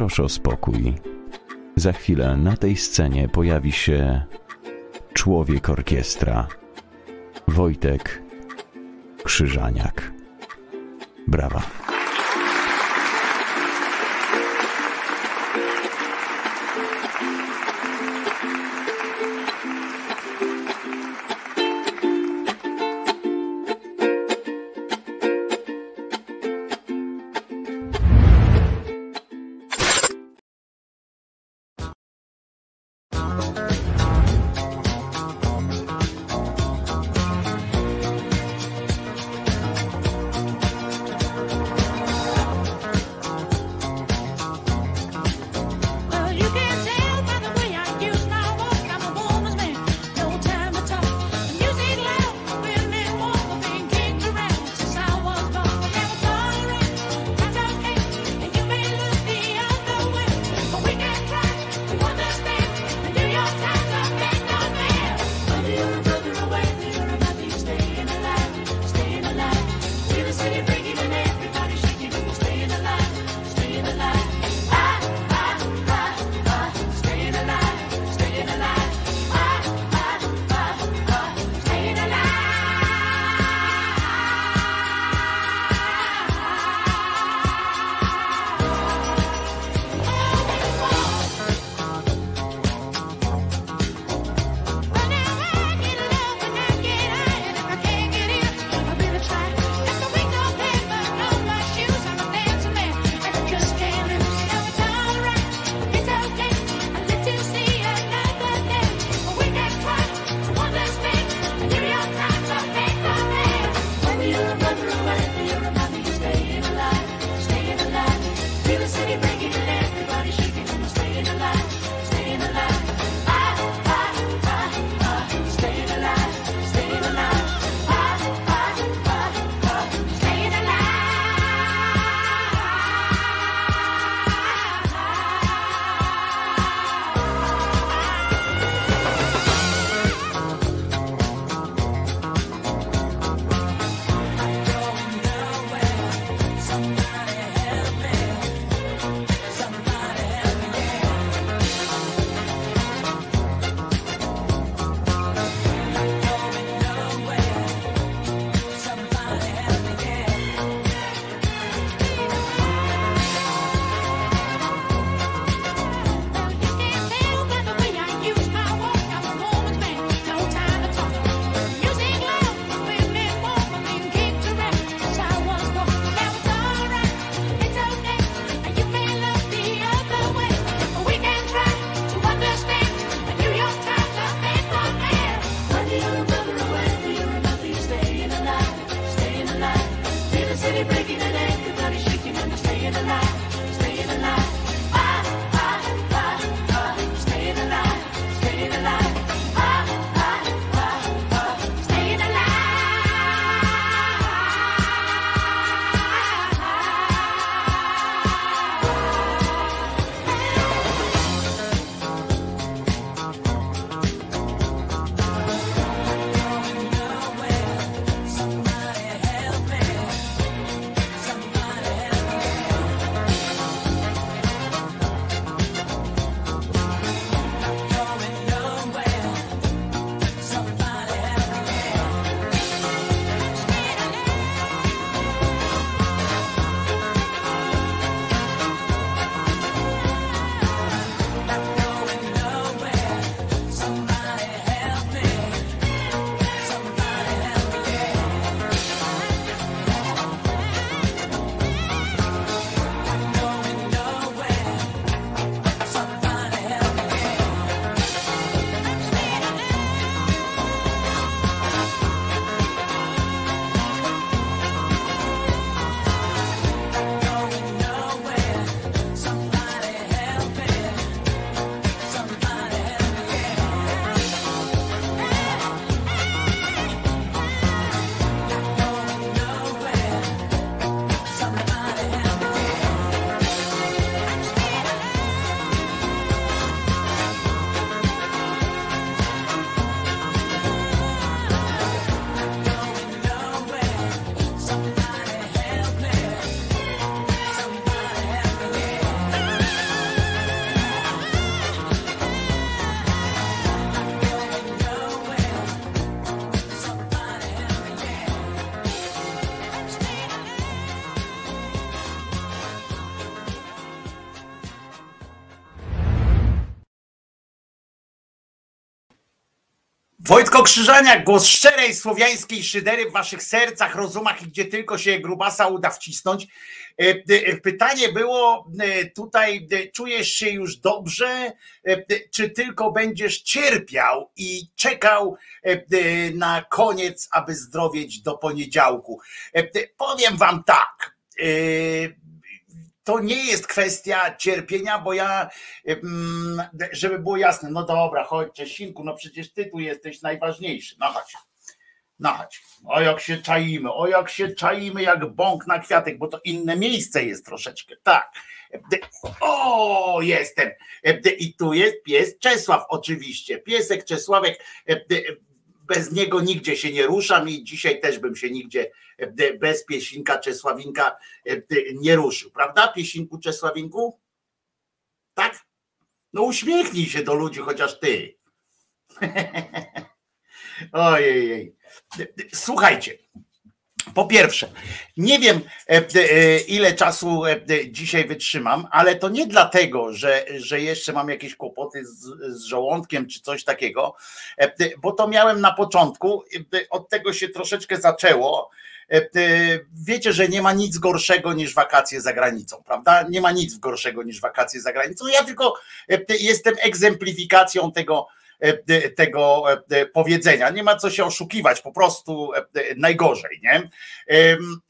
Proszę o spokój. Za chwilę na tej scenie pojawi się człowiek orkiestra. Wojtek Krzyżaniak. Brawa. Wojtko Krzyżaniak, głos szczerej słowiańskiej szydery w waszych sercach, rozumach i gdzie tylko się grubasa uda wcisnąć. E, e, pytanie było e, tutaj, czujesz się już dobrze, czy tylko będziesz cierpiał i czekał na koniec, aby zdrowieć do poniedziałku? Powiem wam tak, to nie jest kwestia cierpienia, bo ja, żeby było jasne, no dobra, chodź Czesinku, no przecież ty tu jesteś najważniejszy, no chodź. No chodź, o jak się czaimy, o jak się czaimy jak bąk na kwiatek, bo to inne miejsce jest troszeczkę, tak. O, jestem. I tu jest pies Czesław, oczywiście. Piesek Czesławek bez niego nigdzie się nie ruszam i dzisiaj też bym się nigdzie e, bez Piesinka Czesławinka e, nie ruszył. Prawda, Piesinku Czesławinku? Tak? No uśmiechnij się do ludzi, chociaż ty. Ojej. Słuchajcie, po pierwsze, nie wiem e, e, ile czasu e, dzisiaj wytrzymam, ale to nie dlatego, że, że jeszcze mam jakieś kłopoty z, z żołądkiem czy coś takiego, bo to miałem na początku, od tego się troszeczkę zaczęło. Wiecie, że nie ma nic gorszego niż wakacje za granicą, prawda? Nie ma nic gorszego niż wakacje za granicą. Ja tylko jestem egzemplifikacją tego, tego e, powiedzenia. Nie ma co się oszukiwać, po prostu e, najgorzej, nie?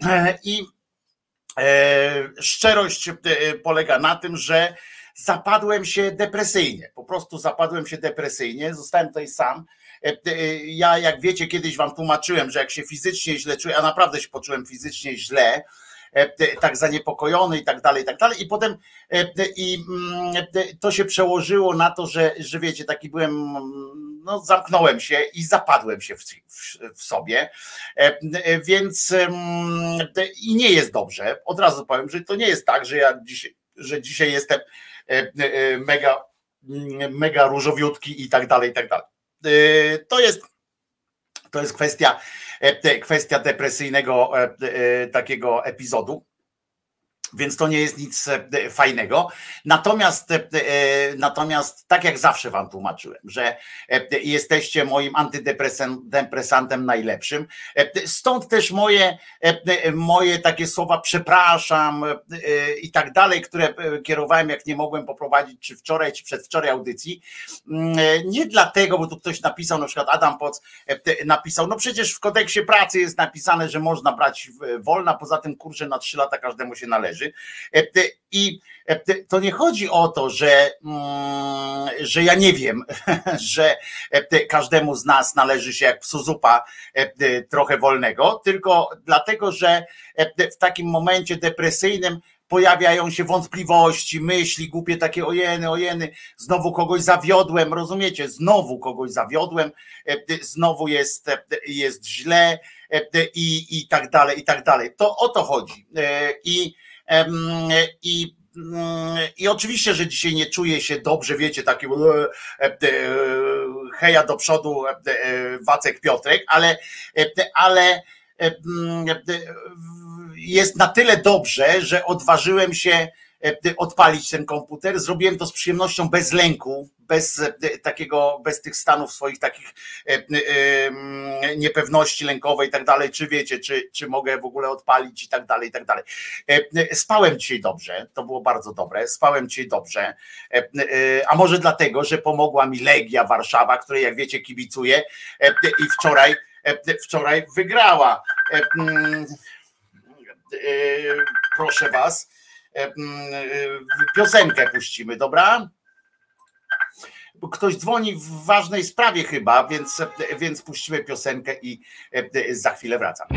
I szczerość polega na tym, że zapadłem się depresyjnie, po prostu zapadłem się depresyjnie, zostałem tutaj sam. Ja, jak wiecie, kiedyś wam tłumaczyłem, że jak się fizycznie źle czuję, a naprawdę się poczułem fizycznie źle, E, tak zaniepokojony i tak dalej, i tak dalej. I potem e, i mm, to się przełożyło na to, że, że wiecie, taki byłem, no zamknąłem się i zapadłem się w, w, w sobie. E, więc i nie jest dobrze. Od razu powiem, że to nie jest tak, że ja dzisiaj, że dzisiaj jestem mega, mega różowiutki i tak dalej, i tak dalej. To jest to jest kwestia, e, kwestia depresyjnego e, e, takiego epizodu. Więc to nie jest nic e, fajnego. Natomiast, e, e, natomiast tak jak zawsze wam tłumaczyłem, że jesteście moim antydepresantem najlepszym. Stąd też moje, moje takie słowa przepraszam i tak dalej, które kierowałem, jak nie mogłem poprowadzić, czy wczoraj, czy przedwczoraj audycji. Mm, nie dlatego, bo tu ktoś napisał, na przykład Adam Poc napisał, no przecież w kodeksie pracy jest napisane, że można brać wolna, poza tym kurczę na trzy lata każdemu się należy E, I e, to nie chodzi o to, że, mm, że ja nie wiem, że e, każdemu z nas należy się jak psu zupa trochę wolnego, tylko dlatego, że w takim momencie depresyjnym pojawiają się wątpliwości, myśli głupie takie ojeny, ojeny, znowu kogoś zawiodłem, rozumiecie, znowu kogoś zawiodłem, znowu jest, jest źle i, i tak dalej, i tak dalej. To o to chodzi. I i mm, i oczywiście, że dzisiaj nie czuję się dobrze, wiecie, taki e, e, heja do przodu e, Wacek Piotrek, ale, ale mm, jest na tyle dobrze, że odważyłem się odpalić ten komputer. Zrobiłem to z przyjemnością, bez lęku, bez e, takiego, bez tych stanów swoich takich e, e, niepewności lękowej i tak dalej, czy wiecie, czy, czy mogę w ogóle odpalić i tak dalej, i tak dalej. Spałem dzisiaj dobrze, to było bardzo dobre, spałem dzisiaj dobrze, a może dlatego, że pomogła mi Legia Warszawa, której jak wiecie kibicuję i wczoraj, wczoraj wygrała. Proszę was, piosenkę puścimy, dobra? ktoś dzwoni w ważnej sprawie chyba, więc, więc puścimy piosenkę i e, za chwilę wracam.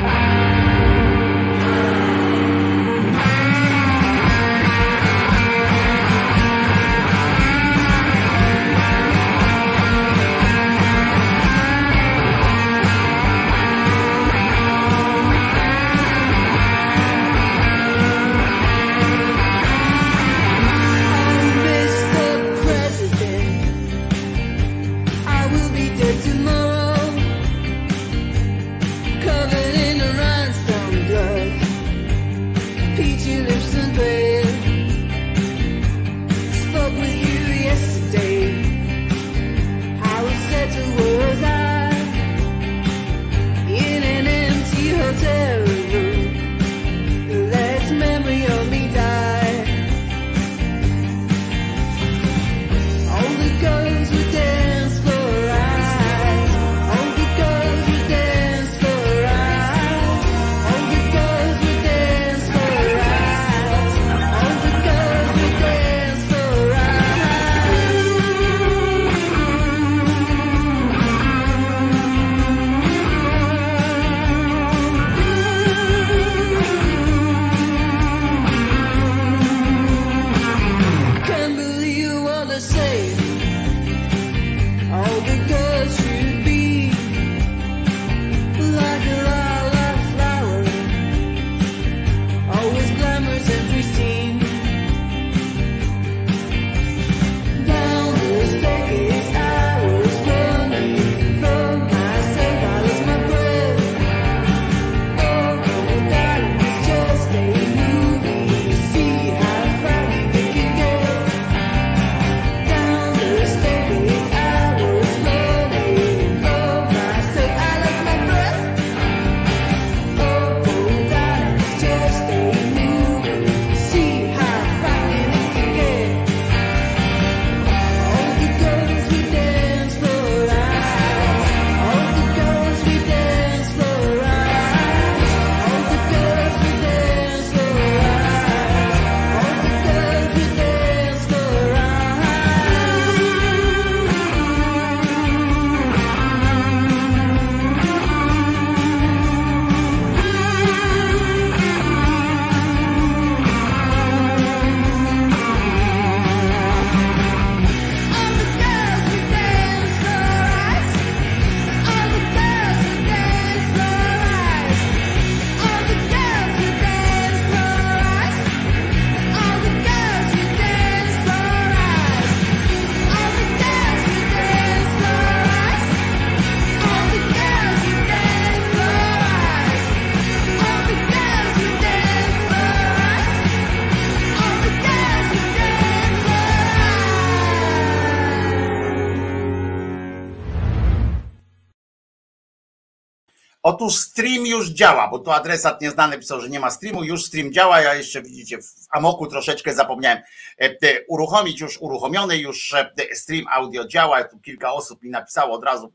Otóż stream już działa, bo tu adresat nieznany pisał, że nie ma streamu, już stream działa, ja jeszcze widzicie w amoku troszeczkę zapomniałem e, uruchomić, już uruchomiony, już e, stream audio działa, tu kilka osób mi napisało od razu,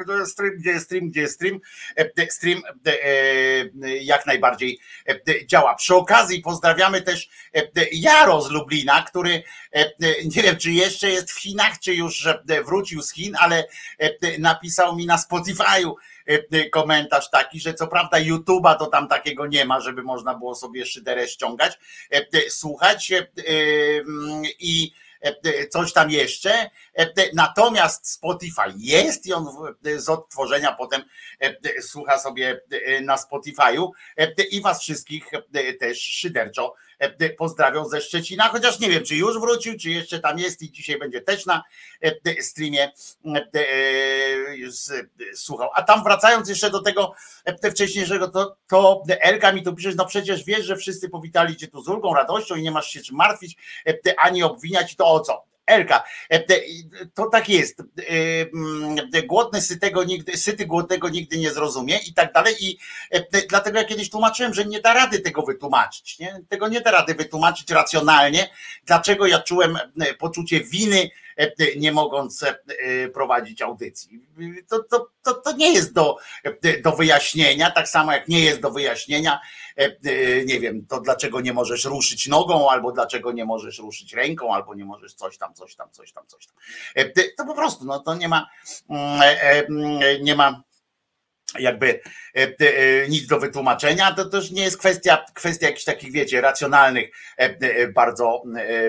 gdzie jest stream, gdzie jest stream, gdzie jest stream, e, stream jak najbardziej działa. Przy okazji pozdrawiamy też Jaro z Lublina, który nie wiem, czy jeszcze jest w Chinach, czy już wrócił z Chin, ale napisał mi na Spotify'u, komentarz taki, że co prawda YouTube'a to tam takiego nie ma, żeby można było sobie szyderę ściągać, e, słuchać i coś tam jeszcze. Natomiast Spotify jest i on z odtworzenia potem słucha sobie na Spotify'u i was wszystkich też szyderczo E, pozdrawiam ze Szczecina, chociaż nie wiem, czy już wrócił, czy jeszcze tam jest i dzisiaj będzie też na e, streamie e, słuchał. A tam wracając jeszcze do tego wcześniejszego, to, to Elka mi tu pisze, no przecież wiesz, że wszyscy powitali cię tu z ulgą, radością i nie masz się czym martwić, ani obwiniać, to o co? Elka, e, to tak jest. E, mm, głodny sytego nigdy, syty głodnego nigdy nie zrozumie i tak dalej. I e, dlatego ja kiedyś tłumaczyłem, że nie da rady tego wytłumaczyć. Nie? Tego nie da rady wytłumaczyć racjonalnie, dlaczego ja czułem poczucie winy nie mogąc e, prowadzić audycji. To, to, to, to nie jest do, do wyjaśnienia, tak samo jak nie jest do wyjaśnienia, e, nie wiem, to dlaczego nie możesz ruszyć nogą, albo dlaczego nie możesz ruszyć ręką, albo nie możesz coś tam, coś tam, coś tam, coś tam. To po prostu, no to nie ma, mm, nie ma jakby nic do wytłumaczenia, to też nie jest kwestia, kwestia jakichś takich, wiecie, racjonalnych bardzo,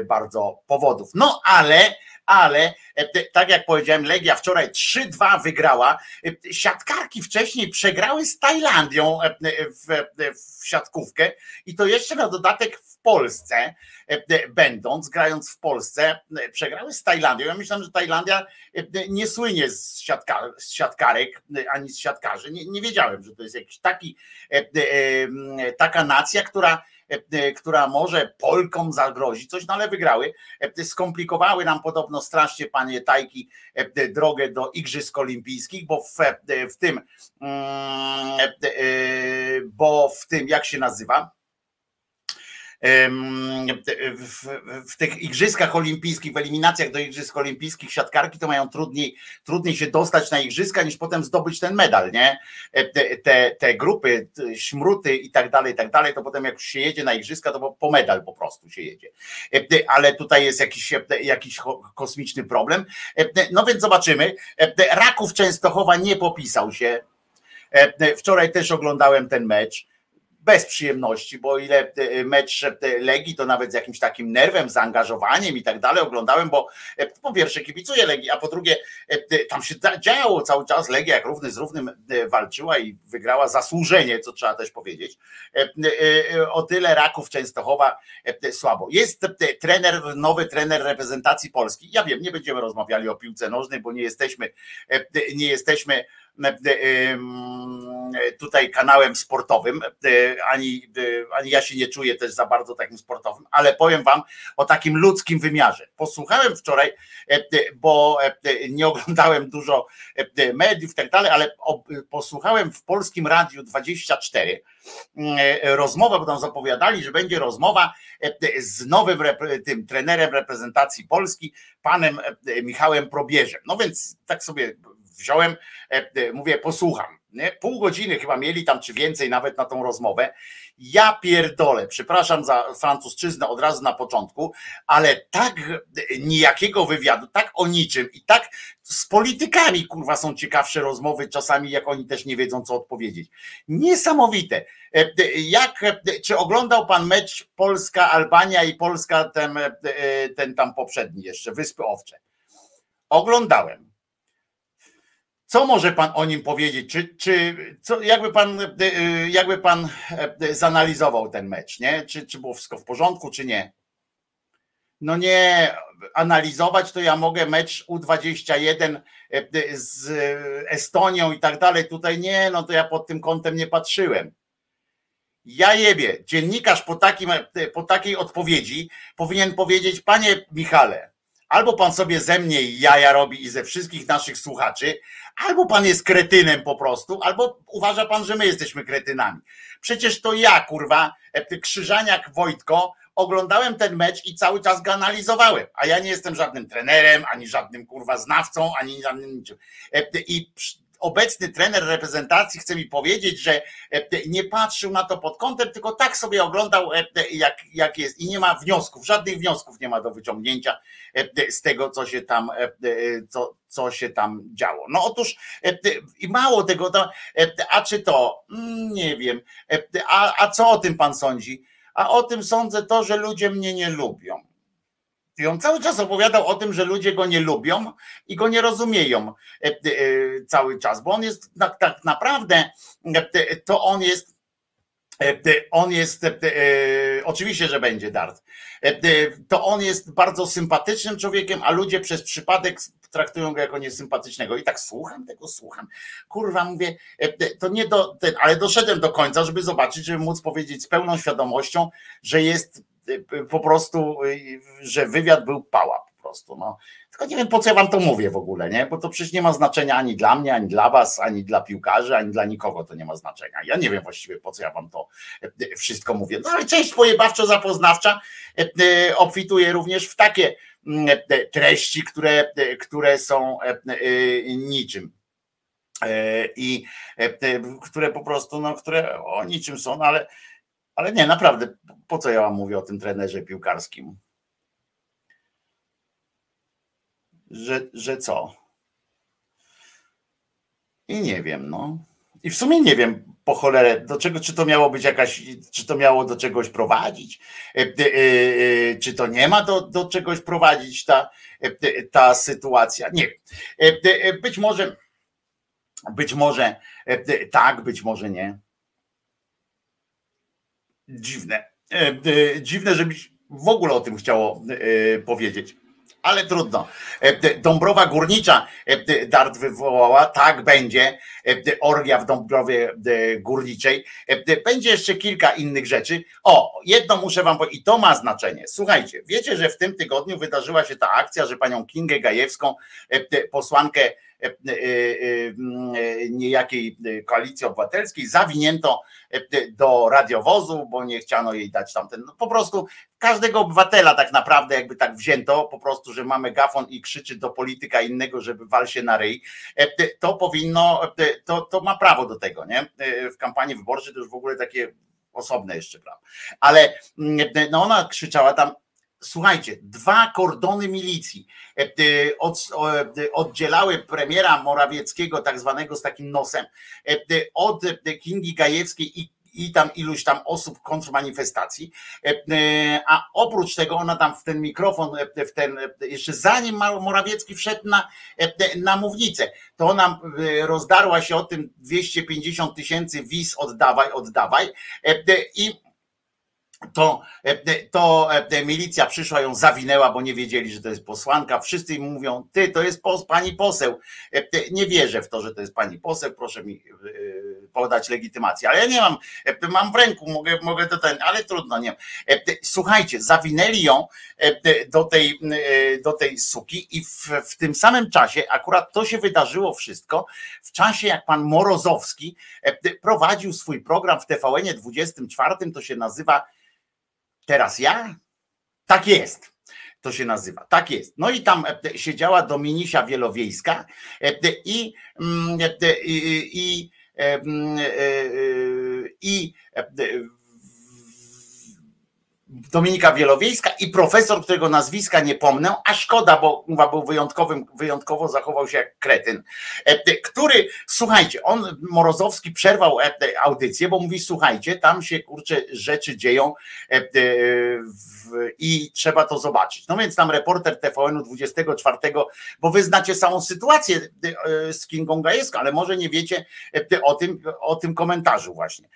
bardzo powodów. No ale ale e, tak jak powiedziałem, Legia wczoraj 3-2 wygrała. E, siatkarki wcześniej przegrały z Tajlandią e, w, w siatkówkę i to jeszcze na dodatek w Polsce, będąc, grając w Polsce, przegrały z Tajlandią. Ja myślałem, że Tajlandia nie słynie z, siatka, z siatkarek ani z siatkarzy. Nie, nie wiedziałem, że to jest jakiś taki, taka nacja, która która może Polkom zagrozić coś, no ale wygrały. E, skomplikowały nam podobno strasznie panie Tajki drogę do Igrzysk Olimpijskich, bo w, w tym, mm, bo w tym, jak się nazywa? W, w, tych igrzyskach olimpijskich, w eliminacjach do igrzysk olimpijskich siatkarki to mają trudniej, trudniej się dostać na igrzyska niż potem zdobyć ten medal, nie? E, te, te, te grupy, śmruty i tak dalej, i tak dalej, to potem jak się jedzie na igrzyska, to po medal po prostu się jedzie. E, ale tutaj jest jakiś, e, jakiś kosmiczny problem. No więc zobaczymy. Raków Częstochowa nie popisał się. Wczoraj też oglądałem ten mecz bez przyjemności, bo ile e, mecz e, Legii to nawet z jakimś takim nerwem, zaangażowaniem i tak dalej oglądałem, bo e, po pierwsze kibicuję Legii, a po drugie tam się działo cały czas, Legia jak równy z równym walczyła i wygrała zasłużenie, co trzeba też powiedzieć. O tyle Raków Częstochowa słabo. Jest trener, nowy trener reprezentacji Polski. Ja wiem, nie będziemy rozmawiali o piłce nożnej, bo nie jesteśmy, nie jesteśmy tutaj kanałem sportowym, ani, ani ja się nie czuję też za bardzo takim sportowym, ale powiem wam o takim ludzkim wymiarze. Posłuchałem wczoraj, bo nie oglądałem dużo mediów i tak dalej, ale posłuchałem w Polskim Radiu 24 rozmowę, bo tam zapowiadali, że będzie rozmowa z nowym tym trenerem reprezentacji Polski, panem Michałem Probierzem. No więc tak sobie wziąłem, e, e, mówię, posłucham. Nie? Pół godziny chyba mieli tam, czy więcej nawet na tą rozmowę. Ja pierdolę, przepraszam za francuszczyznę od razu na początku, ale tak nijakiego wywiadu, tak o niczym i tak z politykami, kurwa, są ciekawsze rozmowy czasami, jak oni też nie wiedzą, co odpowiedzieć. Niesamowite. E, jak, czy oglądał pan mecz Polska-Albania i Polska ten, ten tam poprzedni jeszcze, Wyspy Owcze? Oglądałem co może pan o nim powiedzieć? Czy, czy co, jakby, pan, e, e, jakby pan e, zanalizował ten mecz, nie? Czy, czy było wszystko w porządku, czy nie? No nie, analizować to ja mogę mecz U21 z Estonią i tak dalej. Tutaj nie, no to ja pod tym kątem nie patrzyłem. Ja jebie, dziennikarz po, takim, po takiej odpowiedzi powinien powiedzieć, panie Michale, albo pan sobie ze mnie jaja robi i ze wszystkich naszych słuchaczy, albo pan jest kretynem po prostu, albo uważa pan, że my jesteśmy kretynami. Przecież to ja, kurwa, Krzyżaniak Wojtko, oglądałem ten mecz i cały czas go analizowałem. A ja nie jestem żadnym trenerem, ani żadnym kurwa znawcą, ani żadnym niczym. I obecny trener reprezentacji chce mi powiedzieć, że nie patrzył na to pod kątem, tylko tak sobie oglądał, jak, jak jest i nie ma wniosków, żadnych wniosków nie ma do wyciągnięcia z tego, co się tam, co, co się tam działo. No otóż i mało tego, a czy to, mm, nie wiem, a, a co o tym pan sądzi? A o tym sądzę to, że ludzie mnie nie lubią. I on cały czas opowiadał o tym, że ludzie go nie lubią i go nie rozumieją e, e, cały czas, bo on jest tak naprawdę, e, to on jest on jest, oczywiście, że będzie Dart, to on jest bardzo sympatycznym człowiekiem, a ludzie przez przypadek traktują go jako niesympatycznego. I tak słucham tego, słucham. Kurwa, mówię, to nie do, ale doszedłem do końca, żeby zobaczyć, żeby móc powiedzieć z pełną świadomością, że jest po prostu, że wywiad był pała po prostu. No. Tylko nie wiem, po co ja wam to mówię w ogóle, nie? Bo to przecież nie ma znaczenia ani dla mnie, ani dla was, ani dla piłkarzy, ani dla nikogo to nie ma znaczenia. Ja nie wiem właściwie, po co ja wam to e, wszystko mówię. No ale część pojebawczo-zapoznawcza e, obfituje również w takie mm, treści, które, które są niczym i które po prostu, no, które o niczym są, no, ale ale nie, naprawdę, po co ja wam mówię o tym trenerze piłkarskim? Że, że co? I nie wiem, no. I w sumie nie wiem po cholerę, do czego, czy to miało być jakaś, czy to miało do czegoś prowadzić, e, e, e, czy to nie ma do, do czegoś prowadzić ta, ta sytuacja. Nie wiem. Być może, być może tak, być może nie dziwne. E, e, dziwne, że mi w ogóle o tym chciało e, powiedzieć. Ale trudno. Dąbrowa Górnicza Dart wywołała, tak będzie, orgia w Dąbrowie Górniczej. Będzie jeszcze kilka innych rzeczy. O, jedno muszę wam powiedzieć, i to ma znaczenie. Słuchajcie, wiecie, że w tym tygodniu wydarzyła się ta akcja, że panią Kingę Gajewską, posłankę niejakiej koalicji obywatelskiej, zawinięto do radiowozu, bo nie chciano jej dać tamten. No po prostu każdego obywatela tak naprawdę jakby tak wzięto, po prostu, że mamy gafon i krzyczy do polityka innego, żeby wal się na ryj, to powinno, to, to ma prawo do tego, nie? W kampanii wyborczej to już w ogóle takie osobne jeszcze prawo. Ale mm, no ona krzyczała tam Słuchajcie, dwa kordony milicji e, e, e, oddzielały premiera Morawieckiego, tak zwanego z takim nosem, od Kingi Gajewskiej i i tam iluś tam osób kontrmanifestacji, a oprócz tego ona tam w ten mikrofon, w ten, jeszcze zanim Morawiecki wszedł na, na mównicę, to ona rozdarła się o tym 250 tysięcy wiz oddawaj, oddawaj i to, e, to e, milicja przyszła, ją zawinęła, bo nie wiedzieli, że to jest posłanka. Wszyscy im mówią, ty, to jest pos, pani poseł. E, nie wierzę w to, że to jest pani poseł, proszę mi podać legitymację. Ale ja nie mam, mam w ręku, mogę, mogę to ten, ale trudno, nie Słuchajcie, zawinęli ją do tej, do tej suki i w, w tym samym czasie, akurat to się wydarzyło wszystko, w czasie jak pan Morozowski prowadził swój program w TVN 24, to się nazywa Teraz ja? Tak jest. To się nazywa. Tak jest. No i tam e, siedziała Dominisia Wielowiejska e, i, mm, e, i, i, i, i Dominika Wielowiejska i profesor, którego nazwiska nie pomnę, a szkoda, bo był wyjątkowym, wyjątkowo zachował się jak kretyn, e, który, słuchajcie, on, Morozowski przerwał e, audycję, bo mówi, słuchajcie, tam się, kurczę, rzeczy dzieją e, i trzeba to zobaczyć. No więc tam reporter TVN-u 24, bo wy znacie samą sytuację z Kingą Gajewską, ale może nie wiecie o tym, o tym komentarzu właśnie.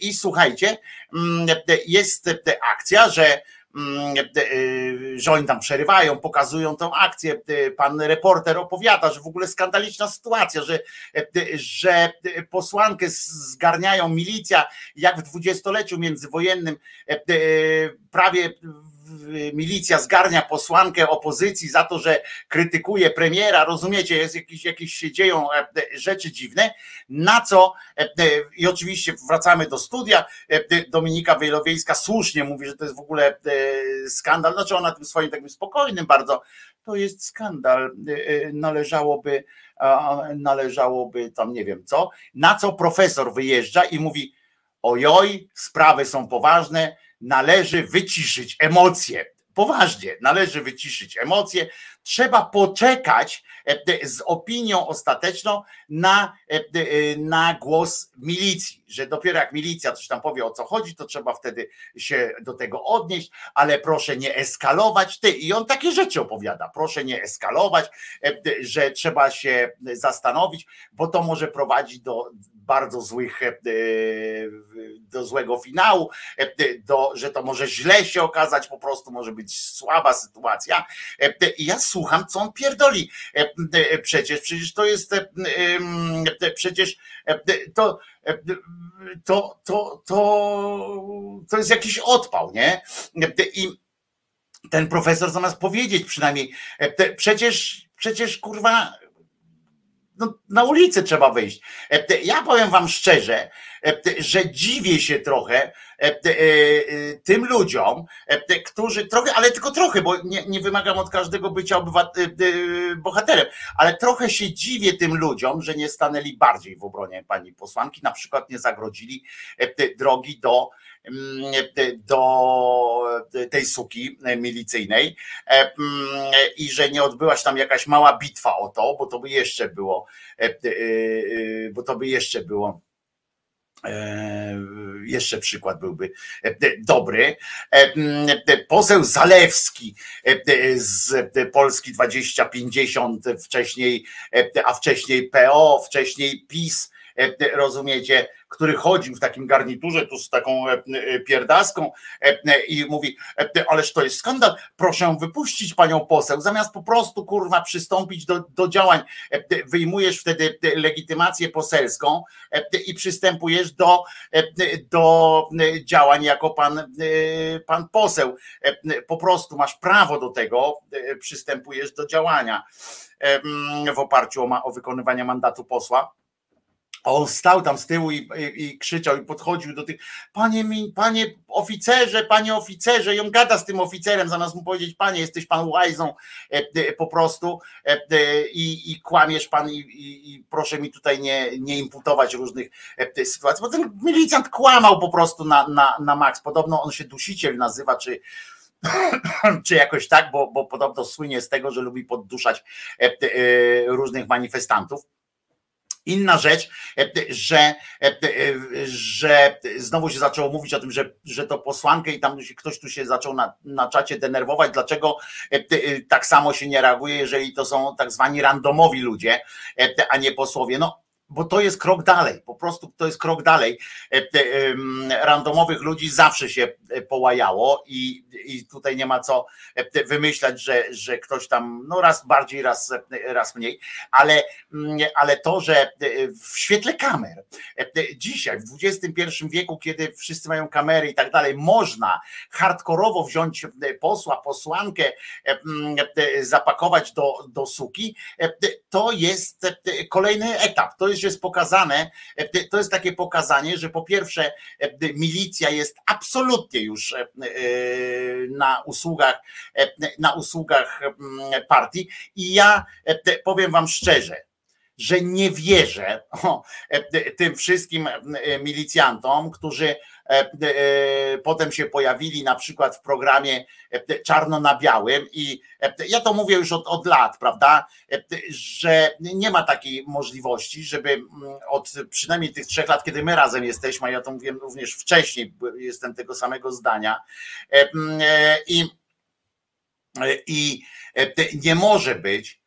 I słuchajcie, mm, jest akcja, akcja, że, mm, y, że oni tam przerywają, pokazują tą akcję. Pan reporter opowiada, że w ogóle skandaliczna sytuacja, że, że posłankę zgarniają milicja, jak w dwudziestoleciu międzywojennym prawie milicja zgarnia posłankę opozycji za to, że krytykuje premiera, rozumiecie, jest jakieś, jakieś się dzieją rzeczy dziwne, na co i oczywiście wracamy do studia, Dominika Wejlowiejska słusznie mówi, że to jest w ogóle skandal, znaczy ona tym swoim takim spokojnym bardzo, to jest skandal, należałoby należałoby tam nie wiem co, na co profesor wyjeżdża i mówi ojoj, sprawy są poważne, należy wyciszyć emocje. Poważnie, należy wyciszyć emocje. Trzeba poczekać e, z opinią ostateczną na, e, e, na głos milicji, że dopiero jak milicja coś tam powie o co chodzi, to trzeba wtedy się do tego odnieść, ale proszę nie eskalować. Ty, I on takie rzeczy opowiada. Proszę nie eskalować, że trzeba się zastanowić, bo to może prowadzić do bardzo złych, e, do złego finału, e, do, że to może źle się okazać, po prostu może być słaba sytuacja. E, I ja słucham, co on pierdoli. Przecież, przecież to jest, przecież to, to, to, to, to jest jakiś odpał, nie? I ten profesor zamiast powiedzieć przynajmniej, przecież, przecież kurwa, no, na ulicę trzeba wyjść. E, ja powiem wam szczerze, e, że dziwię się trochę e, tym ludziom, którzy trochę, ale tylko trochę, bo nie, nie wymagam od każdego bycia bohaterem, ale trochę się dziwię tym ludziom, że nie stanęli bardziej w obronie pani posłanki, na przykład nie zagrodzili drogi do Mm, do tej suki milicyjnej e, mm, i że nie odbyła się tam jakaś mała bitwa o to, bo to by jeszcze było, e, e, bo to by jeszcze było jeszcze przykład byłby dobry. Mm, poseł Zalewski z Polski 2050, wcześniej, a wcześniej PO, wcześniej PiS, rozumiecie, który chodził w takim garniturze, tu z taką e, e, pierdaską e, i mówi, ależ to jest skandal, proszę wypuścić panią poseł, zamiast po prostu kurwa przystąpić do, do działań, wyjmujesz wtedy legitymację poselską i przystępujesz do, do działań jako pan, pan poseł. Po prostu masz prawo do tego, przystępujesz do działania w oparciu o, o wykonywanie mandatu posła on stał tam z tyłu i, i, i, krzyczał i podchodził do tych, panie, panie oficerze, panie oficerze, i on gada z tym oficerem, zamiast mu powiedzieć, panie, jesteś pan łajzą e, e, po prostu e, i, i kłamiesz pan i, proszę mi tutaj nie, nie imputować różnych sytuacji, bo ten milicjant kłamał po prostu na, na, na maks. Podobno on się dusiciel nazywa, czy czy jakoś tak, bo, bo podobno słynie z tego, że lubi podduszać różnych manifestantów. Inna rzecz, e, że, e, e, że znowu się zaczęło mówić o tym, że, że to posłankę i tam ktoś tu się zaczął na, na czacie denerwować, dlaczego tak samo się nie reaguje, jeżeli to są tak zwani randomowi ludzie, a nie posłowie. No bo to jest krok dalej, po prostu to jest krok dalej. Randomowych ludzi zawsze się połajało i, i tutaj nie ma co wymyślać, że, że ktoś tam no raz bardziej, raz, raz mniej, ale, ale to, że w świetle kamer dzisiaj, w XXI wieku, kiedy wszyscy mają kamery i tak dalej, można hardkorowo wziąć posła, posłankę, zapakować do, do suki, to jest kolejny etap. To jest już jest pokazane, e, to jest takie pokazanie, że po pierwsze e, milicja jest absolutnie już e, na usługach, na usługach mm, partii. I ja powiem wam szczerze, że nie wierzę tym wszystkim milicjantom, którzy E, e, potem się pojawili na przykład w programie e, Czarno na Białym i ja to mówię już od, od lat, prawda, że nie ma takiej możliwości, żeby mm, od przynajmniej tych trzech lat, kiedy my razem jesteśmy, a ja to mówiłem również wcześniej, jestem tego samego zdania i, i nie może być,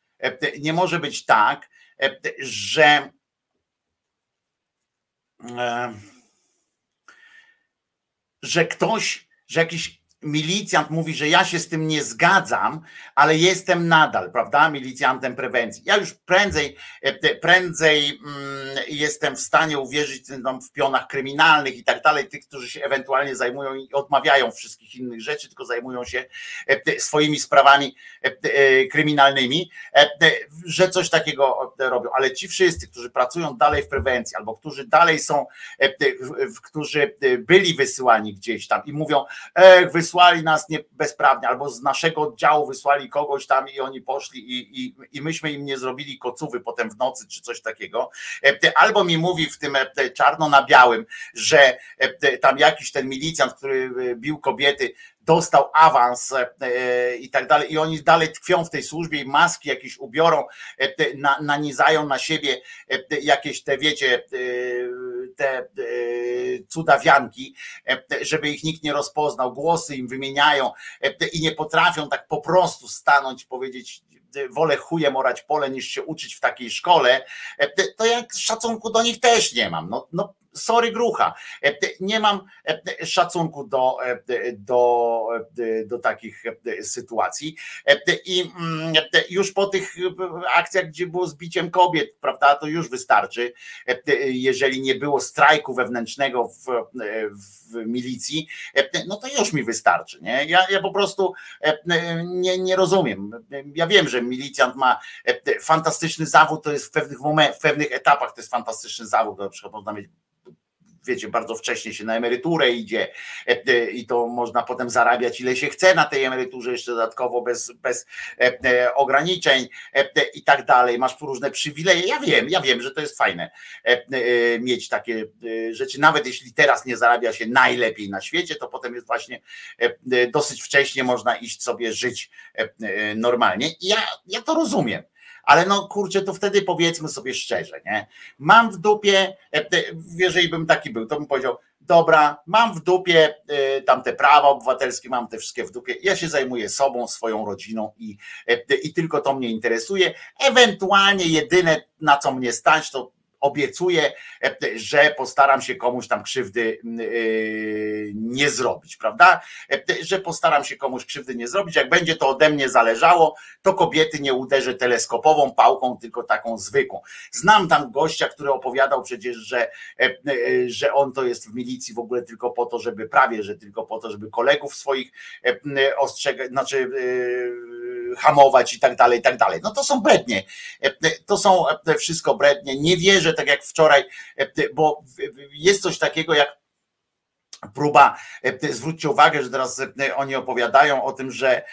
nie może być tak, że że ktoś, że jakiś milicjant mówi, że ja się z tym nie zgadzam, ale jestem nadal, prawda, milicjantem prewencji. Ja już prędzej, e, prędzej mm, jestem w stanie uwierzyć w pionach kryminalnych i tak dalej, tych, którzy się ewentualnie zajmują i odmawiają wszystkich innych rzeczy, tylko zajmują się e, swoimi sprawami e, kryminalnymi, że coś takiego robią. Ale ci wszyscy, którzy pracują dalej w prewencji, albo którzy dalej są, którzy byli wysyłani gdzieś tam i mówią, ech, wysłali nas nie bezprawnie, albo z naszego oddziału wysłali kogoś tam i oni poszli i, i, i myśmy im nie zrobili kocuwy potem w nocy czy coś takiego. E, albo mi mówi w tym e, czarno na białym, że e, tam jakiś ten milicjant, który bił kobiety, dostał awans i tak dalej, i oni dalej tkwią w tej służbie i maski jakieś ubiorą, nanizają na siebie jakieś te, wiecie, te cudawianki, żeby ich nikt nie rozpoznał, głosy im wymieniają i nie potrafią tak po prostu stanąć i powiedzieć wolę chujem orać pole niż się uczyć w takiej szkole, to ja szacunku do nich też nie mam. No, no sorry grucha, nie mam szacunku do, do, do takich sytuacji. I mm, już po tych akcjach, gdzie było zbiciem kobiet, prawda, to już wystarczy, jeżeli nie było strajku wewnętrznego w, w milicji, no to już mi wystarczy, nie? Ja, ja po prostu nie, nie rozumiem, ja wiem, że milicjant ma fantastyczny zawód, to jest w pewnych w pewnych etapach to jest fantastyczny zawód, na przykład można mieć wiecie, bardzo wcześnie się na emeryturę idzie e, e, i to można potem zarabiać ile się chce na tej emeryturze, jeszcze dodatkowo bez, bez e, ograniczeń i tak dalej. Masz różne przywileje. Ja wiem, ja wiem, że to jest fajne mieć takie rzeczy. Nawet jeśli teraz nie zarabia się najlepiej na świecie, to potem jest właśnie dosyć wcześnie można iść sobie żyć normalnie. I ja, ja to rozumiem ale no kurczę, to wtedy powiedzmy sobie szczerze, nie? Mam w dupie, e, jeżeli bym taki był, to bym powiedział, dobra, mam w dupie e, tamte prawa obywatelskie, mam te wszystkie w dupie, ja się zajmuję sobą, swoją rodziną i, e, i tylko to mnie interesuje. Ewentualnie jedyne na co mnie stać, to obiecuję, e, że postaram się komuś tam krzywdy e, nie zrobić, prawda? E, że postaram się komuś krzywdy nie zrobić. Jak będzie to ode mnie zależało, to kobiety nie uderzę teleskopową pałką, tylko taką zwykłą. Znam tam gościa, który opowiadał przecież, że, że on to jest w milicji w ogóle tylko po to, żeby prawie, że tylko po to, żeby kolegów swoich ostrzegać, znaczy hamować i tak dalej, i tak dalej. No to są brednie. To są wszystko brednie. Nie wierzę, tak jak wczoraj, bo jest coś takiego jak próba, zwróćcie uwagę, że teraz oni opowiadają o tym, że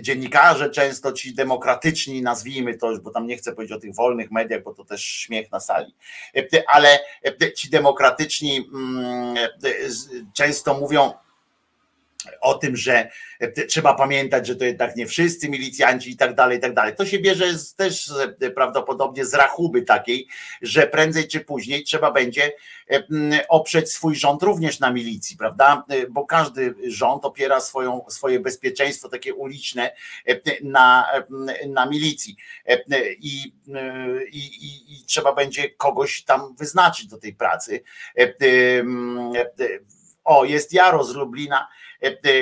dziennikarze często ci demokratyczni, nazwijmy to, bo tam nie chcę powiedzieć o tych wolnych mediach, bo to też śmiech na sali, ale ci demokratyczni mm, często mówią, o tym, że e, trzeba pamiętać, że to jednak nie wszyscy milicjanci i tak dalej, i tak dalej. To się bierze z, też e, prawdopodobnie z rachuby takiej, że prędzej czy później trzeba będzie e, oprzeć swój rząd również na milicji, prawda? Bo każdy rząd opiera swoją, swoje bezpieczeństwo takie uliczne na, na milicji I, i, i trzeba będzie kogoś tam wyznaczyć do tej pracy. O, jest Jaro z Lublina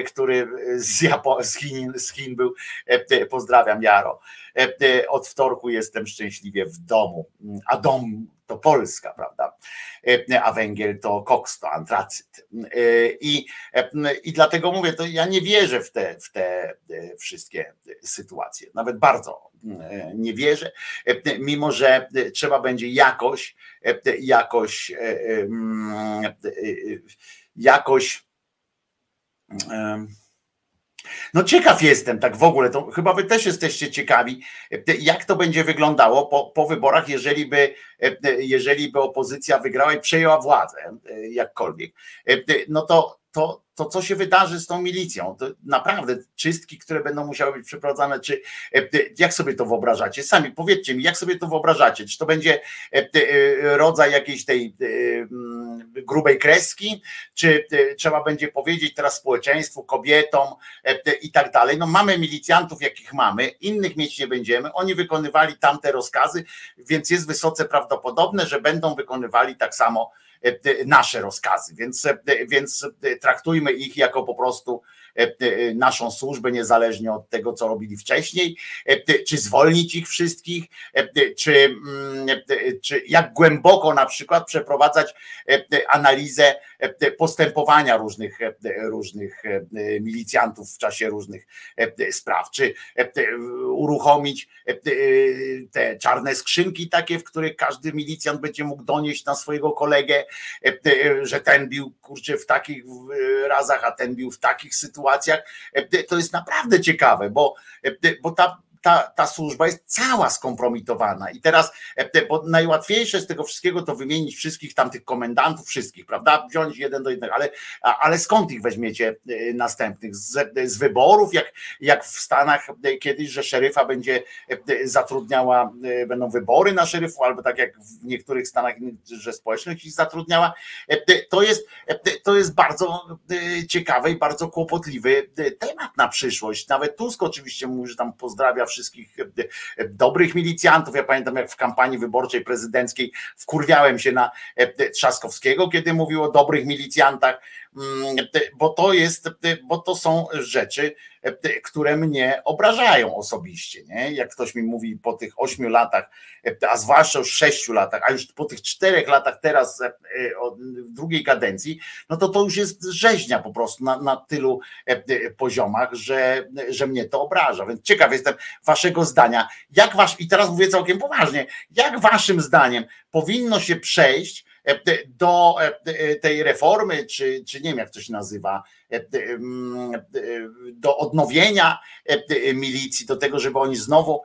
który z, Japo- z, Chin, z Chin był. E, pozdrawiam Jaro. Od wtorku jestem szczęśliwie w domu, a dom to Polska, prawda? A węgiel to koks, to antracyt. I, i dlatego mówię, to ja nie wierzę w te, w te wszystkie sytuacje. Nawet bardzo nie wierzę, mimo że trzeba będzie jakoś, jakoś, jakoś no ciekaw jestem tak w ogóle, to chyba wy też jesteście ciekawi, jak to będzie wyglądało po, po wyborach, jeżeli by, jeżeli by opozycja wygrała i przejęła władzę jakkolwiek. No to, to, to co się wydarzy z tą milicją? To naprawdę czystki, które będą musiały być przeprowadzane, czy e, jak sobie to wyobrażacie? Sami powiedzcie mi, jak sobie to wyobrażacie? Czy to będzie e, e, rodzaj jakiejś tej mm, grubej kreski, czy trzeba będzie powiedzieć teraz społeczeństwu, kobietom i tak dalej. No mamy milicjantów, jakich mamy, innych mieć nie będziemy. Oni wykonywali tamte rozkazy, więc jest wysoce prawdopodobne, że będą wykonywali tak samo nasze rozkazy, więc, więc traktujmy ich jako po prostu naszą służbę niezależnie od tego, co robili wcześniej, czy zwolnić ich wszystkich, czy, mm, czy jak głęboko na przykład przeprowadzać analizę postępowania różnych, różnych milicjantów w czasie różnych spraw, czy uruchomić te czarne skrzynki takie, w których każdy milicjant będzie mógł donieść na swojego kolegę, że ten bił kurczę w takich razach, a ten bił w takich sytuacjach. To jest naprawdę ciekawe, bo, bo ta ta, ta służba jest cała skompromitowana. I teraz e, bo najłatwiejsze z tego wszystkiego to wymienić wszystkich tamtych komendantów, wszystkich, prawda? Wziąć jeden do jednego, ale, ale skąd ich weźmiecie e, następnych? Z, z wyborów, jak, jak w Stanach e, kiedyś, że szeryfa będzie zatrudniała, będą wybory na szeryfu, albo tak jak w niektórych Stanach, że społeczność ich zatrudniała. To jest, to jest bardzo ciekawy i bardzo kłopotliwy temat na przyszłość. Nawet Tusk oczywiście mówi, że tam pozdrawia wszystkich e, e, dobrych milicjantów. Ja pamiętam, jak w kampanii wyborczej prezydenckiej wkurwiałem się na e, Trzaskowskiego, kiedy mówił o dobrych milicjantach bo to jest, bo to są rzeczy, które mnie obrażają osobiście. Nie? Jak ktoś mi mówi po tych ośmiu latach, a zwłaszcza już sześciu latach, a już po tych czterech latach teraz e, w drugiej kadencji, no to to już jest rzeźnia po prostu na, na tylu poziomach, że, że mnie to obraża. Więc ciekaw jestem waszego zdania. Jak wasz, i teraz mówię całkiem poważnie, jak waszym zdaniem powinno się przejść E, do e, tej reformy, czy, czy nie wiem jak to się nazywa, e, do odnowienia milicji, do tego, żeby oni znowu,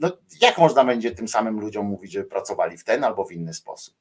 no jak można będzie tym samym ludziom mówić, że pracowali w ten albo w inny sposób?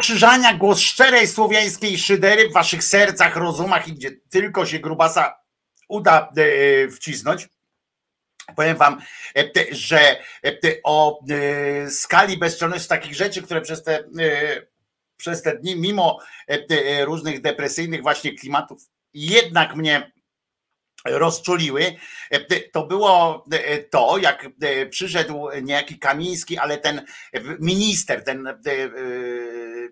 Wojtko Krzyżania, głos szczerej słowiańskiej szydery w waszych sercach, rozumach i gdzie tylko się grubasa uda e, wcisnąć. Powiem wam, e, że e, o skali bezczelności takich rzeczy, które przez te, przez te dni, mimo różnych depresyjnych właśnie klimatów, jednak mnie rozczuliły, E, to było e, to, jak e, przyszedł niejaki Kamiński, ale ten minister, ten e, e,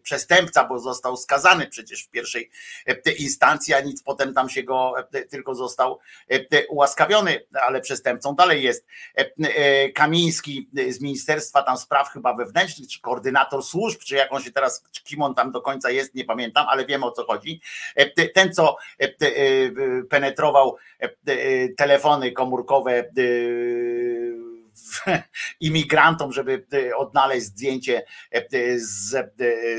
przestępca, bo został skazany przecież w pierwszej e, instancji, a nic potem tam się go e, tylko został e, ułaskawiony, ale przestępcą dalej jest. E, e, Kamiński z Ministerstwa tam Spraw chyba wewnętrznych, czy koordynator służb, czy jak on się teraz, kim on tam do końca jest, nie pamiętam, ale wiem o co chodzi. E, Ten, co e, e, penetrował e, e, telefony komórkowe e, imigrantom, żeby e, odnaleźć zdjęcie e, z, e,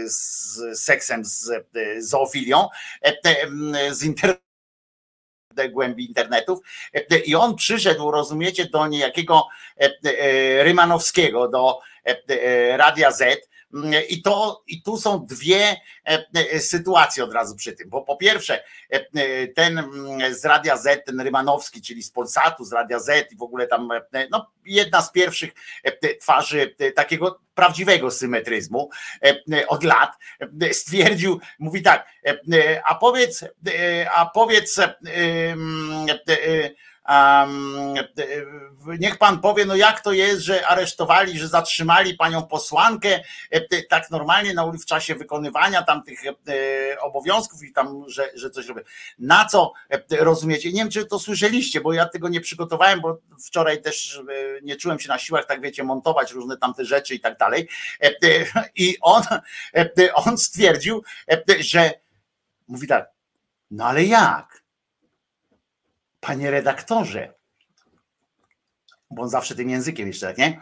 z seksem, z e, zoofilią, e, z internetu głębi internetów. I on przyszedł, rozumiecie, do niejakiego e, e, Rymanowskiego, do e, e, Radia Z i to i tu są dwie e, e, sytuacje od razu przy tym, bo po pierwsze e, ten z Radia Z, ten Rymanowski, czyli z Polsatu, z Radia Z i w ogóle tam no, jedna z pierwszych twarzy takiego prawdziwego symetryzmu od lat stwierdził, mówi tak, a powiedz, a powiedz, niech pan powie, no jak to jest, że aresztowali, że zatrzymali panią posłankę tak normalnie na w czasie wykonywania tam tych obowiązków i tam, że, że coś robię. Na co rozumiecie? Nie wiem, czy to słyszeliście, bo ja tego nie przygotowałem, bo wczoraj też nie czułem się na siłach, tak wiecie, montować różne tamte rzeczy i tak dalej. I on, on stwierdził, że mówi tak, no ale jak? Panie redaktorze, bo on zawsze tym językiem jeszcze, tak, nie?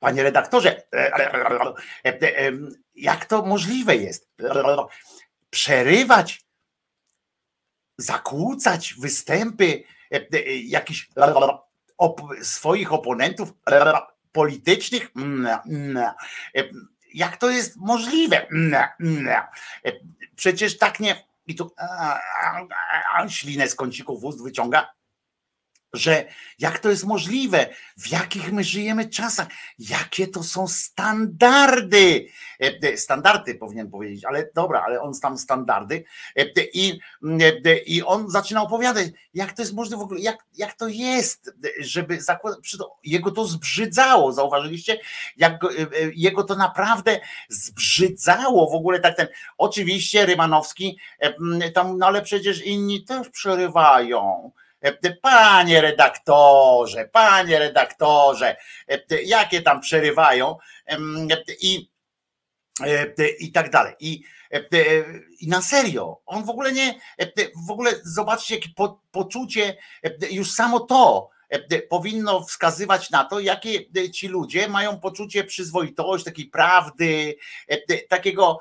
Panie redaktorze, jak to możliwe jest? Przerywać, zakłócać występy jakichś swoich oponentów politycznych? Jak to jest możliwe? Przecież tak nie. I tu ślinę z kącików ust wyciąga że jak to jest możliwe, w jakich my żyjemy czasach, jakie to są standardy. E, e, standardy powinien powiedzieć, ale dobra, ale on tam standardy. E, I, i on zaczyna opowiadać, jak to jest możliwe w ogóle, jak, jak to jest, żeby zakładać. Jego to zbrzydzało, zauważyliście? Jak jego to naprawdę zbrzydzało w ogóle tak ten. Oczywiście Rymanowski, tam, no ale przecież inni też przerywają Panie redaktorze, panie redaktorze, jakie tam przerywają i, i tak dalej. I, i na serio, on w ogóle nie, w ogóle zobaczcie, po, poczucie, już samo to, E, powinno wskazywać na to, jakie e, ci ludzie mają poczucie przyzwoitości, takiej prawdy, e, takiego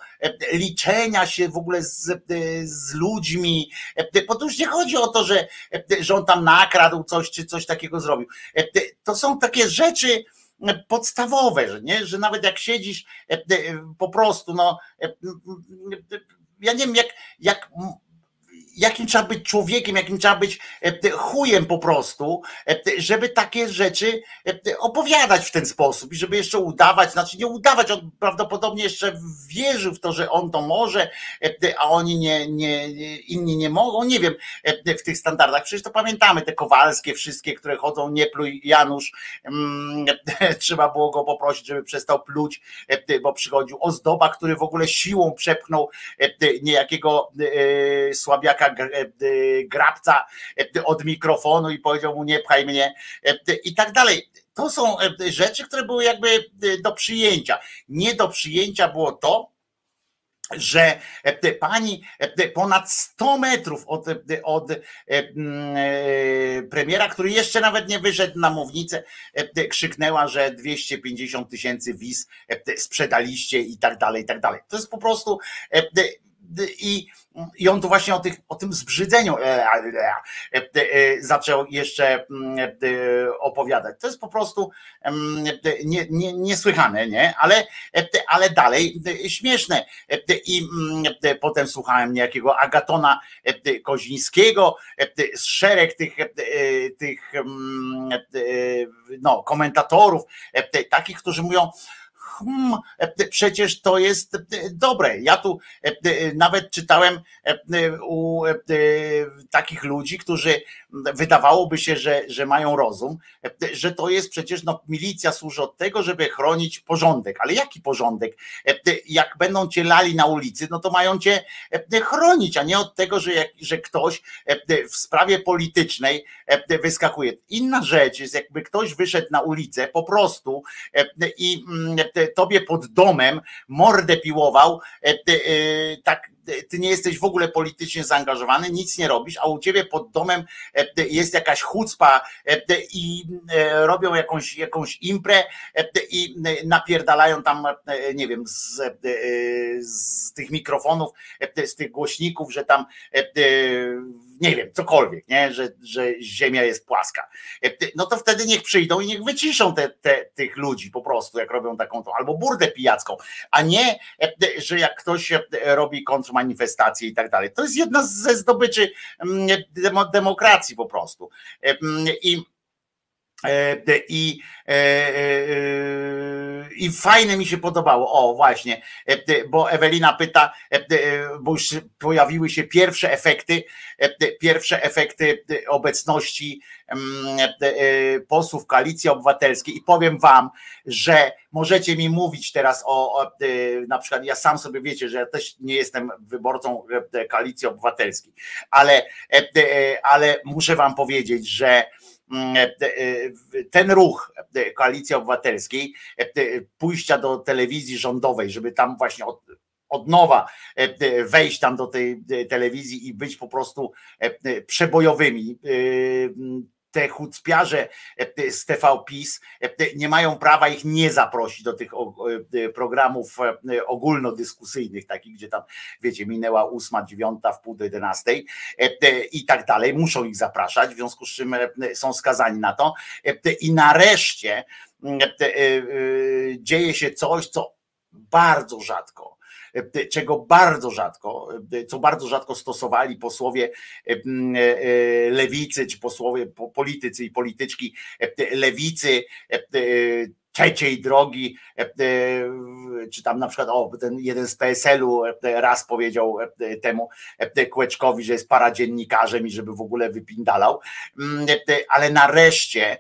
liczenia się w ogóle z, z ludźmi. Bo tu już nie chodzi o to, że, że on tam nakradł coś, czy coś takiego zrobił. To są takie rzeczy, podstawowe, że, nie? że nawet jak siedzisz po prostu, no ja nie wiem, jak, jak jakim trzeba być człowiekiem, jakim trzeba być e, chujem po prostu, e, żeby takie rzeczy e, opowiadać w ten sposób i żeby jeszcze udawać, znaczy nie udawać, on prawdopodobnie jeszcze wierzył w to, że on to może, a oni nie, nie inni nie mogą, nie wiem, w tych standardach. Przecież to pamiętamy te kowalskie wszystkie, które chodzą, nie pluj Janusz, mm, trzeba było go poprosić, żeby przestał pluć, bo przychodził ozdoba, który w ogóle siłą przepchnął niejakiego słabiaka E, grabca e, od mikrofonu i powiedział mu nie pchaj mnie e, i tak dalej. To są rzeczy, które były jakby do przyjęcia. Nie do przyjęcia było to, że pani ponad 100 metrów od, od premiera, który jeszcze nawet nie wyszedł na mównicę, krzyknęła, że 250 tysięcy wiz sprzedaliście i tak dalej, i tak dalej. To jest po prostu i i on tu właśnie o, tych, o tym zbrzydzeniu e, e, e, zaczął jeszcze mm, opowiadać. To jest po prostu mm, nie, nie, niesłychane, nie? Ale, ale dalej śmieszne. I mm, potem słuchałem niejakiego Agatona Kozińskiego, szereg tych, tych no, komentatorów, takich, którzy mówią, hmm, przecież to jest dobre. Ja tu nawet czytałem u takich ludzi, którzy wydawałoby się, że, że mają rozum, że to jest przecież no, milicja służy od tego, żeby chronić porządek. Ale jaki porządek? Jak będą cię lali na ulicy, no to mają cię chronić, a nie od tego, że, że ktoś w sprawie politycznej wyskakuje. Inna rzecz jest, jakby ktoś wyszedł na ulicę po prostu i tobie pod domem mordę piłował, tak ty nie jesteś w ogóle politycznie zaangażowany, nic nie robisz, a u ciebie pod domem e, jest jakaś chucpa e, i e, robią jakąś, jakąś imprę i napierdalają tam, nie wiem, z, z tych mikrofonów, z tych głośników, że tam nie wiem, cokolwiek, nie? Że, że ziemia jest płaska. No to wtedy niech przyjdą i niech wyciszą te, te, tych ludzi po prostu, jak robią taką albo burdę pijacką, a nie, że jak ktoś robi kontrmanifestację i tak dalej. To jest jedna ze zdobyczy mm, demokracji po prostu. I I, I fajne mi się podobało. O, właśnie, bo Ewelina pyta, bo już pojawiły się pierwsze efekty, pierwsze efekty obecności posłów koalicji obywatelskiej i powiem wam, że możecie mi mówić teraz o, na przykład ja sam sobie wiecie, że ja też nie jestem wyborcą koalicji obywatelskiej, ale, ale muszę wam powiedzieć, że Mm, e, e, ten ruch e, koalicji obywatelskiej, pójścia do telewizji rządowej, żeby tam właśnie od, od nowa wejść tam do tej telewizji i być po prostu przebojowymi te chucpiarze e, z TV PiS e, nie mają prawa ich nie zaprosić do tych e, programów ogólnodyskusyjnych, takich, gdzie tam, wiecie, minęła ósma, dziewiąta, w pół do jedenastej i tak dalej. Muszą ich zapraszać, w związku z czym są skazani na to. I nareszcie dzieje się coś, co bardzo rzadko czego bardzo rzadko, e, co bardzo rzadko stosowali posłowie e, lewicy, czy posłowie politycy i polityczki lewicy, trzeciej drogi, e, e, czy tam na przykład, o, ten jeden z PSL-u e, raz powiedział temu Kłeczkowi, że jest paradziennikarzem i żeby w ogóle wypindalał, mm, ale nareszcie,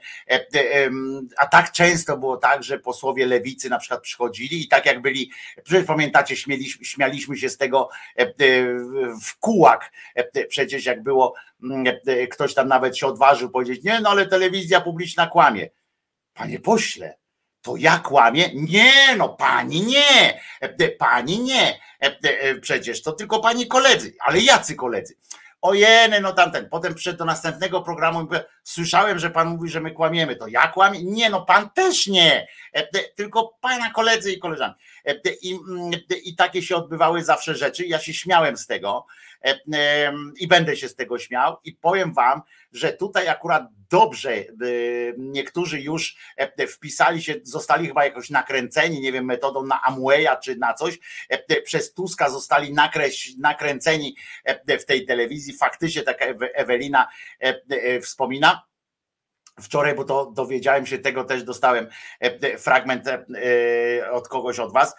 a tak często było tak, że posłowie lewicy na przykład przychodzili i tak jak byli, przecież pamiętacie, śmieliśmy, śmialiśmy się z tego w kułak, przecież jak było, mm, ktoś tam nawet się odważył powiedzieć, nie, no ale telewizja publiczna kłamie. Panie pośle, to ja kłamię? Nie, no pani nie, pani nie. Przecież to tylko pani koledzy, ale jacy koledzy? Ojeny, no tamten. Potem przyszedł do następnego programu i mówię, słyszałem, że pan mówi, że my kłamiemy. To ja kłamię? Nie, no pan też nie. Tylko pana koledzy i koleżanki. I, I takie się odbywały zawsze rzeczy. Ja się śmiałem z tego i będę się z tego śmiał i powiem wam, że tutaj akurat dobrze e, niektórzy już e, wpisali się, zostali chyba jakoś nakręceni, nie wiem, metodą na Amwaya czy na coś, e, przez Tuska zostali nakreś, nakręceni w tej telewizji. Faktycznie taka Ewelina wspomina. Wczoraj, bo to dowiedziałem się tego, też dostałem fragment od kogoś od was.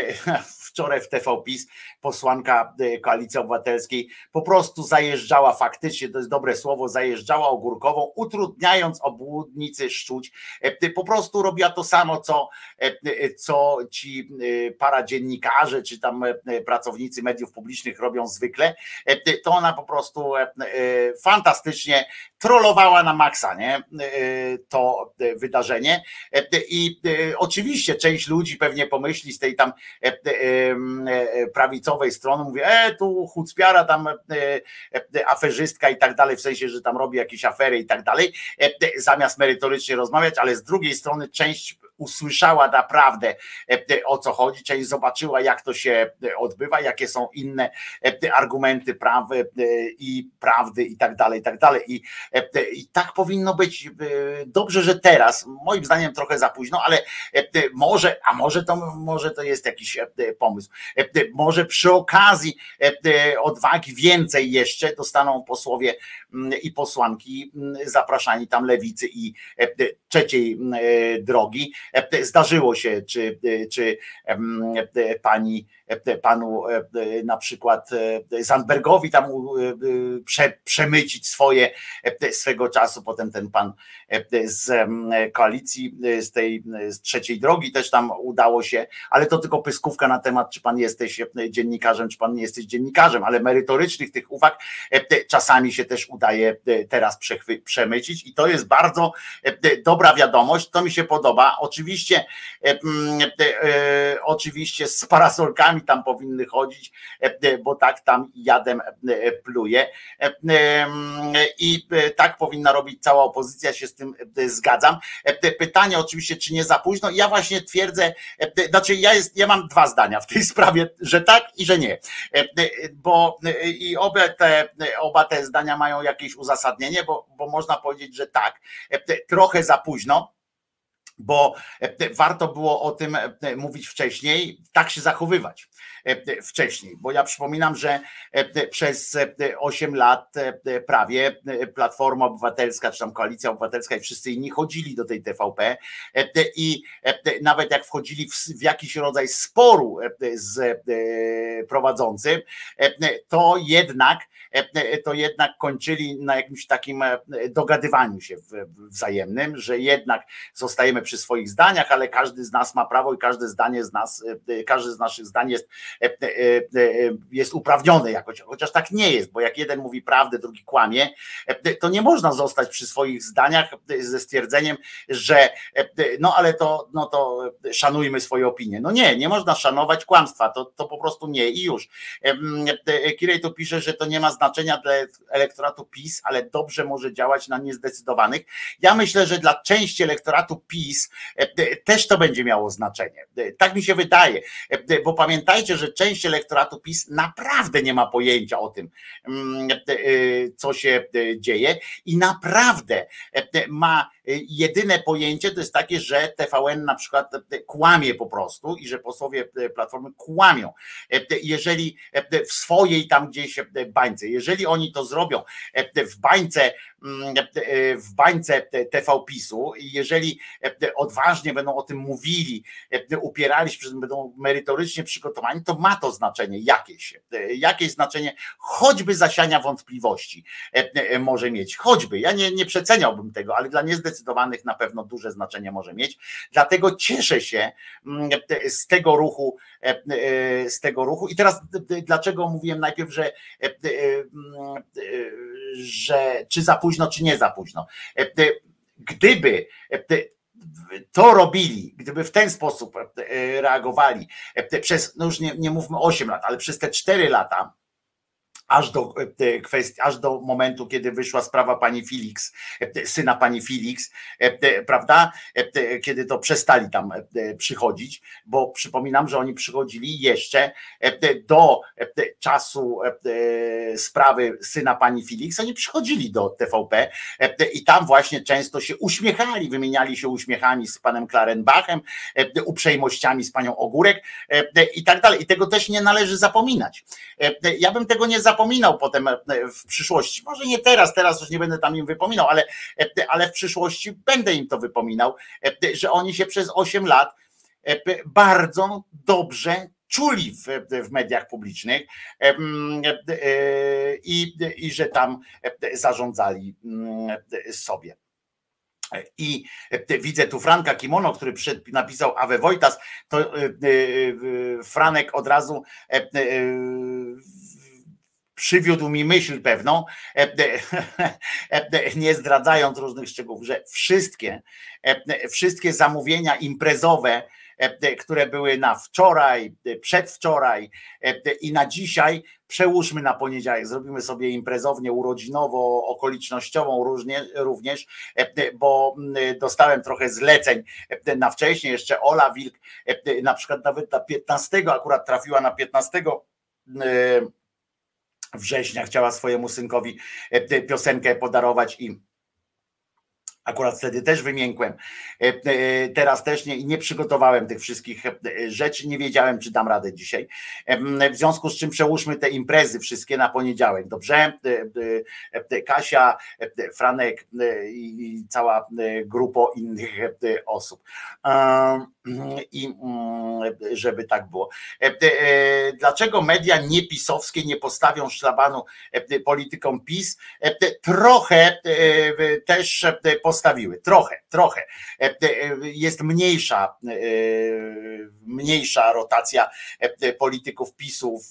Wczoraj w TV PiS posłanka Koalicji Obywatelskiej po prostu zajeżdżała faktycznie, to jest dobre słowo, zajeżdżała ogórkową, utrudniając obłudnicy szczuć. Po prostu robiła to samo, co, co ci paradziennikarze, czy tam pracownicy mediów publicznych robią zwykle. To ona po prostu fantastycznie trollowała na maksa, nie? To wydarzenie. I oczywiście część ludzi pewnie pomyśli z tej tam prawicowej strony, mówi, e, tu chucpiara, tam aferzystka i tak dalej, w sensie, że tam robi jakieś afery i tak dalej, zamiast merytorycznie rozmawiać, ale z drugiej strony część usłyszała naprawdę o co chodzi, część zobaczyła, jak to się odbywa, jakie są inne argumenty prawy i prawdy i tak dalej, i tak dalej. I, I tak powinno być. Dobrze, że teraz, moim zdaniem trochę za późno, ale może, a może to, może to jest jakiś pomysł. Może przy okazji odwagi więcej jeszcze dostaną posłowie i posłanki zapraszani tam lewicy i trzeciej drogi. Zdarzyło się, czy, czy pani panu na przykład Zandbergowi tam prze, przemycić swoje swego czasu, potem ten pan z koalicji, z tej z trzeciej drogi też tam udało się, ale to tylko pyskówka na temat, czy pan jesteś dziennikarzem, czy pan nie jesteś dziennikarzem, ale merytorycznych tych uwag czasami się też udaje teraz przemycić i to jest bardzo dobra wiadomość, to mi się podoba. Oczywiście, oczywiście z parasolkami tam powinny chodzić, e, e, bo tak tam jadem e, pluje. I tak powinna robić cała opozycja, się z tym zgadzam. Pytanie oczywiście, czy nie za późno. Ja właśnie twierdzę, znaczy ja, jest, ja mam dwa zdania w tej sprawie, że tak i że nie. Bo i oba te, oba te zdania mają jakieś uzasadnienie, bo, bo można powiedzieć, że tak, trochę za późno bo warto było o tym mówić wcześniej, tak się zachowywać. E, wcześniej, bo ja przypominam, że e, przez 8 e, lat prawie Platforma Obywatelska, czy tam Koalicja Obywatelska i wszyscy inni chodzili do tej TVP i nawet jak wchodzili w, jakiś rodzaj sporu z prowadzącym, to jednak to jednak kończyli na jakimś takim dogadywaniu się wzajemnym, że jednak zostajemy przy swoich zdaniach, ale każdy z nas ma prawo i każde zdanie z nas, każdy z naszych zdań jest E, e, e, jest uprawniony jakoś, chociaż tak nie jest, bo jak jeden mówi prawdę, drugi kłamie, to nie można zostać przy swoich zdaniach ze stwierdzeniem, że no ale to, no to szanujmy swoje opinie. No nie, nie można szanować kłamstwa, to, to po prostu nie i już. Kirej tu pisze, że to nie ma znaczenia dla elektoratu PiS, ale dobrze może działać na niezdecydowanych. Ja myślę, że dla części elektoratu PiS też to będzie miało znaczenie. Tak mi się wydaje, bo pamiętajcie, że część elektoratu PiS naprawdę nie ma pojęcia o tym, mm, e, co się e, dzieje i naprawdę e, ma jedyne pojęcie to jest takie, że TVN na przykład kłamie po prostu i że posłowie Platformy kłamią. Jeżeli w swojej tam gdzieś bańce, jeżeli oni to zrobią w bańce Mm, e, w bańce TV PiSu i jeżeli e, odważnie będą o tym mówili, e, upierali się, będą merytorycznie przygotowani, to ma to znaczenie jakieś, jakieś znaczenie, choćby zasiania wątpliwości może mieć, choćby, ja nie, nie przeceniałbym tego, ale dla niezdecydowanych na pewno duże znaczenie może mieć, dlatego cieszę się mm, z tego ruchu, z tego ruchu i teraz dlaczego mówiłem najpierw, że mm, że czy za późno, czy nie za późno. E, e, gdyby e, to robili, gdyby w ten sposób reagowali przez, no już nie, nie mówmy 8 lat, ale przez te 4 lata, aż do e, kwestii, aż do momentu, kiedy wyszła sprawa pani Felix, e, syna pani Felix, e, prawda? Kiedy to przestali tam przychodzić, bo przypominam, że oni przychodzili jeszcze do czasu sprawy syna pani Felix, oni przychodzili do TVP i tam właśnie często się uśmiechali, wymieniali się uśmiechami z panem Klarenbachem, uprzejmościami z panią Ogórek i tak dalej. I tego też nie należy zapominać. Ja bym tego nie zapominał zapominał potem e, w przyszłości. Może nie teraz, teraz już nie będę tam im wypominał, ale, e, ale w przyszłości będę im to wypominał, e, że oni się przez 8 lat bardzo dobrze czuli w, w mediach publicznych i, i że tam zarządzali sobie. I widzę tu Franka Kimono, który napisał Awe Wojtas, to Franek od razu przywiódł mi myśl pewną, e, e, e, nie zdradzając różnych szczegółów, że wszystkie, wszystkie zamówienia imprezowe, które były na wczoraj, przedwczoraj i na dzisiaj, przełóżmy na poniedziałek, zrobimy sobie imprezownie, urodzinowo, okolicznościową różnie, również, bo dostałem trochę zleceń na wcześniej, jeszcze Ola Wilk, na przykład nawet na 15, akurat trafiła na 15 września chciała swojemu synkowi e, piosenkę podarować i Akurat wtedy też wymiękłem. E, e, teraz też nie, nie przygotowałem tych wszystkich rzeczy. Nie wiedziałem, czy dam radę dzisiaj. W związku z czym przełóżmy te imprezy wszystkie na poniedziałek. Dobrze? Kasia, Franek i cała grupa innych osób i mm, żeby tak było. E, e, dlaczego media niepisowskie nie postawią szlabanu e, politykom PiS? Trochę też postawiły, trochę, trochę. Jest mniejsza, mniejsza rotacja polityków PiSów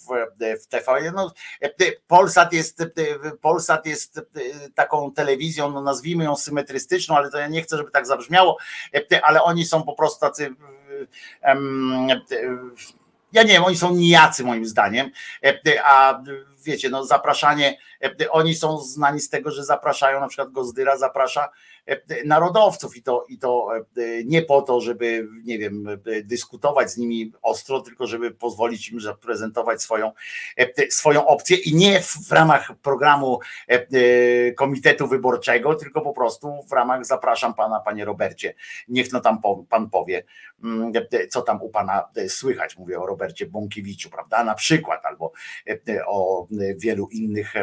w TV. No, Polsat jest, Polsat jest taką telewizją, no nazwijmy ją symetrystyczną, ale to ja nie chcę, żeby tak zabrzmiało, ale oni są po prostu tacy ja nie wiem, oni są nijacy moim zdaniem, a wiecie, no zapraszanie, oni są znani z tego, że zapraszają, na przykład Gozdyra zaprasza narodowców i to, i to nie po to, żeby, nie wiem, dyskutować z nimi ostro, tylko żeby pozwolić im zaprezentować swoją, swoją opcję i nie w ramach programu Komitetu Wyborczego, tylko po prostu w ramach zapraszam pana, panie Robercie, niech no tam pan powie, co tam u pana słychać, mówię o Robercie Bąkiewiczu, prawda, na przykład, albo o wielu innych,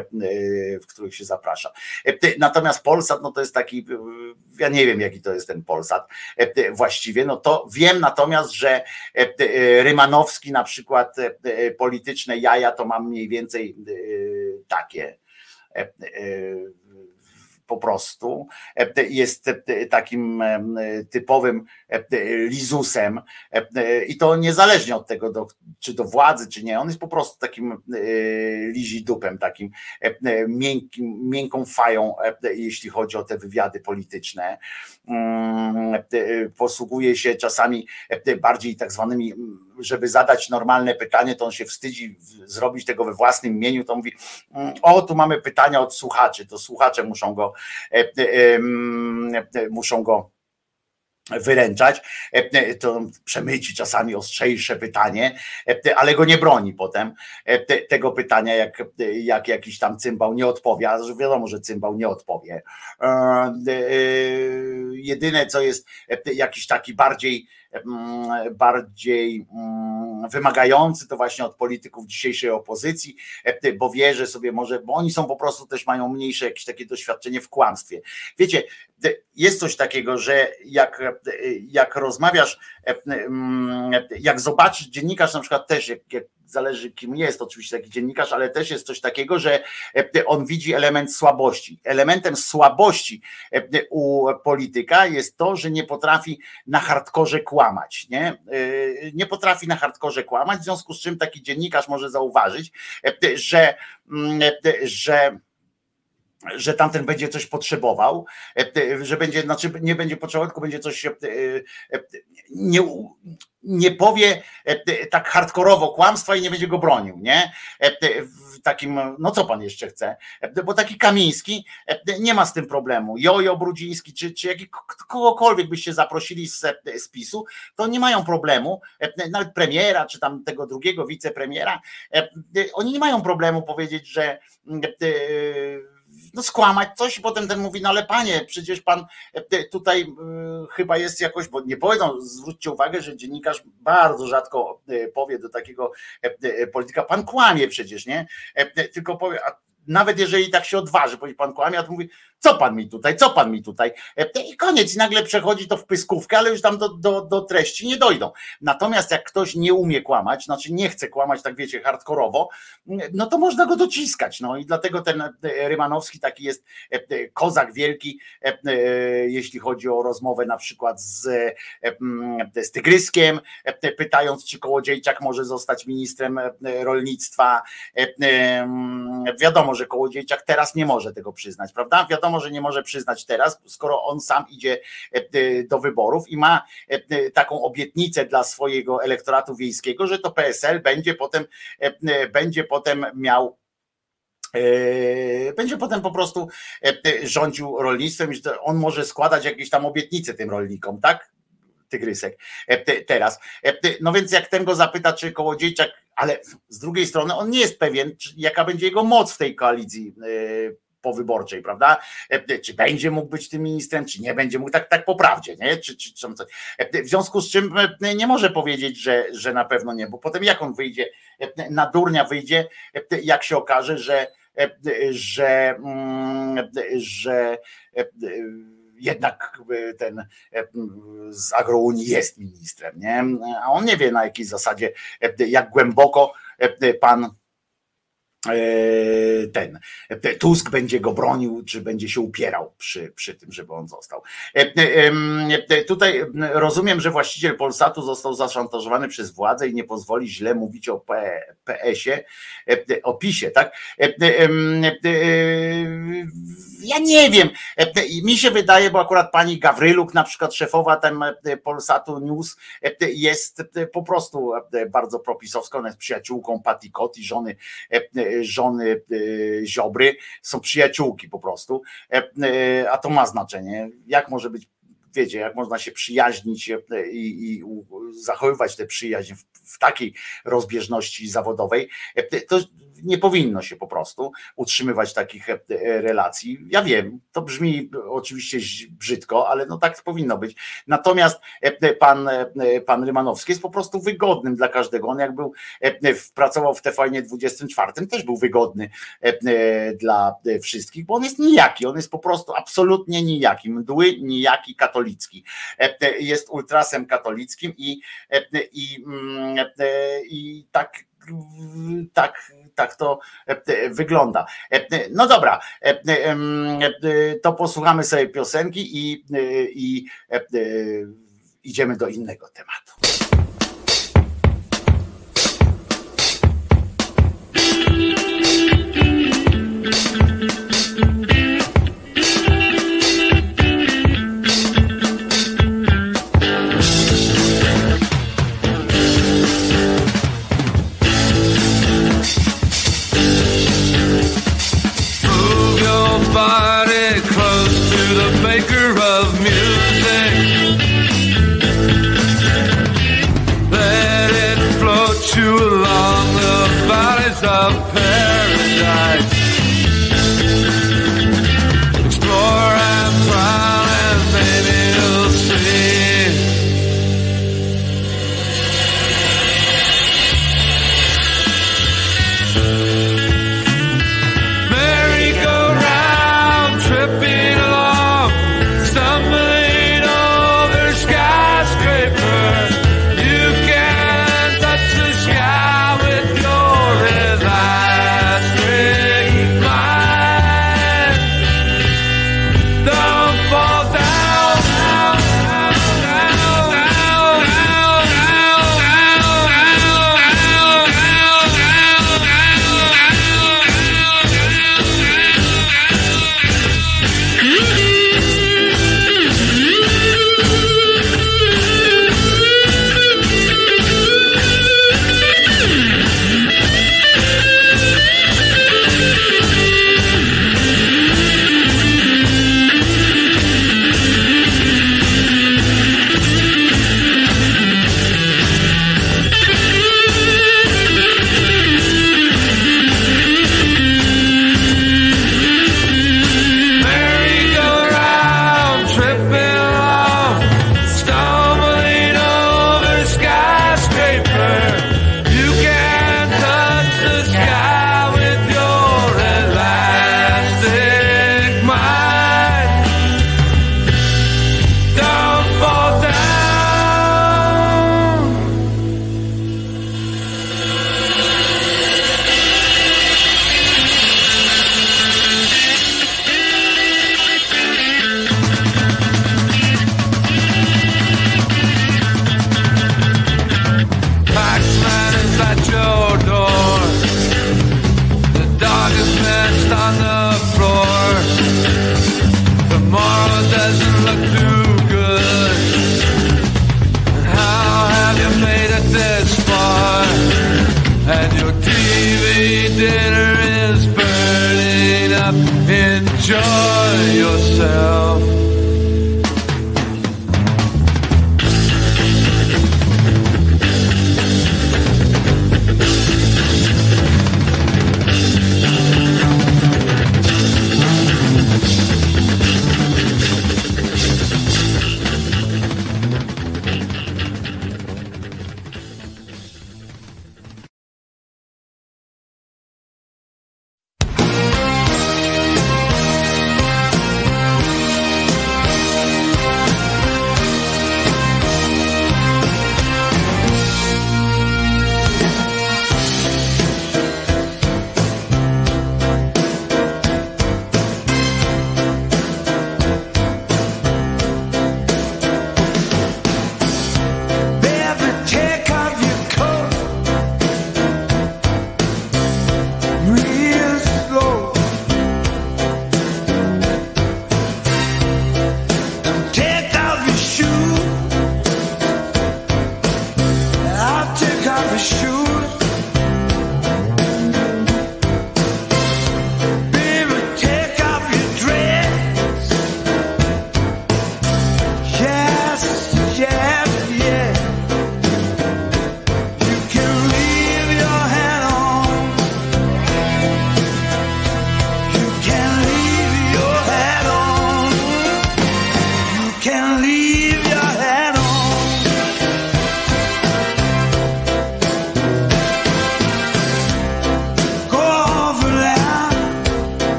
w których się zaprasza. Natomiast Polsat, no to jest taki ja nie wiem jaki to jest ten Polsat e, właściwie, no to wiem natomiast, że e, e, Rymanowski na przykład polityczne jaja to mam mniej więcej takie po prostu jest takim typowym lizusem i to niezależnie od tego, czy do władzy, czy nie, on jest po prostu takim lizidupem, takim miękkim, miękką fają, jeśli chodzi o te wywiady polityczne. Mm, posługuje się czasami bardziej tak zwanymi żeby zadać normalne pytanie, to on się wstydzi zrobić tego we własnym imieniu, to mówi, mm, o tu mamy pytania od słuchaczy, to słuchacze muszą go, e, e, e, muszą go wyręczać, to przemyci czasami ostrzejsze pytanie, ale go nie broni potem tego pytania, jak, jak jakiś tam cymbał nie odpowie, a wiadomo, że cymbał nie odpowie. Jedyne, co jest jakiś taki bardziej bardziej mm, wymagający to właśnie od polityków dzisiejszej opozycji, e, bo wie, że sobie może, bo oni są po prostu też mają mniejsze jakieś takie doświadczenie w kłamstwie. Wiecie, jest coś takiego, że jak, jak rozmawiasz, e, mm, jak zobaczysz dziennikarz na przykład też, jak, jak zależy kim jest oczywiście taki dziennikarz, ale też jest coś takiego, że e, on widzi element słabości. Elementem słabości e, u polityka jest to, że nie potrafi na hardkorze kłamać, nie? E, nie potrafi na hardkorze kłamać, w związku z czym taki dziennikarz może zauważyć, że, mm, że że tamten będzie coś potrzebował, że będzie, znaczy nie będzie potrzebował, tylko będzie coś nie, nie powie tak hardkorowo kłamstwa i nie będzie go bronił, nie? W takim, no co pan jeszcze chce? Bo taki Kamiński nie ma z tym problemu. Jojo Brudziński, czy, czy jaki, kogokolwiek byście zaprosili z, z PiSu, to nie mają problemu, nawet premiera, czy tam tego drugiego wicepremiera, oni nie mają problemu powiedzieć, że no skłamać coś i potem ten mówi, no ale panie, przecież pan e, tutaj e, chyba jest jakoś, bo nie powiedzą, zwróćcie uwagę, że dziennikarz bardzo rzadko e, powie do takiego polityka, pan kłamie przecież, nie? Tylko powie, a nawet jeżeli tak się odważy, powiedzieć pan kłamie, a to mówi, co pan mi tutaj, co pan mi tutaj e, i koniec, i nagle przechodzi to w pyskówkę, ale już tam do, do, do treści nie dojdą. Natomiast jak ktoś nie umie kłamać, znaczy nie chce kłamać, tak wiecie, hardkorowo, no to można go dociskać, no i dlatego ten e, Rymanowski taki jest e, kozak wielki, jeśli chodzi o rozmowę na przykład z, z Tygryskiem, pytając, czy Kołodziejczak może zostać ministrem rolnictwa. Wiadomo, że Kołodziejczak teraz nie może tego przyznać, prawda? Wiadomo, że nie może przyznać teraz, skoro on sam idzie e, do wyborów i ma e, taką obietnicę dla swojego elektoratu wiejskiego, że to PSL będzie potem, e, będzie potem miał będzie potem po prostu rządził rolnictwem i on może składać jakieś tam obietnice tym rolnikom, tak? Tygrysek teraz. No więc jak ten go zapyta, czy Kołodziejczak, ale z drugiej strony on nie jest pewien, jaka będzie jego moc w tej koalicji powyborczej, prawda? E, czy będzie mógł być tym ministrem, czy nie będzie mógł, tak, tak po prawdzie, nie? Czy, czy, czy. E, w związku z czym e, nie może powiedzieć, że, że na pewno nie, bo potem jak on wyjdzie, na durnia wyjdzie, jak się okaże, że, że, że jednak ten z agrounii jest ministrem, nie? A on nie wie na jakiej zasadzie, jak głęboko pan E, ten Tusk będzie go bronił, czy będzie się upierał przy, przy tym, żeby on został. E, e, tutaj rozumiem, że właściciel Polsatu został zaszantażowany przez władzę i nie pozwoli źle mówić o PS-ie, o PiSie, tak? Ja nie wiem. Mi się wydaje, bo akurat pani Gawryluk, na przykład szefowa ten Polsatu News, jest po prostu bardzo propisowska, ona jest przyjaciółką Patti Kotti, żony żony Ziobry są przyjaciółki po prostu, a to ma znaczenie. Jak może być wiecie, jak można się przyjaźnić i, i zachowywać tę przyjaźń w, w, takiej rozbieżności zawodowej, to nie powinno się po prostu utrzymywać takich e, relacji. Ja wiem, to brzmi oczywiście brzydko, ale no tak powinno być. Natomiast e, pan, e, pan Rymanowski jest po prostu wygodnym dla każdego. On jak był, pracował w TVN 24, też był wygodny dla wszystkich, bo on jest nijaki, on jest po prostu absolutnie nijaki, mdły, nijaki, katolicki. Jest ultrasem katolickim i, i, mm, i tak tak, tak to e, wygląda. E, no dobra, e, to posłuchamy sobie piosenki i, i idziemy do innego tematu.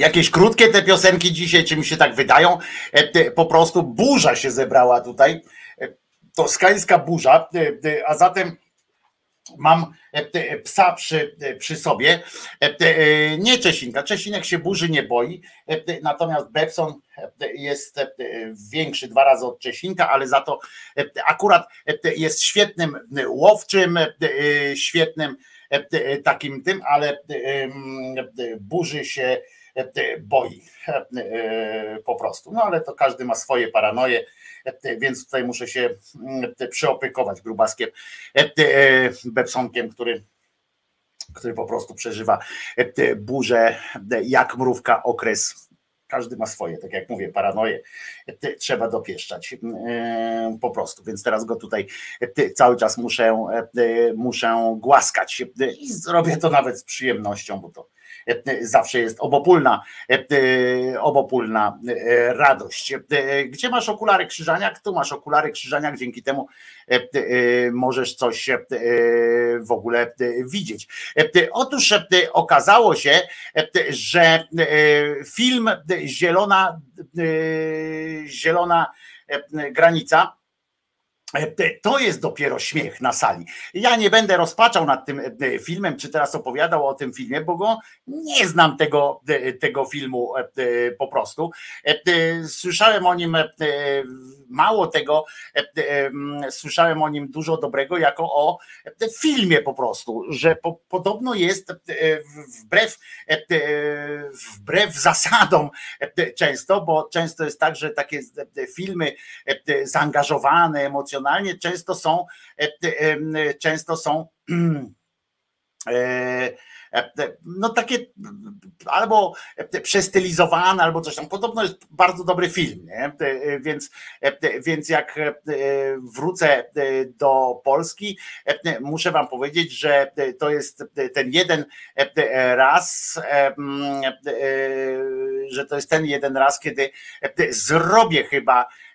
Jakieś krótkie te piosenki dzisiaj, czy mi się tak wydają? Po prostu burza się zebrała tutaj. Toskańska burza, a zatem mam psa przy, przy sobie. Nie Czesinka. Czesinek się burzy nie boi. Natomiast Bepson jest większy dwa razy od Czesinka, ale za to akurat jest świetnym łowczym, świetnym takim tym, ale burzy się boi po prostu. No ale to każdy ma swoje paranoje więc tutaj muszę się przyopiekować grubaskiem e, e, Bepsonkiem, który który po prostu przeżywa e, burzę jak mrówka okres każdy ma swoje, tak jak mówię, paranoje trzeba dopieszczać po prostu, więc teraz go tutaj cały czas muszę, muszę głaskać i zrobię to nawet z przyjemnością, bo to zawsze jest obopólna, obopólna radość. Gdzie masz okulary krzyżaniak? Tu masz okulary krzyżaniak, dzięki temu możesz coś w ogóle widzieć. Otóż okazało się, że film Zielona, Zielona granica E, to jest dopiero śmiech na sali. Ja nie będę rozpaczał nad tym e, filmem, czy teraz opowiadał o tym filmie, bo go nie znam tego, e, tego filmu po prostu. Słyszałem o nim mało tego, słyszałem o nim dużo dobrego jako o filmie po prostu, że po, podobno jest wbrew, wbrew zasadom często, bo często jest tak, że takie filmy zaangażowane, emocjonalnie często są, e, e, często są e, no takie albo przestylizowane, albo coś tam. Podobno jest bardzo dobry film, nie? Więc, więc jak wrócę do Polski, muszę wam powiedzieć, że to jest ten jeden raz, że to jest ten jeden raz, kiedy zrobię chyba E, e,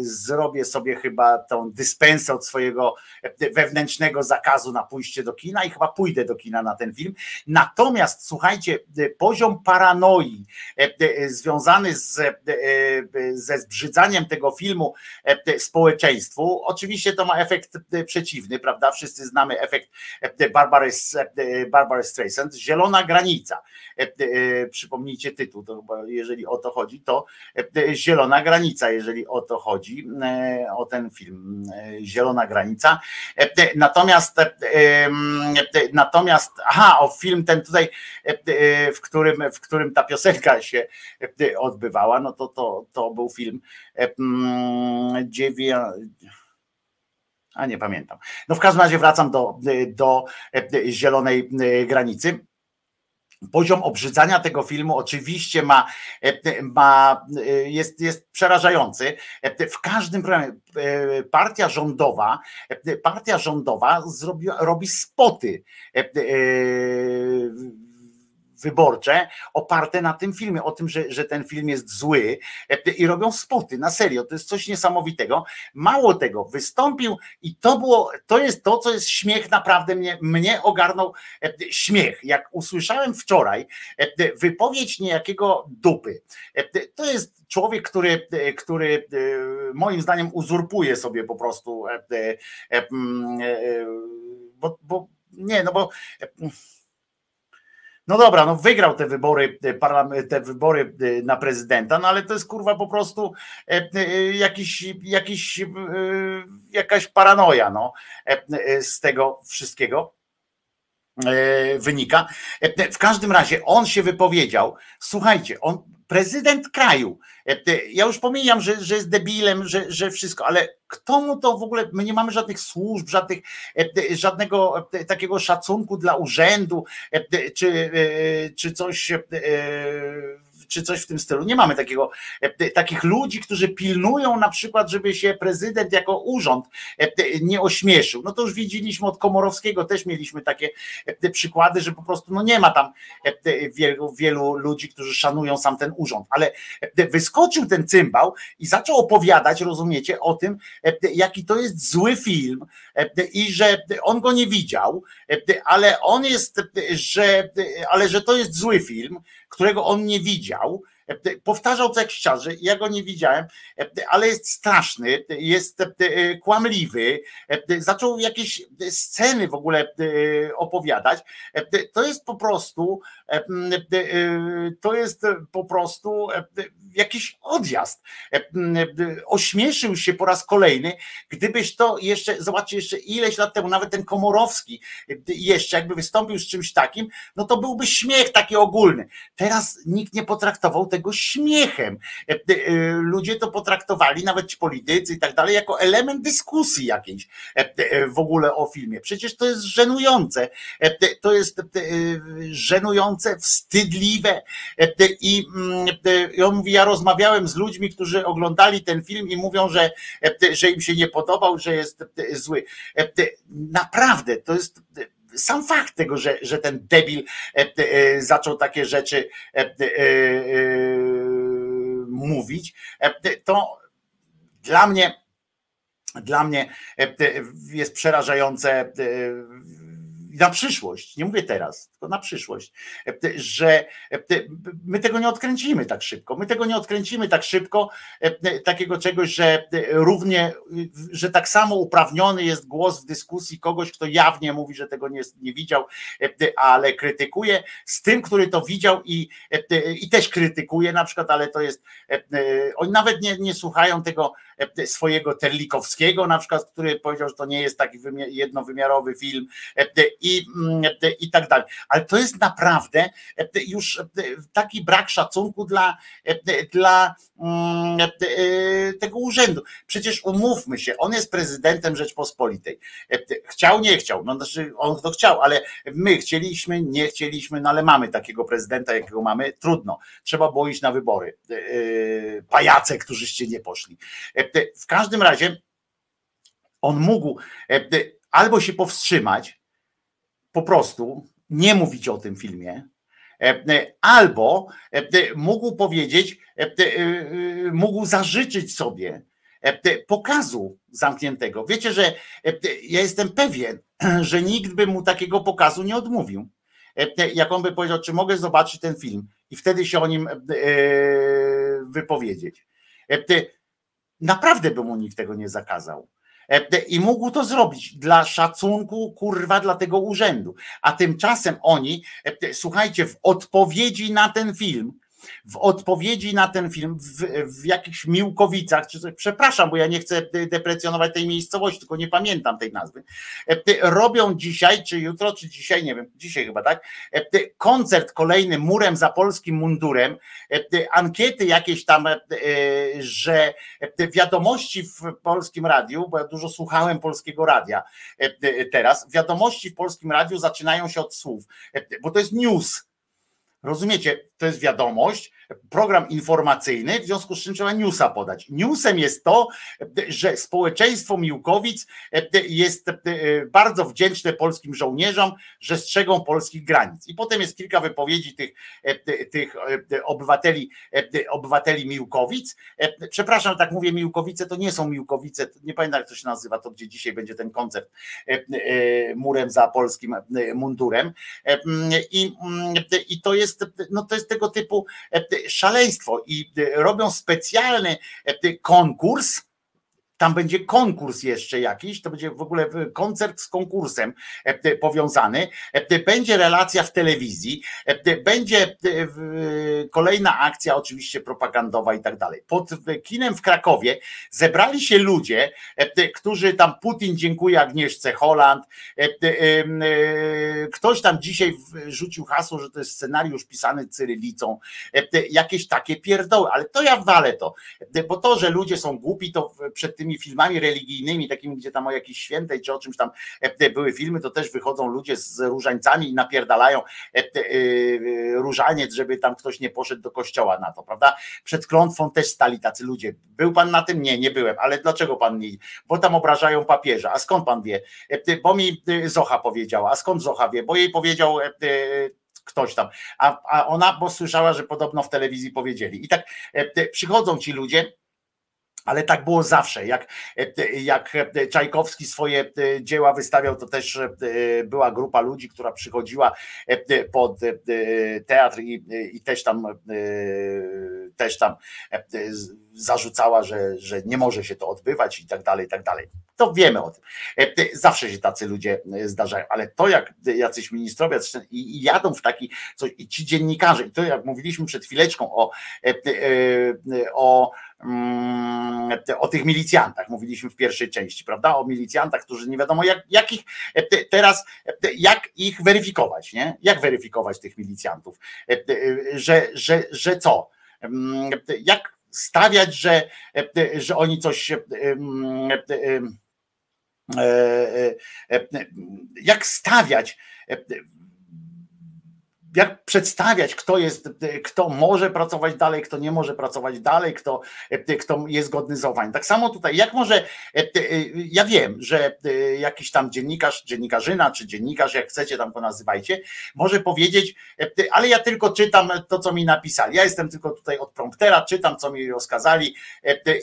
zrobię sobie chyba tą dyspensę od swojego e, wewnętrznego zakazu na pójście do kina i chyba pójdę do kina na ten film. Natomiast słuchajcie, poziom paranoi związany z, ze zbrzydzaniem tego filmu społeczeństwu, oczywiście to ma efekt przeciwny, prawda? Wszyscy znamy efekt Barbary, Barbary Streisand, Zielona granica. Przypomnijcie tytuł, to jeżeli o to chodzi, to Zielona granica jeżeli o to chodzi, e, o ten film e, Zielona Granica. E, natomiast natomiast, aha, o film ten tutaj, w którym, w którym ta piosenka się odbywała, no to, to, to był film dziewię a nie pamiętam. No w każdym razie wracam do, do zielonej granicy. Poziom obrzydzania tego filmu oczywiście ma, ma jest, jest przerażający. W każdym programie partia rządowa, partia rządowa zrobi, robi spoty wyborcze oparte na tym filmie, o tym, że, że ten film jest zły e, i robią spoty, na serio, to jest coś niesamowitego. Mało tego, wystąpił i to było, to jest to, co jest śmiech, naprawdę mnie, mnie ogarnął e, śmiech. Jak usłyszałem wczoraj e, wypowiedź niejakiego dupy, to jest człowiek, który, który moim zdaniem uzurpuje sobie po prostu bo, bo nie, no bo no dobra, no wygrał te wybory, e, te wybory e, na prezydenta, no ale to jest kurwa po prostu e, jakiś, jakiś, jakaś paranoja no, z tego wszystkiego wynika. W każdym razie on się wypowiedział. Słuchajcie, on prezydent kraju. Ja już pomijam, że, że jest debilem, że, że wszystko, ale kto mu to w ogóle, my nie mamy żadnych służb, żadnych, żadnego takiego szacunku dla urzędu, czy, czy coś czy coś w tym stylu. Nie mamy takiego, takich ludzi, którzy pilnują na przykład, żeby się prezydent jako urząd nie ośmieszył. No to już widzieliśmy od Komorowskiego, też mieliśmy takie przykłady, że po prostu no nie ma tam wielu, wielu ludzi, którzy szanują sam ten urząd, ale wyskoczył ten cymbał i zaczął opowiadać, rozumiecie, o tym, jaki to jest zły film i że on go nie widział, ale on jest, że, ale że to jest zły film, którego on nie widział, Powtarzał co jakiś czas, że ja go nie widziałem, ale jest straszny, jest kłamliwy, zaczął jakieś sceny w ogóle opowiadać. To jest po prostu, to jest po prostu jakiś odjazd. Ośmieszył się po raz kolejny. Gdybyś to jeszcze, zobaczcie, jeszcze ileś lat temu, nawet ten Komorowski jeszcze jakby wystąpił z czymś takim, no to byłby śmiech taki ogólny. Teraz nikt nie potraktował tego śmiechem. E, e, ludzie to potraktowali, nawet ci politycy i tak dalej, jako element dyskusji jakiejś e, w ogóle o filmie. Przecież to jest żenujące. To jest żenujące, wstydliwe. I, mm, I on mówi, ja rozmawiałem z ludźmi, którzy oglądali ten film i mówią, że, że im się nie podobał, że jest zły. Naprawdę, to jest sam fakt tego, że, że ten debil zaczął takie rzeczy mówić, to dla mnie dla mnie jest przerażające na przyszłość, nie mówię teraz, tylko na przyszłość, że my tego nie odkręcimy tak szybko. My tego nie odkręcimy tak szybko, takiego czegoś, że równie, że tak samo uprawniony jest głos w dyskusji kogoś, kto jawnie mówi, że tego nie, nie widział, ale krytykuje, z tym, który to widział i, i też krytykuje na przykład, ale to jest, oni nawet nie, nie słuchają tego swojego Terlikowskiego na przykład, który powiedział, że to nie jest taki jednowymiarowy film i, mm, i tak dalej. Ale to jest naprawdę już taki brak szacunku dla, dla mm, tego urzędu. Przecież umówmy się, on jest prezydentem Rzeczpospolitej. Chciał, nie chciał, no znaczy on to chciał, ale my chcieliśmy, nie chcieliśmy, no ale mamy takiego prezydenta, jakiego mamy, trudno. Trzeba było iść na wybory. Pajace, którzyście nie poszli. W każdym razie on mógł albo się powstrzymać, po prostu nie mówić o tym filmie, e, e, albo e, mógł powiedzieć, mógł zażyczyć sobie pokazu zamkniętego. Wiecie, że ja jestem pewien, że nikt by mu takiego pokazu nie odmówił. Jak on by powiedział, czy mogę zobaczyć ten film i wtedy się o nim wypowiedzieć. Naprawdę by mu nikt tego nie zakazał. E, I mógł to zrobić dla szacunku, kurwa, dla tego urzędu. A tymczasem oni, e, słuchajcie, w odpowiedzi na ten film, w odpowiedzi na ten film w, w jakichś Miłkowicach, czy przepraszam, bo ja nie chcę deprecjonować tej miejscowości, tylko nie pamiętam tej nazwy, e, robią dzisiaj, czy jutro, czy dzisiaj, nie wiem, dzisiaj chyba tak, e, koncert kolejny murem za polskim mundurem, e, ankiety jakieś tam, że wiadomości w polskim radiu, bo ja dużo słuchałem polskiego radia teraz, wiadomości w polskim radiu zaczynają się od słów, bo to jest news, Rozumiecie, to jest wiadomość, program informacyjny, w związku z czym trzeba newsa podać. Newsem jest to, że społeczeństwo Miłkowic jest bardzo wdzięczne polskim żołnierzom, że strzegą polskich granic. I potem jest kilka wypowiedzi tych, tych obywateli, obywateli Miłkowic. Przepraszam, tak mówię, Miłkowice to nie są Miłkowice, nie pamiętam jak to się nazywa, to gdzie dzisiaj będzie ten koncert murem za polskim mundurem. I, i to jest, no to jest tego typu szaleństwo i robią specjalny e, konkurs tam będzie konkurs jeszcze jakiś, to będzie w ogóle koncert z konkursem e, powiązany, e, będzie relacja w telewizji, e, będzie kolejna akcja oczywiście propagandowa i tak dalej. Pod kinem w Krakowie zebrali się ludzie, którzy tam Putin dziękuję Agnieszce Holland, ktoś tam dzisiaj rzucił hasło, że to jest scenariusz pisany cyrylicą, jakieś takie pierdoły, ale to ja walę to, bo to, że ludzie są głupi, to przed tymi tymi filmami religijnymi, takimi, gdzie tam o jakiejś świętej czy o czymś tam były filmy, to też wychodzą ludzie z różańcami i napierdalają różaniec, żeby tam ktoś nie poszedł do kościoła na to, prawda? Przed klątwą też stali tacy ludzie. Był pan na tym? Nie, nie byłem, ale dlaczego pan nie? Bo tam obrażają papieża. A skąd pan wie? Bo mi Zocha powiedziała. A skąd Zocha wie? Bo jej powiedział ktoś tam, a, a ona, bo słyszała, że podobno w telewizji powiedzieli. I tak przychodzą ci ludzie, ale tak było zawsze. Jak, jak Czajkowski swoje dzieła wystawiał, to też była grupa ludzi, która przychodziła pod teatr i, i też tam też tam zarzucała, że, że nie może się to odbywać i tak dalej, i tak dalej. To wiemy o tym. Zawsze się tacy ludzie zdarzają, ale to jak jacyś ministrowie i jadą w taki, coś, i ci dziennikarze, i to jak mówiliśmy przed chwileczką o, o o tych milicjantach, mówiliśmy w pierwszej części, prawda? O milicjantach, którzy nie wiadomo jak, jak ich teraz, jak ich weryfikować, nie? Jak weryfikować tych milicjantów? Że, że, że co? Mm, jak stawiać, że, że oni coś mm, e, e, e, jak stawiać jak przedstawiać, kto jest, kto może pracować dalej, kto nie może pracować dalej, kto, kto jest godny zaufania. Tak samo tutaj, jak może, ja wiem, że jakiś tam dziennikarz, dziennikarzyna, czy dziennikarz, jak chcecie tam go nazywajcie, może powiedzieć, ale ja tylko czytam to, co mi napisali. Ja jestem tylko tutaj od promptera, czytam, co mi rozkazali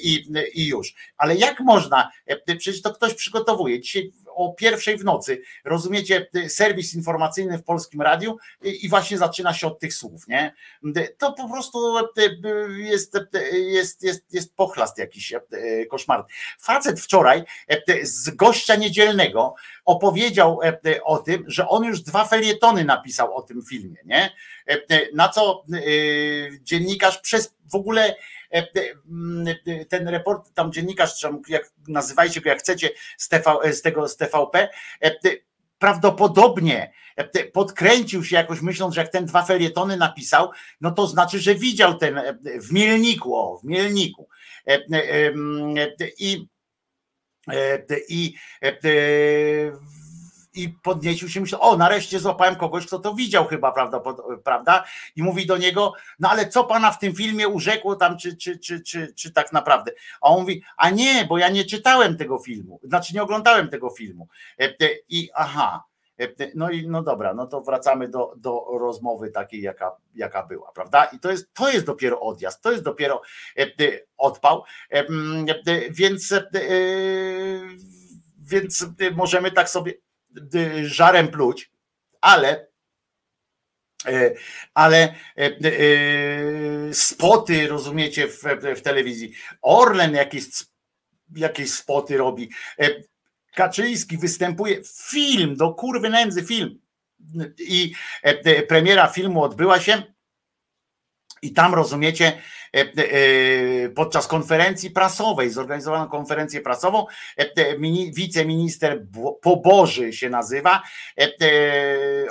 i, i już. Ale jak można, przecież to ktoś przygotowuje. Dzisiaj o pierwszej w nocy, rozumiecie, serwis informacyjny w polskim radiu i właśnie zaczyna się od tych słów, nie? To po prostu jest, jest, jest, jest pochlast jakiś koszmar. Facet wczoraj z gościa niedzielnego opowiedział o tym, że on już dwa felietony napisał o tym filmie, nie? Na co dziennikarz przez w ogóle ten report, tam dziennikarz, jak nazywajcie go jak chcecie, z, TV, e, z tego z TVP, prawdopodobnie podkręcił się jakoś myśląc, że jak ten dwa felietony napisał, no to znaczy, że widział ten w Mielniku, o, w Mielniku. I, i, i podniecił się, myślał, o nareszcie złapałem kogoś, kto to widział chyba, prawda, prawda? I mówi do niego, no ale co pana w tym filmie urzekło tam, czy, czy, czy, czy, czy tak naprawdę? A on mówi, a nie, bo ja nie czytałem tego filmu, znaczy nie oglądałem tego filmu. E, e, I aha, e, no i no dobra, no to wracamy do, do rozmowy takiej, jaka, jaka była, prawda? I to jest, to jest dopiero odjazd, to jest dopiero odpał, więc, więc możemy tak sobie żarem pluć, ale e, ale e, e, spoty, rozumiecie, w, w telewizji. Orlen jakieś, jakieś spoty robi. Kaczyński występuje, film, do kurwy nędzy film. I premiera filmu odbyła się i tam rozumiecie, E, e, podczas konferencji prasowej, zorganizowano konferencję prasową, e, wiceminister Poboży się nazywa,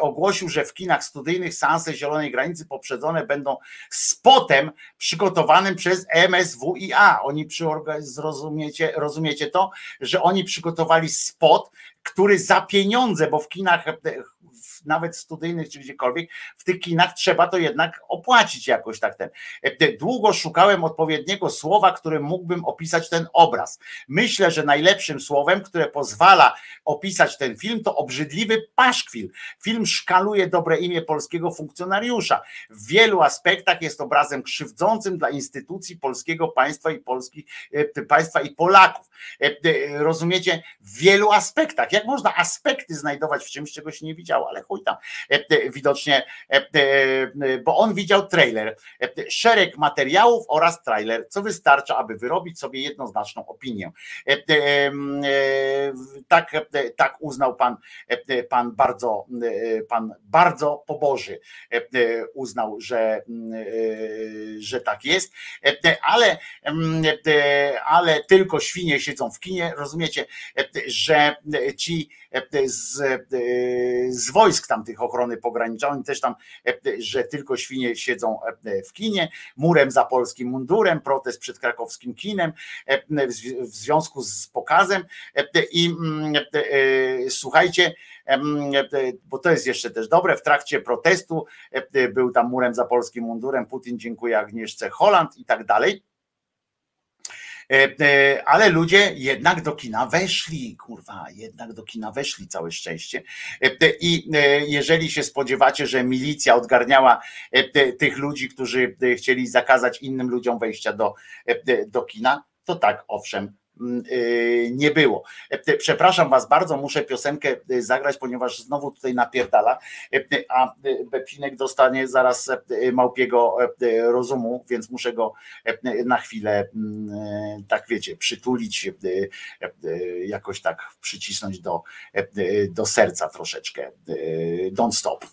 ogłosił, że w kinach studyjnych seanse Zielonej Granicy poprzedzone będą spotem przygotowanym przez MSWiA. Oni zrozumiecie, rozumiecie to, że oni przygotowali spot, który za pieniądze, bo w kinach nawet studyjnych czy gdziekolwiek, w tych kinach trzeba to jednak opłacić jakoś tak ten. E, długo szukałem odpowiedniego słowa, którym mógłbym opisać ten obraz. Myślę, że najlepszym słowem, które pozwala opisać ten film, to obrzydliwy paszkwil. Film szkaluje dobre imię polskiego funkcjonariusza. W wielu aspektach jest obrazem krzywdzącym dla instytucji polskiego państwa i polskich e, państwa i Polaków. E, rozumiecie? W wielu aspektach. Jak można aspekty znajdować w czymś, czego się nie widziało, ale chuj tam. Widocznie, bo on widział trailer. Szereg materiałów oraz trailer, co wystarcza, aby wyrobić sobie jednoznaczną opinię. Tak, tak uznał pan, pan bardzo, pan bardzo poboży uznał, że, że tak jest, ale, ale tylko świnie siedzą w kinie, rozumiecie, że ci z, z wojsk tam tych ochrony pogranicza. Oni też tam, że tylko świnie siedzą w kinie, murem za polskim mundurem, protest przed krakowskim kinem w związku z pokazem i mm, słuchajcie, bo to jest jeszcze też dobre, w trakcie protestu był tam murem za polskim mundurem, Putin dziękuję Agnieszce Holland i tak dalej. E, e, ale ludzie jednak do kina weszli, kurwa, jednak do kina weszli, całe szczęście. E, I jeżeli się spodziewacie, że milicja odgarniała tych ludzi, którzy chcieli zakazać innym ludziom wejścia do, do kina, to tak, owszem, nie było. E, przepraszam Was bardzo, muszę piosenkę y, zagrać, ponieważ znowu tutaj napierdala, e, a y, Bepinek dostanie zaraz e, małpiego rozumu, więc muszę go na chwilę, mm, tak wiecie, przytulić, jakoś tak przycisnąć do, do serca troszeczkę. Don't stop.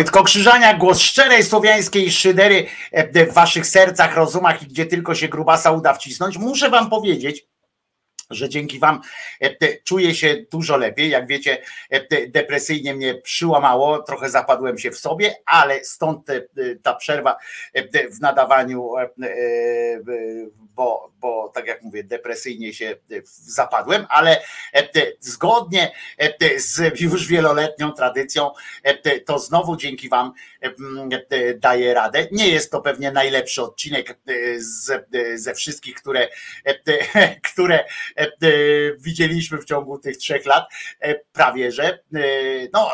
Wojtko Krzyżania, głos szczerej słowiańskiej szydery e, w waszych sercach, rozumach i gdzie tylko się grubasa uda wcisnąć. Muszę wam powiedzieć, że dzięki Wam e, czuję się dużo lepiej. Jak wiecie, e, depresyjnie mnie przyłamało, trochę zapadłem się w sobie, ale stąd ta przerwa w nadawaniu, bo, bo tak jak mówię, depresyjnie się zapadłem, ale zgodnie z już wieloletnią tradycją, to znowu dzięki Wam daję radę. Nie jest to pewnie najlepszy odcinek ze wszystkich, które, które widzieliśmy w ciągu tych trzech lat, prawie że. No,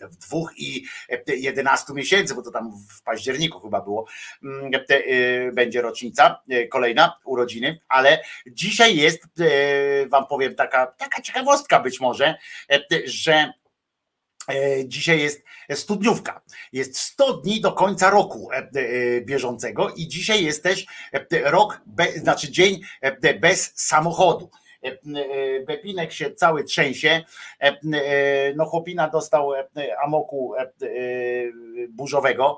w dwóch i jedenastu miesięcy, bo to tam w październiku chyba było, będzie rocznica kolejna urodziny, ale dzisiaj jest, wam powiem, taka, taka ciekawostka być może, że Dzisiaj jest studniówka. Jest 100 dni do końca roku bieżącego i dzisiaj jest też rok, znaczy dzień bez samochodu. Bepinek się cały trzęsie. No chłopina dostał amoku burzowego.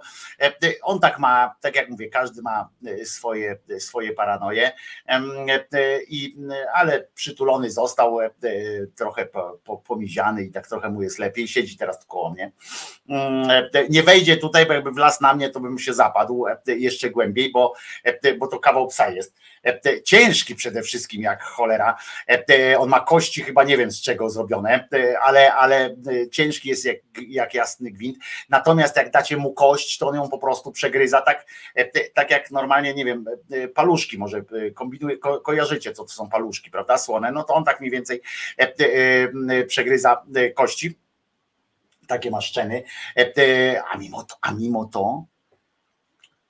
On tak ma, tak jak mówię, każdy ma swoje, swoje paranoje, I, ale przytulony został, trochę pomiziany i tak trochę mu jest lepiej. Siedzi teraz koło mnie. Nie wejdzie tutaj, bo jakby wlazł na mnie, to bym się zapadł jeszcze głębiej, bo, bo to kawał psa jest. Ciężki przede wszystkim jak cholera. On ma kości chyba nie wiem z czego zrobione, ale, ale ciężki jest jak, jak jasny gwint. Natomiast jak dacie mu kość, to on ją po prostu przegryza tak, tak jak normalnie, nie wiem, paluszki może kombinuje, ko, kojarzycie co to są paluszki, prawda, słone, no to on tak mniej więcej przegryza kości. Takie maszczeny, a mimo to, a mimo to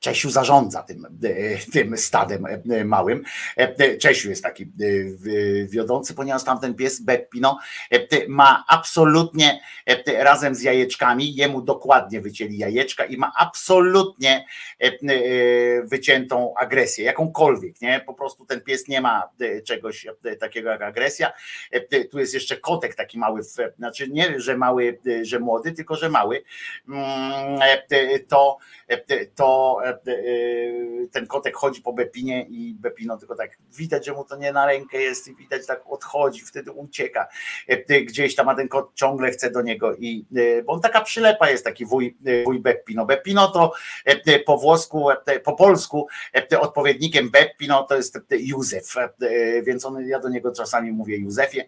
Czesiu zarządza tym, e, tym stadem e, małym. E, Czesiu jest taki wiodący, ponieważ tamten pies Beppino ma absolutnie razem z jajeczkami, jemu dokładnie wycięli jajeczka i ma absolutnie wyciętą agresję, jakąkolwiek, nie? Po prostu ten pies nie ma czegoś takiego jak agresja. Tu jest jeszcze kotek taki mały, znaczy nie, że mały, że młody, tylko że mały. Mm, to, to ten kotek chodzi po Bepinie i Bepino tylko tak widać, że mu to nie na rękę jest i widać tak odchodzi, wtedy ucieka e, gdzieś tam, a ten kot ciągle chce do niego i e, bo on taka przylepa jest taki wuj, wuj Beppino. Beppino to po włosku, po polsku odpowiednikiem Beppino to jest Józef, więc on, ja do niego czasami mówię Józefie,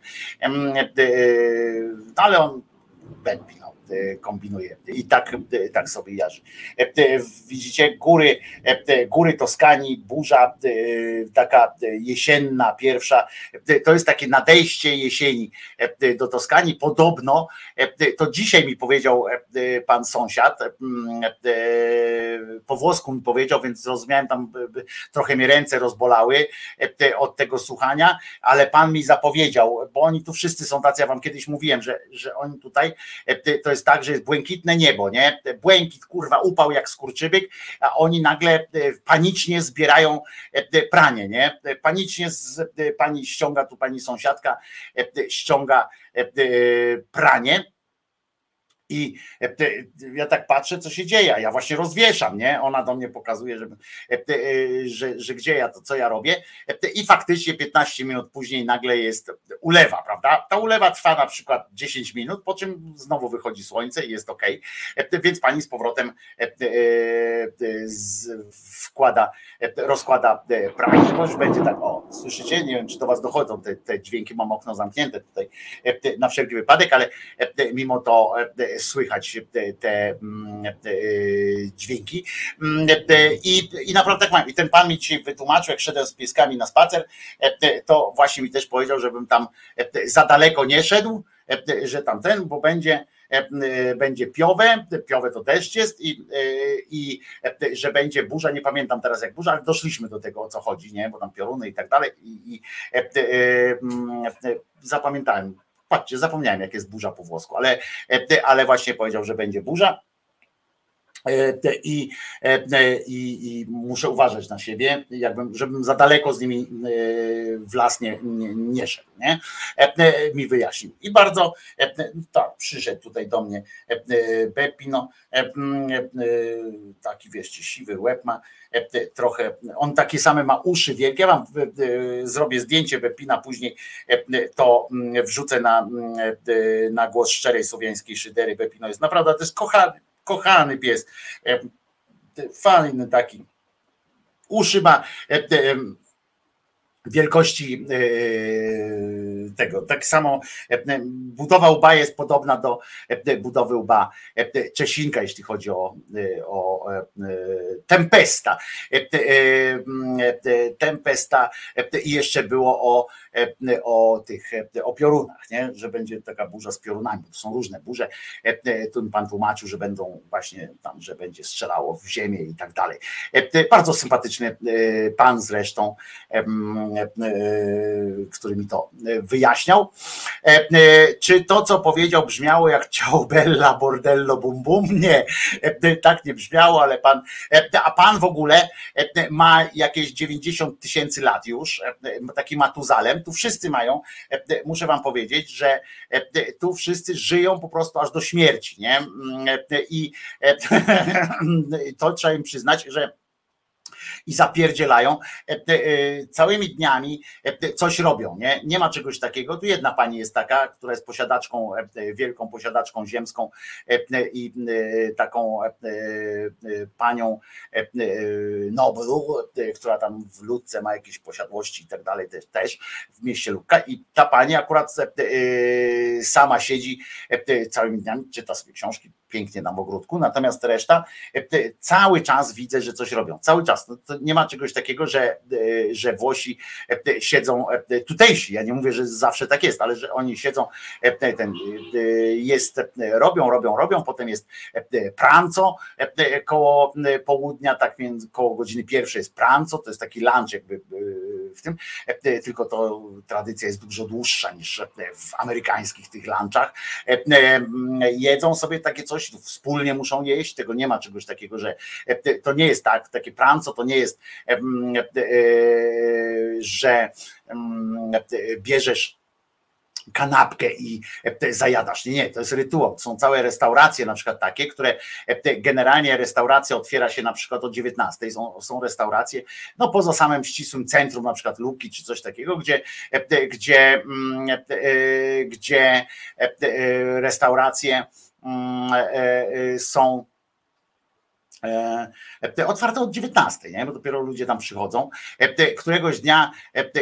ale on Beppino. E, kombinuje i tak, e, tak sobie jarzy. E, widzicie, góry, góry Toskanii, burza taka jesienna, pierwsza, to jest takie nadejście jesieni do Toskanii. Podobno, to dzisiaj mi powiedział pan sąsiad, po włosku mi powiedział, więc zrozumiałem tam, trochę mi ręce rozbolały od tego słuchania, ale pan mi zapowiedział, bo oni tu wszyscy są tacy, ja wam kiedyś mówiłem, że, że oni tutaj, to jest tak, że jest błękitne niebo, nie? Błękit, kurwa, upał jak skurczybyk, a oni nagle e, panicznie zbierają e, pranie, nie? Panicznie z, e, pani ściąga, tu pani sąsiadka ściąga pranie i e, ja tak patrzę, co się dzieje. Ja właśnie rozwieszam, nie? Ona do mnie pokazuje, że, e, e, że, że gdzie ja to, co ja robię. I faktycznie 15 minut później nagle jest ulewa, prawda? Ta ulewa trwa na przykład 10 minut, po czym znowu wychodzi słońce i jest ok. Więc pani z powrotem wkłada, rozkłada pranie. To już będzie tak, o, słyszycie? Nie wiem, czy do was dochodzą te, te dźwięki, mam okno zamknięte tutaj na wszelki wypadek, ale mimo to słychać te, te mm, dźwięki. Mm, I, I naprawdę tak mam. I ten pan mi dzisiaj wytłumaczył, jak szedłem z pieskami na spacer, to właśnie mi też powiedział, żebym tam za daleko nie szedł, że tamten, bo będzie będzie piowe, piowe to deszcz jest i, i że będzie burza, nie pamiętam teraz jak burza, ale doszliśmy do tego o co chodzi, nie? bo tam pioruny i tak dalej i, i mm, zapamiętałem Patrzcie, zapomniałem, jak jest burza po włosku, ale, e, ale właśnie powiedział, że będzie burza. E, I, e, i, I, muszę uważać na siebie, jakbym, żebym za daleko z nimi w las nie, nie, nie szedł, nie? Mi wyjaśnił. I bardzo tak, przyszedł tutaj do mnie Beppino, taki wieście, siwy łeb ma, trochę, on takie same ma uszy wielkie, ja wam zrobię zdjęcie Beppina, później to wrzucę na, na głos szczerej słowiańskiej szydery. Beppino jest naprawdę, to jest kochany, kochany pies, fajny taki, uszy ma wielkości e, tego. Tak samo e, budowa łba jest podobna do e, budowy łba Czesinka, jeśli chodzi o, o Tempesta. Tempesta i jeszcze było o, o tych o piorunach, nie? że będzie taka burza z piorunami. To są różne burze. Tu pan tłumaczył, że będą właśnie tam, że będzie strzelało w ziemię i tak dalej. Bardzo sympatyczny pan zresztą E, który mi to wyjaśniał. E, e, czy to, co powiedział, brzmiało jak ciao bella bordello bum bum? Nie, tak nie brzmiało, ale pan, a pan w ogóle ma jakieś 90 tysięcy lat już, taki matuzalem, tu wszyscy mają, muszę wam powiedzieć, że tu wszyscy żyją po prostu aż do śmierci, nie? I to trzeba im przyznać, że i zapierdzielają całymi dniami coś robią, nie? Nie ma czegoś takiego. Tu jedna pani jest taka, która jest posiadaczką, wielką posiadaczką ziemską i taką panią Noblu, która tam w Ludce ma jakieś posiadłości i tak dalej też, w mieście Lubka i ta pani akurat sama siedzi całymi dniami, czyta sobie książki, pięknie na ogródku, natomiast reszta e, cały czas widzę, że coś robią. Cały czas. Nie ma czegoś takiego, że, e, że Włosi e, siedzą tutejsi. Ja nie mówię, że zawsze tak jest, ale że oni siedzą, ten jest, robią, robią, robią, potem jest pranco koło południa, tak więc koło godziny pierwszej jest pranco, to jest taki lunch jakby w tym, tylko to tradycja jest dużo dłuższa niż w amerykańskich tych lunchach. Jedzą sobie takie coś, wspólnie muszą jeść, tego nie ma czegoś takiego, że e, to nie jest tak, takie pranco to nie jest, e, e, że bierzesz kanapkę i zajadasz. Nie, to jest rytuał. Są całe restauracje na przykład takie, które generalnie restauracja otwiera się na przykład o 19. Są, są restauracje, no poza samym ścisłym centrum, na przykład Luki czy coś takiego, gdzie, gdzie, gdzie restauracje e, e, są e, otwarte od 19, nie? bo dopiero ludzie tam przychodzą. Któregoś dnia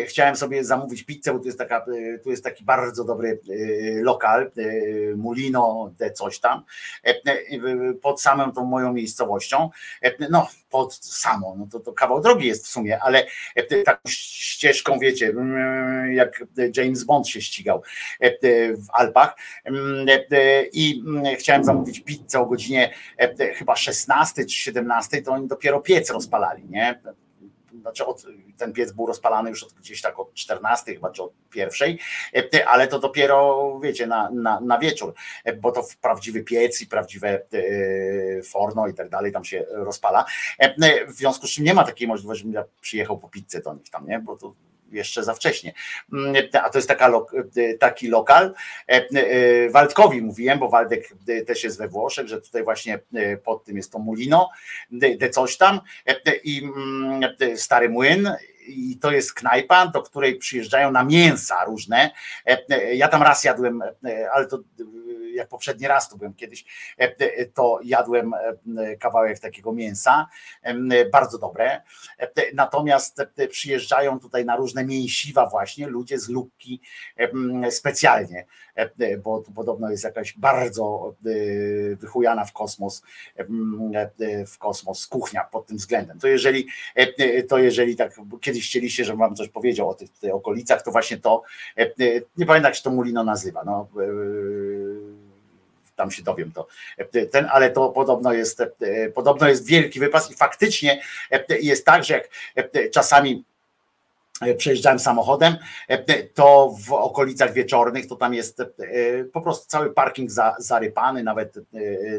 chciałem sobie zamówić pizzę, bo tu jest, taka, tu jest taki bardzo dobry lokal, Mulino de coś tam, pod samą tą moją miejscowością. No, pod samą, no to, to kawał drogi jest w sumie, ale taką ścieżką, wiecie, mm, jak James Bond się ścigał w Alpach i chciałem zamówić pizzę o godzinie chyba 16 czy 17, to oni dopiero piec rozpalali, nie? znaczy od, ten piec był rozpalany już od, gdzieś tak od 14 chyba, czy od pierwszej, e, ale to dopiero, wiecie, na, na, na wieczór, e, bo to prawdziwy piec i prawdziwe e, forno i tak dalej tam się rozpala. W związku z czym nie ma takiej możliwości, żebym ja przyjechał po pizzę do nich tam, nie? Bo to jeszcze za wcześnie. Mm, a to jest taka, taki lokal. Waldkowi mówiłem, bo Waldek też jest we Włoszech, że tutaj właśnie pod tym jest to Mulino, de coś tam i mm, stary młyn i to jest knajpa, do której przyjeżdżają na mięsa różne. Ja tam raz jadłem, ale to jak poprzedni raz tu byłem kiedyś, to jadłem kawałek takiego mięsa, bardzo dobre. Natomiast przyjeżdżają tutaj na różne mięsiwa właśnie ludzie z lubki specjalnie, bo tu podobno jest jakaś bardzo wychujana w kosmos, w kosmos kuchnia pod tym względem. To jeżeli, to jeżeli tak kiedyś chcieliście, żebym wam coś powiedział o tych okolicach, to właśnie to, nie pamiętam jak się to Mulino nazywa, no, tam się dowiem to. Ten, ale to podobno jest, podobno jest wielki wypas i faktycznie jest tak, że jak czasami przejeżdżałem samochodem, to w okolicach wieczornych to tam jest po prostu cały parking za, zarypany, nawet,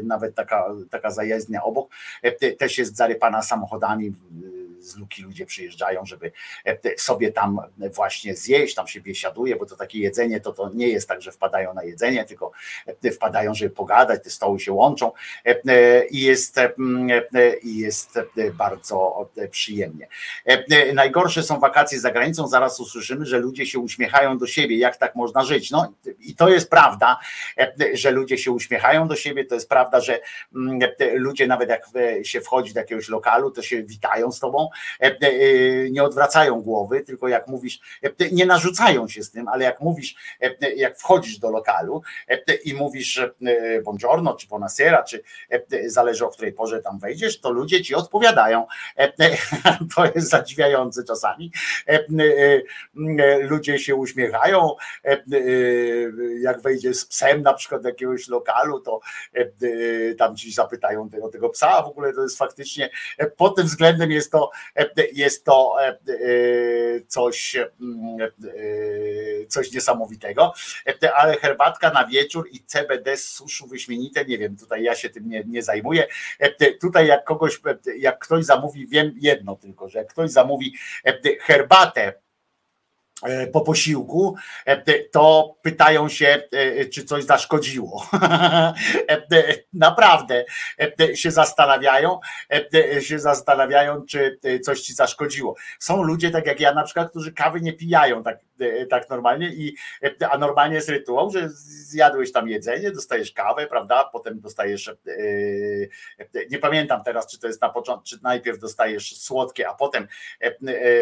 nawet taka, taka zajezdnia obok też jest zarypana samochodami z Luki ludzie przyjeżdżają, żeby e, sobie tam właśnie zjeść, tam się biesiaduje, bo to takie jedzenie to, to nie jest tak, że wpadają na jedzenie, tylko e, wpadają, żeby pogadać, te stoły się łączą e, i jest, i jest bardzo przyjemnie. Najgorsze są wakacje za granicą, zaraz usłyszymy, że ludzie się uśmiechają do siebie, jak tak można żyć. No i to jest prawda, że ludzie się uśmiechają do siebie, to jest prawda, że ludzie nawet jak się wchodzi do jakiegoś lokalu, to się witają z tobą, nie odwracają głowy, tylko jak mówisz, e, nie narzucają się z tym, ale jak mówisz, jak wchodzisz do lokalu i mówisz buongiorno, czy buonasera, czy zależy o której porze tam wejdziesz, to ludzie ci odpowiadają. To jest zadziwiające czasami. Ludzie się uśmiechają, jak wejdziesz z psem na przykład do jakiegoś lokalu, to tam ci zapytają tego, tego psa, w ogóle to jest faktycznie, pod tym względem jest to jest to e, e, coś, mm, e, coś niesamowitego, ale herbatka na wieczór i CBD z suszu wyśmienite, nie wiem, tutaj ja się tym nie, nie zajmuję. Tutaj jak kogoś, jak ktoś zamówi, wiem jedno tylko, że jak ktoś zamówi herbatę E, po posiłku, e, to pytają się, e, czy coś zaszkodziło. Naprawdę się zastanawiają, się zastanawiają, czy coś ci zaszkodziło. Są ludzie, tak jak ja na przykład, którzy kawy nie pijają tak, tak normalnie, i, a normalnie jest rytuał, że zjadłeś tam jedzenie, dostajesz kawę, prawda, potem dostajesz, nie pamiętam teraz, czy to jest na początku, czy najpierw dostajesz słodkie, a potem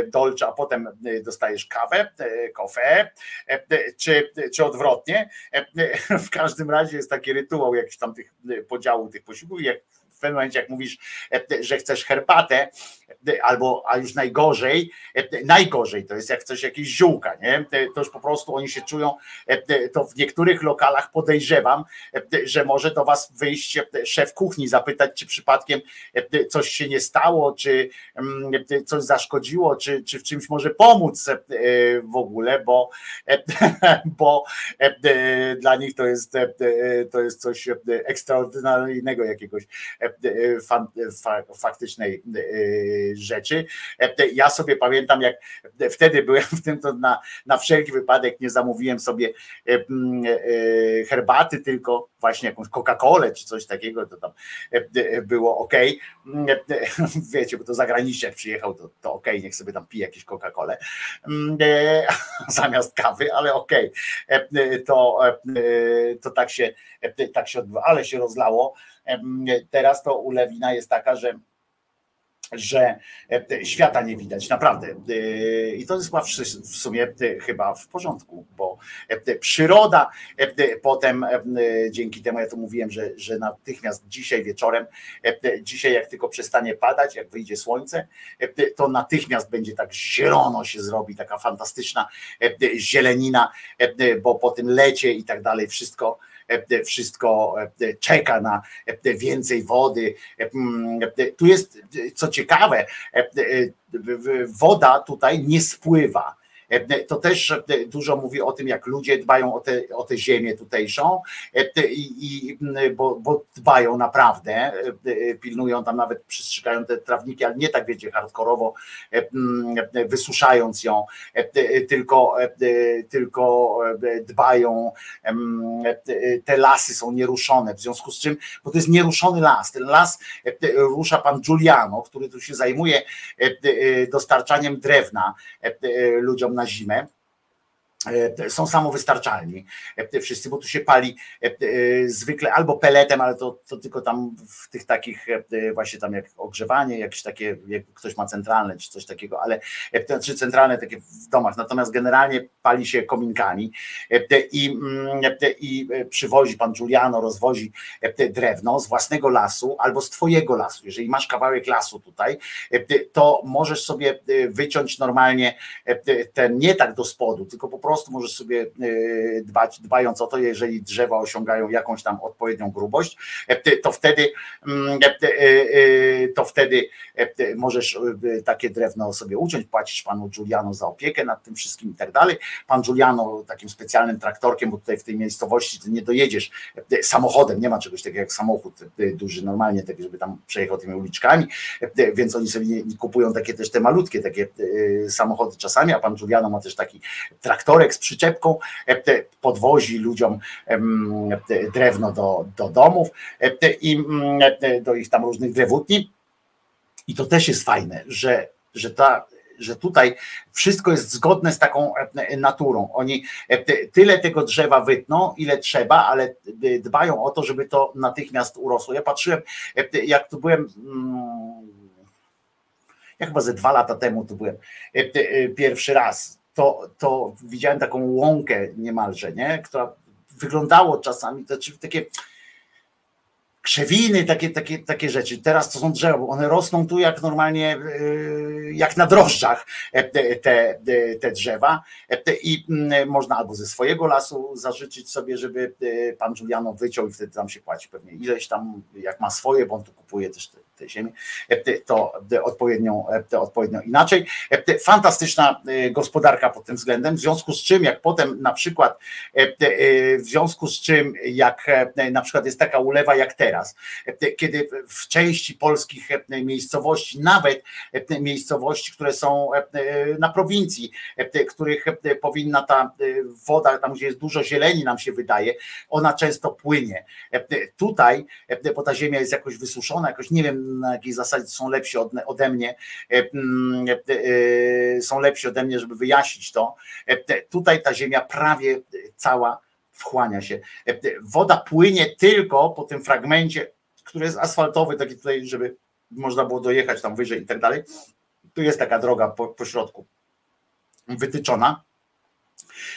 dolce, a potem dostajesz kawę, kofę, czy, czy odwrotnie. W każdym razie jest taki rytuał jakiś tam tych podziału tych posiłków. Jak w pewnym momencie, jak mówisz, że chcesz herbatę, albo, a już najgorzej, najgorzej to jest jak chcesz jakieś ziółka, nie? To już po prostu oni się czują, to w niektórych lokalach podejrzewam, że może do was wyjść szef kuchni, zapytać, czy przypadkiem coś się nie stało, czy coś zaszkodziło, czy, czy w czymś może pomóc w ogóle, bo, bo dla nich to jest, to jest coś ekstraordynaryjnego jakiegoś faktycznej rzeczy. Ja sobie pamiętam, jak wtedy byłem w tym, to na, na wszelki wypadek nie zamówiłem sobie e, e, herbaty, tylko właśnie jakąś Coca-Colę czy coś takiego, to tam było ok. Wiecie, bo to zagranicznie przyjechał, to, to ok, niech sobie tam pije jakieś Coca-Colę zamiast kawy, ale ok. To, to tak się tak się odbywa, ale się rozlało. Teraz to u Lewina jest taka, że że e, świata nie widać, naprawdę. E, I to jest w sumie e, chyba w porządku, bo przyroda potem dzięki temu, ja to mówiłem, że, że natychmiast dzisiaj wieczorem, dzisiaj jak tylko przestanie padać, jak wyjdzie słońce, to natychmiast będzie tak zielono się zrobi, taka fantastyczna zielenina, bo po tym lecie i tak dalej wszystko wszystko e, czeka na e, więcej wody. Mm, tu jest, co ciekawe, woda tutaj nie spływa to też dużo mówi o tym, jak ludzie dbają o tę o te ziemię tutejszą, i, bo, bo dbają naprawdę, pilnują tam nawet, przestrzegają te trawniki, ale nie tak wiecie, hardkorowo wysuszając ją, tylko, tylko dbają, te lasy są nieruszone, w związku z czym, bo to jest nieruszony las, ten las rusza pan Giuliano, który tu się zajmuje dostarczaniem drewna ludziom na zimę. E, są samowystarczalni e, wszyscy, bo tu się pali e, zwykle albo peletem, ale to, to tylko tam w tych takich właśnie tam jak ogrzewanie, jakieś takie, jak ktoś ma centralne czy coś takiego, ale czy centralne takie w domach, natomiast generalnie pali się kominkami i, mm, i przywozi pan Giuliano, rozwozi drewno z własnego lasu albo z twojego lasu. Jeżeli masz kawałek lasu tutaj, to możesz sobie wyciąć normalnie ten nie tak do spodu, tylko po prostu prostu możesz sobie e, dbać, dbając o to, jeżeli drzewa osiągają jakąś tam odpowiednią grubość, e, to wtedy mm, e, to wtedy możesz takie drewno sobie uciąć, płacisz panu Giuliano za opiekę nad tym wszystkim i tak dalej. Pan Giuliano takim specjalnym traktorkiem, bo tutaj w tej miejscowości nie dojedziesz samochodem, nie ma czegoś takiego jak samochód duży normalnie, taki, żeby tam przejechał tymi uliczkami, więc oni sobie kupują takie też te malutkie takie samochody czasami, a pan Giuliano ma też taki traktor z przyczepką, e, podwozi ludziom drewno do, do domów e, i mm, e, do ich tam różnych drewutni. I to też jest fajne, że, że ta że tutaj wszystko jest zgodne z taką naturą. Oni tyle tego drzewa wytną, ile trzeba, ale dbają o to, żeby to natychmiast urosło. Ja patrzyłem, jak tu byłem. Mm, ja chyba ze dwa lata temu tu byłem pierwszy raz to, to widziałem taką łąkę niemalże, nie? która wyglądało czasami, to znaczy takie krzewiny, takie, takie, takie rzeczy. Teraz to są drzewa, bo one rosną tu jak normalnie, y, jak na drożdżach e, te, te drzewa e, i mm, można albo ze swojego lasu zażyczyć sobie, żeby e, pan Giuliano wyciął i wtedy tam się płaci pewnie ileś tam, jak ma swoje, bo on tu kupuje też te, tej ziemi, to odpowiednią, to odpowiednio inaczej. Fantastyczna gospodarka pod tym względem, w związku z czym, jak potem na przykład, w związku z czym, jak na przykład jest taka ulewa jak teraz, kiedy w części polskich miejscowości, nawet miejscowości, które są na prowincji, których powinna ta woda, tam gdzie jest dużo zieleni, nam się wydaje, ona często płynie. Tutaj, bo ta ziemia jest jakoś wysuszona, jakoś nie wiem na jakiej zasadzie są lepsi ode mnie, są lepsi ode mnie, żeby wyjaśnić to. Tutaj ta ziemia prawie cała wchłania się. Woda płynie tylko po tym fragmencie, który jest asfaltowy, taki tutaj, żeby można było dojechać tam wyżej i tak dalej. Tu jest taka droga po, po środku wytyczona.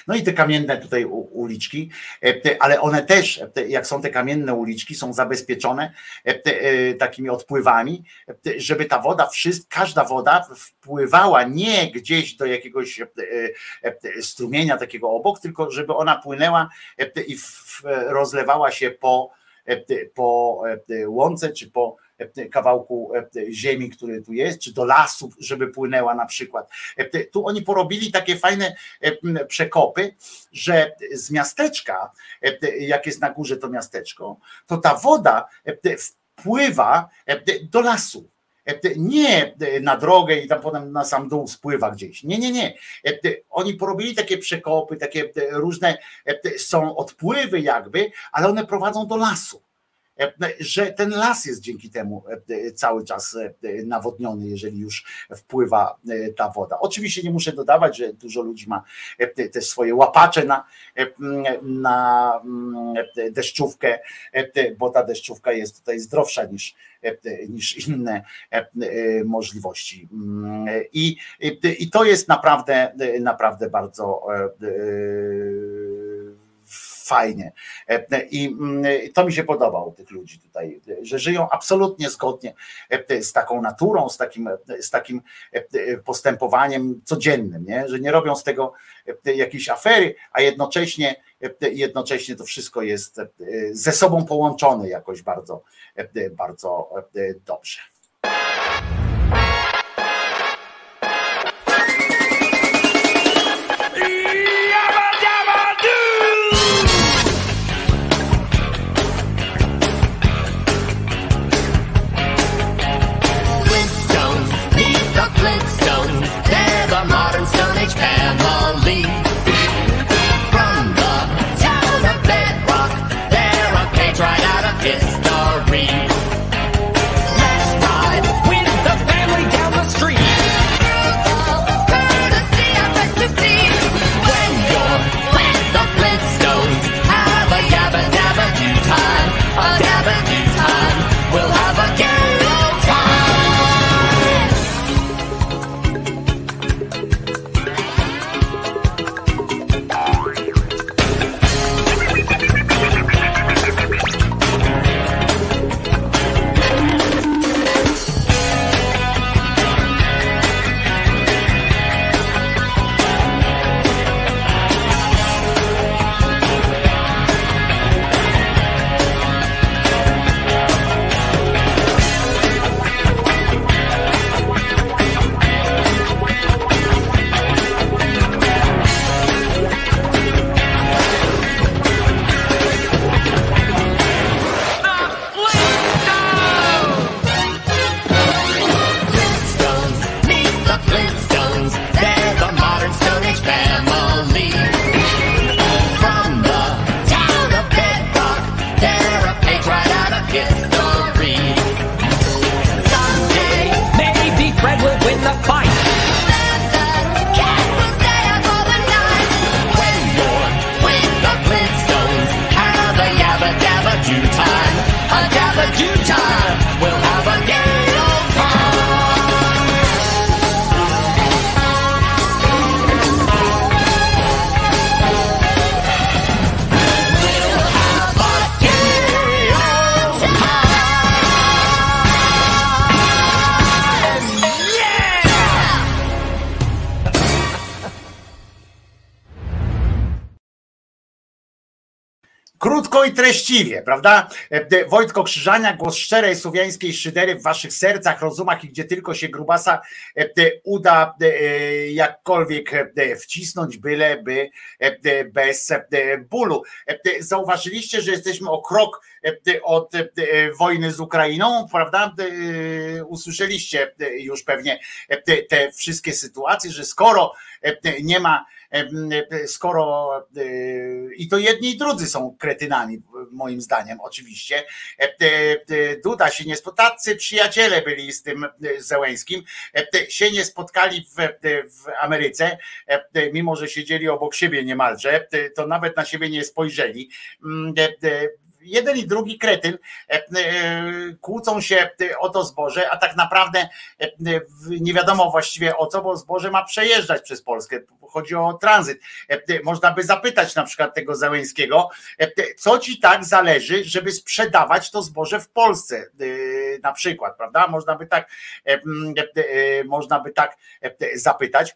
No i te kamienne tutaj uliczki, e, ale one też, e, jak są te kamienne uliczki, są zabezpieczone e, takimi odpływami, żeby ta woda, każda woda wpływała nie gdzieś do jakiegoś strumienia takiego obok, tylko żeby ona płynęła i rozlewała się po, po łące czy po kawałku ziemi, który tu jest, czy do lasu, żeby płynęła na przykład. Tu oni porobili takie fajne przekopy, że z miasteczka, jak jest na górze to miasteczko, to ta woda wpływa do lasu. Nie na drogę i tam potem na sam dół spływa gdzieś. Nie, nie, nie. Oni porobili takie przekopy, takie różne są odpływy jakby, ale one prowadzą do lasu. E, że ten las jest dzięki temu e, cały czas e, nawodniony, jeżeli już wpływa ta woda. Oczywiście nie muszę dodawać, że dużo ludzi ma też swoje łapacze na, na deszczówkę, bo ta deszczówka jest tutaj zdrowsza niż, niż inne możliwości. I, I to jest naprawdę, naprawdę bardzo fajnie. E, e, mm, I to mi się podoba u tych ludzi tutaj, że żyją absolutnie zgodnie e, z taką naturą, z takim, z takim postępowaniem codziennym, nie? że nie robią z tego jakiejś afery, a jednocześnie, jednocześnie to wszystko jest ze sobą połączone jakoś bardzo, bardzo dobrze. Treściwie, prawda? E, Wojtko Krzyżania, głos szczerej słowiańskiej szydery w waszych sercach, rozumach i gdzie tylko się grubasa e, uda jakkolwiek wcisnąć, byleby bez bólu. Zauważyliście, że jesteśmy o krok od wojny z Ukrainą, prawda? Usłyszeliście już pewnie te wszystkie sytuacje, że skoro nie ma skoro i to jedni i drudzy są kretynami, moim zdaniem, oczywiście. Duda się nie spotkali, tacy przyjaciele byli z tym Zełęskim, się nie spotkali w, w Ameryce, mimo że siedzieli obok siebie niemalże, to nawet na siebie nie spojrzeli jeden i drugi kretyn e, e, kłócą się o to zboże, a tak naprawdę e, nie wiadomo właściwie o co, bo zboże ma przejeżdżać przez Polskę. Chodzi o tranzyt. Można by zapytać na przykład tego Załęskiego, co ci tak zależy, żeby sprzedawać to zboże w Polsce na przykład, prawda? Można by tak, można by tak zapytać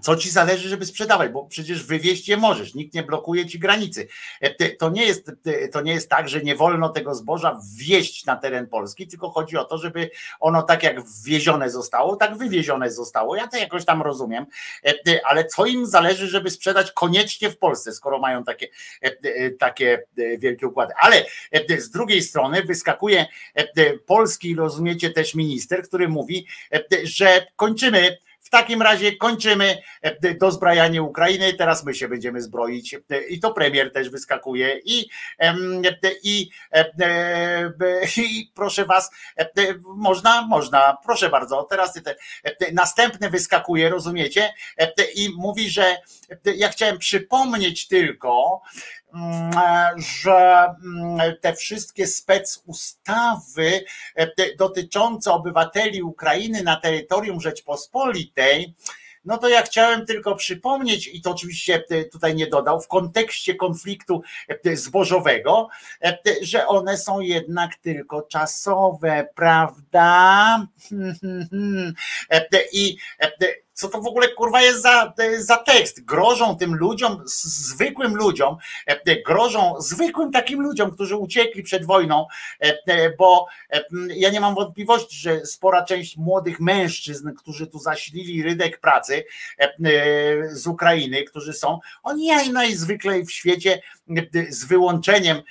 co ci zależy, żeby sprzedawać, bo przecież wywieźć je możesz, nikt nie blokuje ci granicy. E, to nie jest, to nie jest tak, że nie wolno tego zboża wwieźć na teren Polski, tylko chodzi o to, żeby ono tak jak wwiezione zostało, tak wywiezione zostało. Ja to jakoś tam rozumiem, e, ale co im zależy, żeby sprzedać koniecznie w Polsce, skoro mają takie, e, takie wielkie układy. Ale z drugiej strony wyskakuje polski, rozumiecie, też minister, który mówi, że kończymy w takim razie kończymy e, dozbrajanie Ukrainy, teraz my się będziemy zbroić e, i to premier też wyskakuje i, i, e, i proszę was, można, można, proszę bardzo, teraz te, następny wyskakuje, rozumiecie, i mówi, że ja chciałem przypomnieć tylko, że mm, te wszystkie specustawy e, dotyczące obywateli Ukrainy na terytorium Rzeczpospolitej, no to ja chciałem tylko przypomnieć, i to oczywiście e, tutaj nie dodał, w kontekście konfliktu e, zbożowego, że one są jednak tylko czasowe, prawda? I co to w ogóle kurwa jest za, za tekst? Grożą tym ludziom, zwykłym ludziom, e, grożą zwykłym takim ludziom, którzy uciekli przed wojną, e, e, bo ja nie mam wątpliwości, że spora część młodych mężczyzn, którzy tu zasilili rydek pracy z Ukrainy, którzy są, oni najzwyczajniej w świecie z wyłączeniem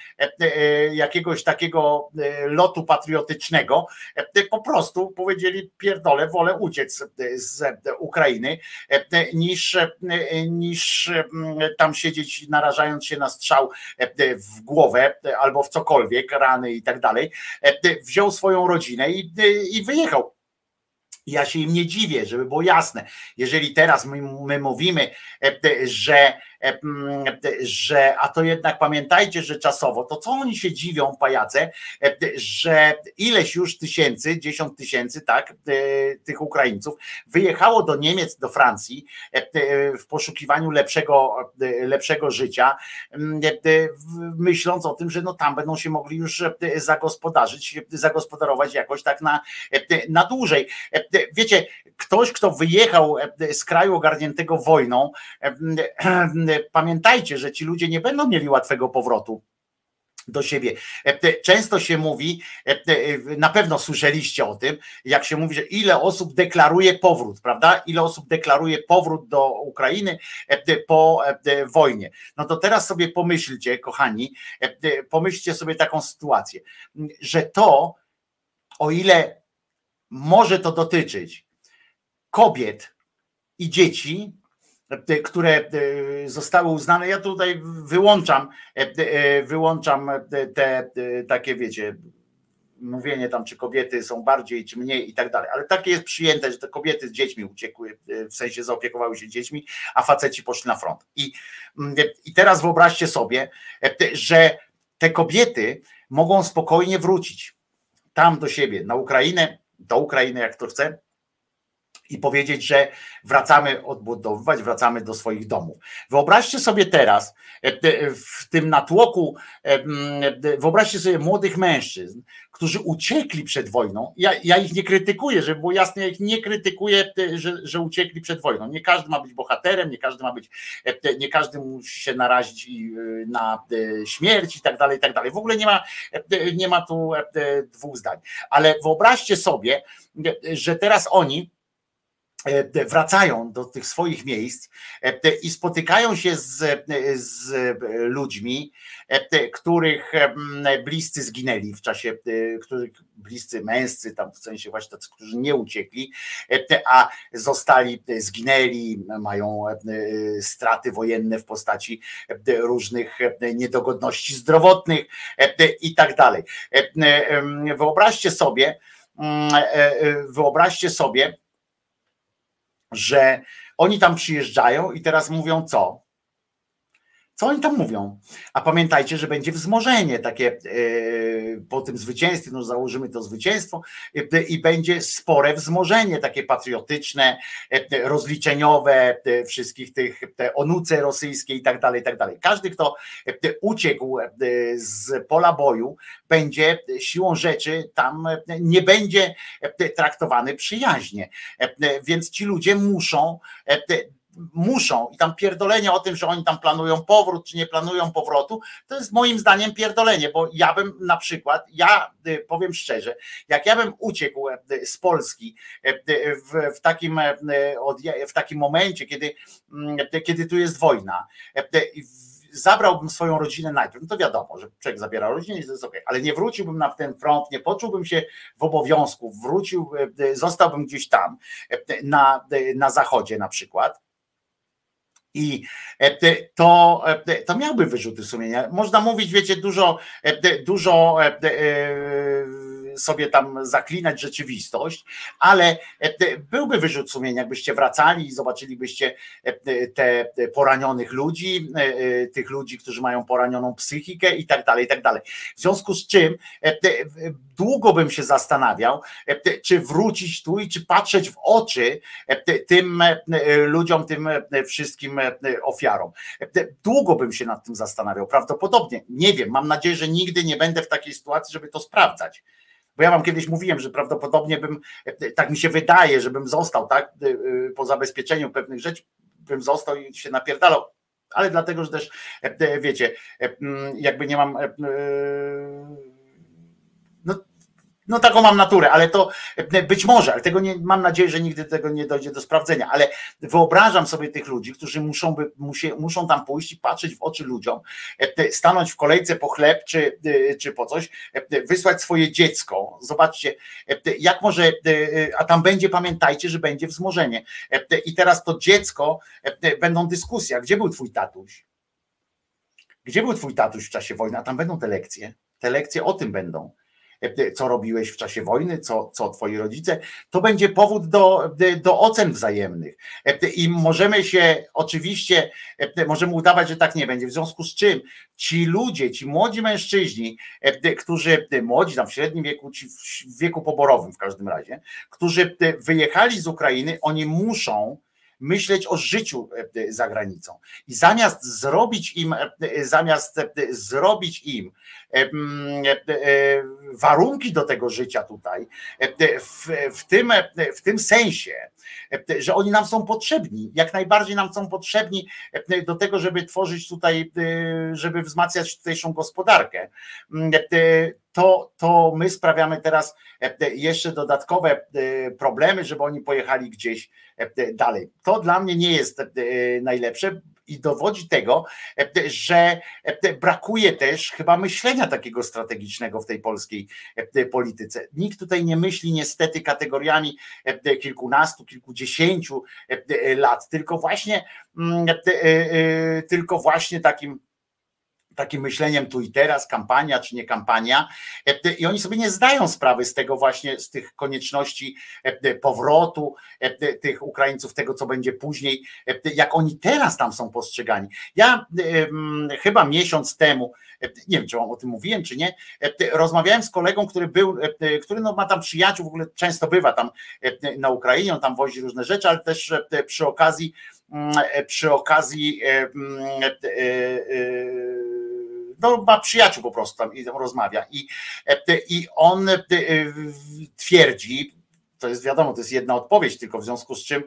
jakiegoś takiego lotu patriotycznego, po prostu powiedzieli pierdolę, wolę uciec z Ukrainy Ukrainy, e, e, niż, e, niż tam siedzieć narażając się na strzał w głowę albo w cokolwiek, rany i tak dalej. Wziął swoją rodzinę i, i wyjechał. Ja się im nie dziwię, żeby było jasne. Jeżeli teraz my, my mówimy, że że a to jednak pamiętajcie, że czasowo, to co oni się dziwią, pajace, że ileś już tysięcy, dziesiąt tysięcy, tak, tych Ukraińców wyjechało do Niemiec, do Francji w poszukiwaniu lepszego, lepszego życia, myśląc o tym, że no tam będą się mogli już zagospodarzyć, zagospodarować jakoś tak na, na dłużej. Wiecie, ktoś, kto wyjechał z kraju ogarniętego wojną, pamiętajcie, że ci ludzie nie będą mieli łatwego powrotu do siebie. E, często się mówi, e, e, na pewno słyszeliście o tym, jak się mówi, że ile osób deklaruje powrót, prawda? Ile osób deklaruje powrót do Ukrainy po wojnie. No to teraz sobie pomyślcie, kochani, pomyślcie sobie taką sytuację, że to, o ile może to dotyczyć kobiet i dzieci, które e, zostały uznane. Ja tutaj wyłączam, e, e, wyłączam te takie, wiecie, mówienie tam, czy kobiety są bardziej, czy mniej i tak dalej. Ale takie jest przyjęte, że te kobiety z dziećmi uciekły, w sensie zaopiekowały się dziećmi, a faceci poszli na front. I, mm, i teraz wyobraźcie sobie, że te kobiety mogą spokojnie wrócić tam do siebie, na Ukrainę, do Ukrainy, jak to chce, i powiedzieć, że wracamy odbudowywać, wracamy do swoich domów. Wyobraźcie sobie teraz e, w tym natłoku, e, wyobraźcie sobie młodych mężczyzn, którzy uciekli przed wojną. Ja, ja ich nie krytykuję, żeby było jasne, ja ich nie krytykuję, e, że, że uciekli przed wojną. Nie każdy ma być bohaterem, nie każdy ma być, nie każdy musi się narazić na śmierć i tak dalej, i tak dalej. W ogóle nie ma, nie ma tu dwóch zdań. Ale wyobraźcie sobie, że teraz oni E, wracają do tych swoich miejsc e, i spotykają się z, z ludźmi, e, których bliscy zginęli w czasie, których bliscy męscy, tam w sensie właśnie tacy, którzy nie uciekli, a zostali, zginęli, mają straty wojenne w postaci różnych niedogodności zdrowotnych i tak dalej. Wyobraźcie sobie, wyobraźcie sobie, że oni tam przyjeżdżają i teraz mówią co? Co oni tam mówią? A pamiętajcie, że będzie wzmożenie takie e, po tym zwycięstwie, no założymy to zwycięstwo e, i będzie spore wzmożenie takie patriotyczne, e, rozliczeniowe wszystkich tych te onuce rosyjskie i tak dalej, i tak dalej. Każdy, kto uciekł z pola boju, będzie siłą rzeczy tam nie będzie traktowany przyjaźnie. Więc ci ludzie muszą muszą i tam pierdolenie o tym, że oni tam planują powrót, czy nie planują powrotu, to jest moim zdaniem pierdolenie, bo ja bym na przykład, ja y, powiem szczerze, jak ja bym uciekł y, z Polski y, w, w takim, w takim momencie, kiedy, mm, kiedy tu jest wojna, zabrałbym swoją rodzinę najpierw, no to wiadomo, że człowiek zabiera rodzinę i to jest ok, ale nie wróciłbym na ten front, nie poczułbym się w obowiązku, wrócił, zostałbym gdzieś tam na, na zachodzie na przykład, i e, to, e, to miałby wyrzuty sumienia. Można mówić, wiecie, dużo, e, dużo sobie tam zaklinać rzeczywistość, ale byłby wyrzut sumienia, jakbyście wracali i zobaczylibyście te poranionych ludzi, tych ludzi, którzy mają poranioną psychikę i tak dalej, i tak dalej. W związku z czym długo bym się zastanawiał, czy wrócić tu i czy patrzeć w oczy tym ludziom, tym wszystkim ofiarom. Długo bym się nad tym zastanawiał, prawdopodobnie. Nie wiem, mam nadzieję, że nigdy nie będę w takiej sytuacji, żeby to sprawdzać. Bo ja wam kiedyś mówiłem, że prawdopodobnie bym, tak mi się wydaje, żebym został, tak, po zabezpieczeniu pewnych rzeczy, bym został i się napierdalał. Ale dlatego, że też wiecie, jakby nie mam no taką mam naturę, ale to e, być może, ale tego nie, mam nadzieję, że nigdy tego nie dojdzie do sprawdzenia, ale wyobrażam sobie tych ludzi, którzy muszą, by, musie, muszą tam pójść i patrzeć w oczy ludziom, e, stanąć w kolejce po chleb czy, e, czy po coś, wysłać swoje dziecko, zobaczcie, jak może, a tam będzie, pamiętajcie, że będzie wzmożenie i teraz to dziecko, będą dyskusje, gdzie był twój tatuś? Gdzie był twój tatuś w czasie wojny? A tam będą te lekcje. Te lekcje o tym będą co robiłeś w czasie wojny, co, co twoi rodzice, to będzie powód do, do ocen wzajemnych. E, I możemy się oczywiście, e, możemy udawać, że tak nie będzie. W związku z czym ci ludzie, ci młodzi mężczyźni, którzy, młodzi tam w średnim wieku, ci w wieku poborowym w każdym razie, którzy wyjechali z Ukrainy, oni muszą myśleć o życiu za granicą. I zamiast zrobić im, zamiast zrobić im warunki do tego życia tutaj, w, w, tym, w tym sensie, że oni nam są potrzebni, jak najbardziej nam są potrzebni do tego, żeby tworzyć tutaj, żeby wzmacniać tutejszą gospodarkę. To, to my sprawiamy teraz jeszcze dodatkowe problemy, żeby oni pojechali gdzieś dalej. To dla mnie nie jest najlepsze, i dowodzi tego, e, że e, brakuje też chyba myślenia takiego strategicznego w tej polskiej e, polityce. Nikt tutaj nie myśli niestety kategoriami kilkunastu, kilkudziesięciu lat, tylko właśnie, mm, tylko właśnie takim takim myśleniem tu i teraz, kampania czy nie kampania, i oni sobie nie zdają sprawy z tego właśnie, z tych konieczności powrotu tych Ukraińców, tego co będzie później, jak oni teraz tam są postrzegani. Ja chyba miesiąc temu, nie wiem, czy wam o tym mówiłem, czy nie, rozmawiałem z kolegą, który był, który no ma tam przyjaciół, w ogóle często bywa tam na Ukrainie, on tam wozi różne rzeczy, ale też przy okazji, przy okazji no, ma przyjaciół po prostu tam i tam rozmawia. I, i on twierdzi, to jest wiadomo, to jest jedna odpowiedź, tylko w związku z czym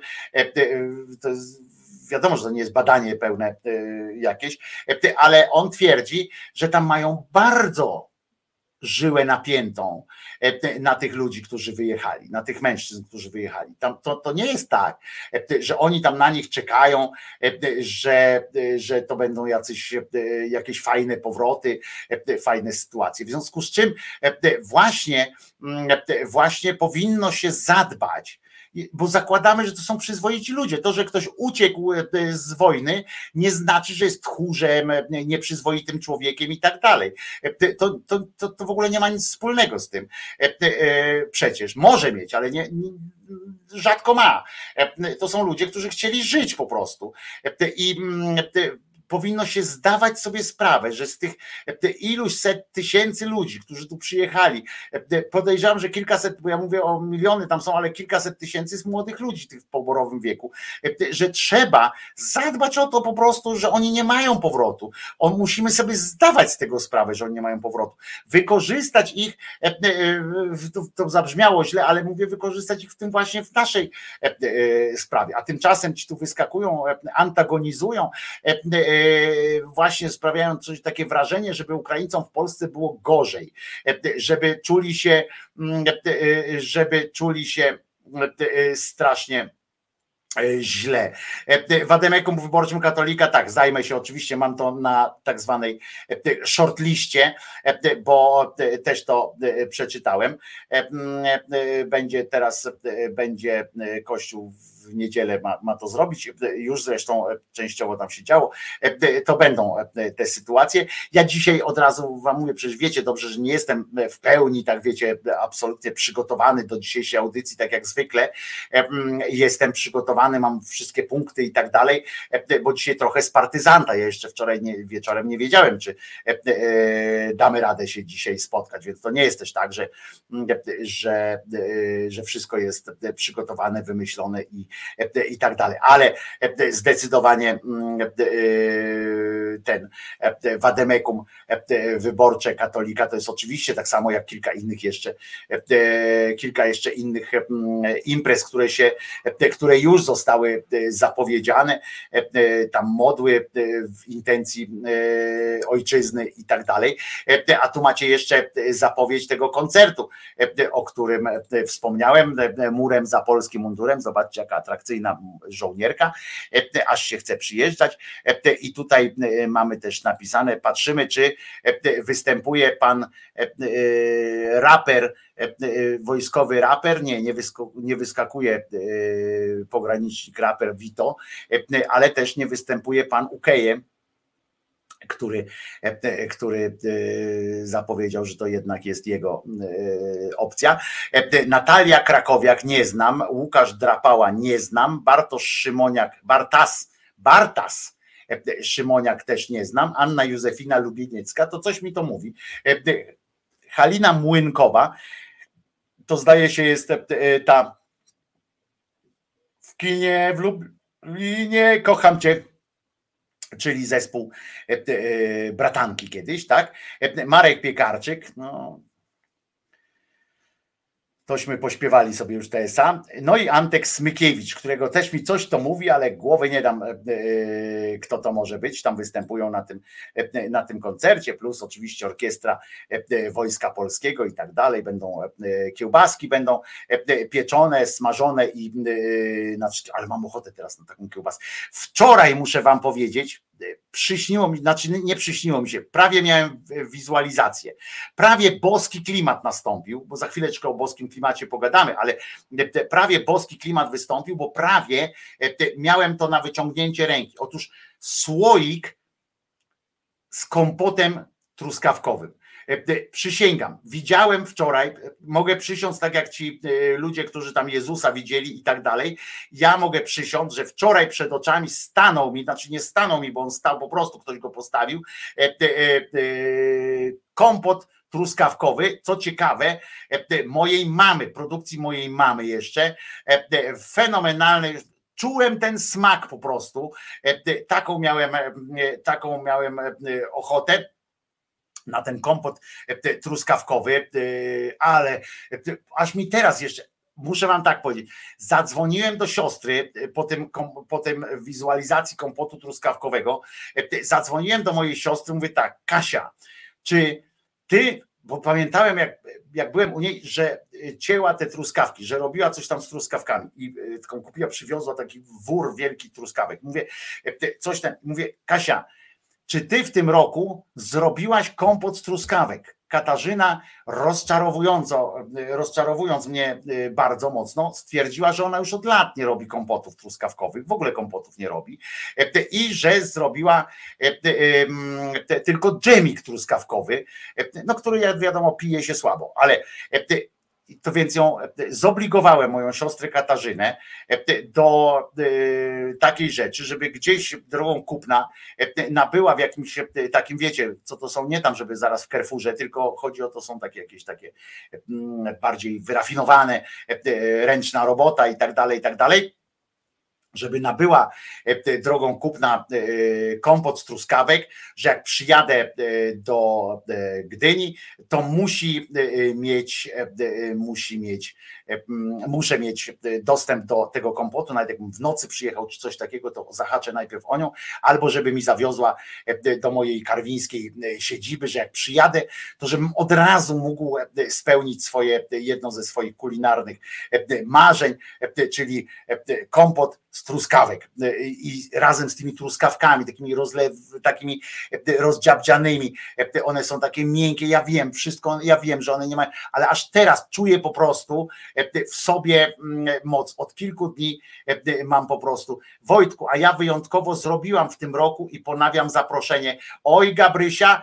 to jest wiadomo, że to nie jest badanie pełne jakieś, ale on twierdzi, że tam mają bardzo żyłę napiętą e, na tych ludzi, którzy wyjechali, na tych mężczyzn, którzy wyjechali. Tam, to, to nie jest tak, e, że oni tam na nich czekają, e, że, że to będą jacyś, jakieś fajne powroty, fajne sytuacje. W związku z czym właśnie, mm, właśnie powinno się zadbać bo zakładamy, że to są przyzwoici ludzie. To, że ktoś uciekł e, z wojny, nie znaczy, że jest tchórzem, e, nieprzyzwoitym człowiekiem i tak dalej. E, to, to, to, to w ogóle nie ma nic wspólnego z tym. Przecież może mieć, ale nie, rzadko ma. To są ludzie, którzy chcieli żyć po prostu. I powinno się zdawać sobie sprawę, że z tych iluś set tysięcy ludzi, którzy tu przyjechali, podejrzewam, że kilkaset, bo ja mówię o miliony tam są, ale kilkaset tysięcy z młodych ludzi tych w poborowym wieku, że trzeba zadbać o to po prostu, że oni nie mają powrotu. On, musimy sobie zdawać z tego sprawę, że oni nie mają powrotu. Wykorzystać ich, to zabrzmiało źle, ale mówię wykorzystać ich w tym właśnie w naszej sprawie. A tymczasem ci tu wyskakują, antagonizują, właśnie sprawiają coś takie wrażenie, żeby Ukraińcom w Polsce było gorzej, żeby czuli się, mm, żeby czuli się strasznie źle. Wademekum wyborczym katolika, tak, zajmę się oczywiście, mam to na tak zwanej shortliście, bo też to przeczytałem. Będzie teraz, będzie Kościół w niedzielę ma, ma to zrobić, już zresztą częściowo tam się działo, to będą te sytuacje. Ja dzisiaj od razu wam mówię, przecież wiecie dobrze, że nie jestem w pełni, tak wiecie, absolutnie przygotowany do dzisiejszej audycji, tak jak zwykle. Jestem przygotowany, mam wszystkie punkty i tak dalej, bo dzisiaj trochę z partyzanta. Ja jeszcze wczoraj nie, wieczorem nie wiedziałem, czy damy radę się dzisiaj spotkać, więc to nie jest też tak, że, że, że wszystko jest przygotowane, wymyślone i, i tak dalej. Ale zdecydowanie mm, e, ten wademekum wyborcze katolika to jest oczywiście tak samo jak kilka innych jeszcze, kilka jeszcze innych imprez, które się, które już zostały zapowiedziane, tam modły w intencji ojczyzny i tak dalej. A tu macie jeszcze zapowiedź tego koncertu, o którym wspomniałem, murem za polskim mundurem. Zobaczcie, jaka atrakcyjna żołnierka, e, aż się chce przyjeżdżać. E, I tutaj e, mamy też napisane, patrzymy, czy występuje pan raper, wojskowy raper, nie, nie wyskakuje pogranicznik raper Vito, ale też nie występuje pan Ukeje, który, e, który e, zapowiedział, że to jednak jest jego e, opcja. Natalia Krakowiak nie znam, Łukasz Drapała nie znam, Bartosz Szymoniak, Bartas, Bartas Szymoniak też nie znam, Anna Józefina Lubieniecka, to coś mi to mówi. Halina Młynkowa, to zdaje się jest ta w kinie w Lublinie, kocham cię, czyli zespół e, e, bratanki kiedyś, tak? E, Marek Piekarczyk, no tośmy pośpiewali sobie już TSA. No i Antek Smykiewicz, którego też mi coś to mówi, ale głowy nie dam, kto to może być. Tam występują na tym, na tym koncercie, plus oczywiście orkiestra Wojska Polskiego i tak dalej. Będą kiełbaski, będą pieczone, smażone i znaczy, ale mam ochotę teraz na taką kiełbaskę. Wczoraj muszę wam powiedzieć, przyśniło mi, znaczy nie przyśniło mi się, prawie miałem wizualizację. Prawie boski klimat nastąpił, bo za chwileczkę o boskim klimacie pogadamy, ale prawie boski klimat wystąpił, bo prawie miałem to na wyciągnięcie ręki. Otóż słoik z kompotem truskawkowym. E, e, przysięgam, widziałem wczoraj, e, mogę przysiąc tak jak ci ludzie, którzy tam Jezusa widzieli i tak dalej. Ja mogę przysiąc, że wczoraj przed oczami stanął mi, znaczy nie stanął mi, bo on stał po prostu, ktoś go postawił, kompot truskawkowy, co ciekawe, mojej mamy, produkcji mojej mamy jeszcze, fenomenalny, czułem ten smak po prostu, taką miałem, taką miałem ochotę na ten kompot e, truskawkowy, e, ale e, aż mi teraz jeszcze, muszę wam tak powiedzieć, zadzwoniłem do siostry po tym, po tym wizualizacji kompotu truskawkowego, zadzwoniłem do mojej siostry, mówię tak, Kasia, czy ty, bo pamiętałem jak, jak byłem u niej, że cięła te truskawki, że robiła coś tam z truskawkami i taką kupiła, przywiozła taki wór wielki truskawek. Mówię, coś tam, mówię, Kasia, czy ty w tym roku zrobiłaś kompot z truskawek? Katarzyna rozczarowująco, rozczarowując mnie y, bardzo mocno, stwierdziła, że ona już od lat nie robi kompotów truskawkowych, w ogóle kompotów nie robi e, i że zrobiła e, tylko dżemik truskawkowy, e, no który jak wiadomo pije się słabo, ale to więc ją e, zobligowałem, moją siostrę Katarzynę, e, do e, takiej rzeczy, żeby gdzieś drogą kupna nabyła w jakimś takim, wiecie, co to są, nie tam, żeby zaraz w Carrefourze, tylko chodzi o to, są takie jakieś takie mm, bardziej wyrafinowane, ręczna robota i tak dalej, i tak dalej żeby nabyła e, drogą kupna e, kompot z truskawek, że jak przyjadę e, do Gdyni, to musi mieć, musi mieć, muszę mieć dostęp do tego kompotu, nawet jakbym w nocy przyjechał czy coś takiego, to zahaczę najpierw o nią, albo żeby mi zawiozła do mojej karwińskiej siedziby, że jak przyjadę, to żebym od razu mógł spełnić swoje, jedno ze swoich kulinarnych marzeń, czyli kompot z truskawek e, i razem z tymi truskawkami, takimi rozlew, takimi e, rozdziabdzianymi, e, one są takie miękkie, ja wiem, wszystko, ja wiem, że one nie mają, ale aż teraz czuję po prostu w sobie mm, moc. Od kilku dni mam po prostu. Wojtku, a ja wyjątkowo zrobiłam w tym roku i ponawiam zaproszenie. Oj, Gabrysia,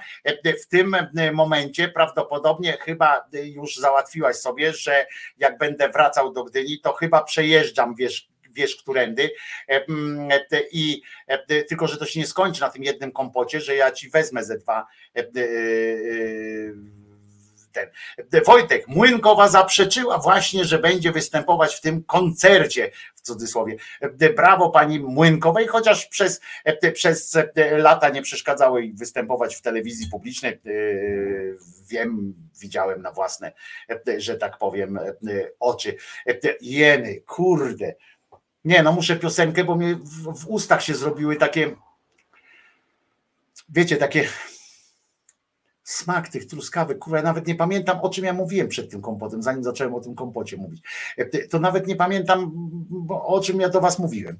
w tym momencie prawdopodobnie chyba już załatwiłaś sobie, że jak będę wracał do Gdyni, to chyba przejeżdżam, wiesz, wiesz którędy. E, mm, I e, tylko, że to się nie skończy na tym jednym kompocie, że ja ci wezmę ze dwa e, ten. Wojtek Młynkowa zaprzeczyła właśnie, że będzie występować w tym koncercie, w cudzysłowie. Brawo pani Młynkowej, chociaż przez, przez lata nie przeszkadzało jej występować w telewizji publicznej. Wiem, widziałem na własne, że tak powiem, oczy. Jeny, kurde. Nie, no muszę piosenkę, bo mnie w, w ustach się zrobiły takie, wiecie, takie smak tych truskawek, kurwa, ja nawet nie pamiętam, o czym ja mówiłem przed tym kompotem, zanim zacząłem o tym kompocie mówić. To nawet nie pamiętam, o czym ja do was mówiłem.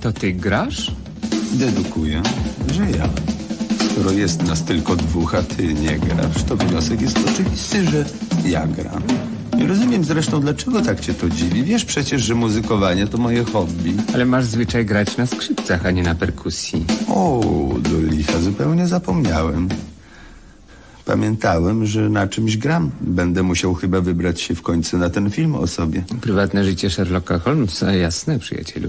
To ty grasz? Dedukuję, że ja. Skoro jest nas tylko dwóch, a ty nie grasz, to wniosek jest oczywisty, że ja gram. Nie rozumiem zresztą, dlaczego tak cię to dziwi. Wiesz przecież, że muzykowanie to moje hobby. Ale masz zwyczaj grać na skrzypcach, a nie na perkusji. O, do licha, zupełnie zapomniałem. Pamiętałem, że na czymś gram. Będę musiał chyba wybrać się w końcu na ten film o sobie. Prywatne życie Sherlocka Holmesa, jasne, przyjacielu.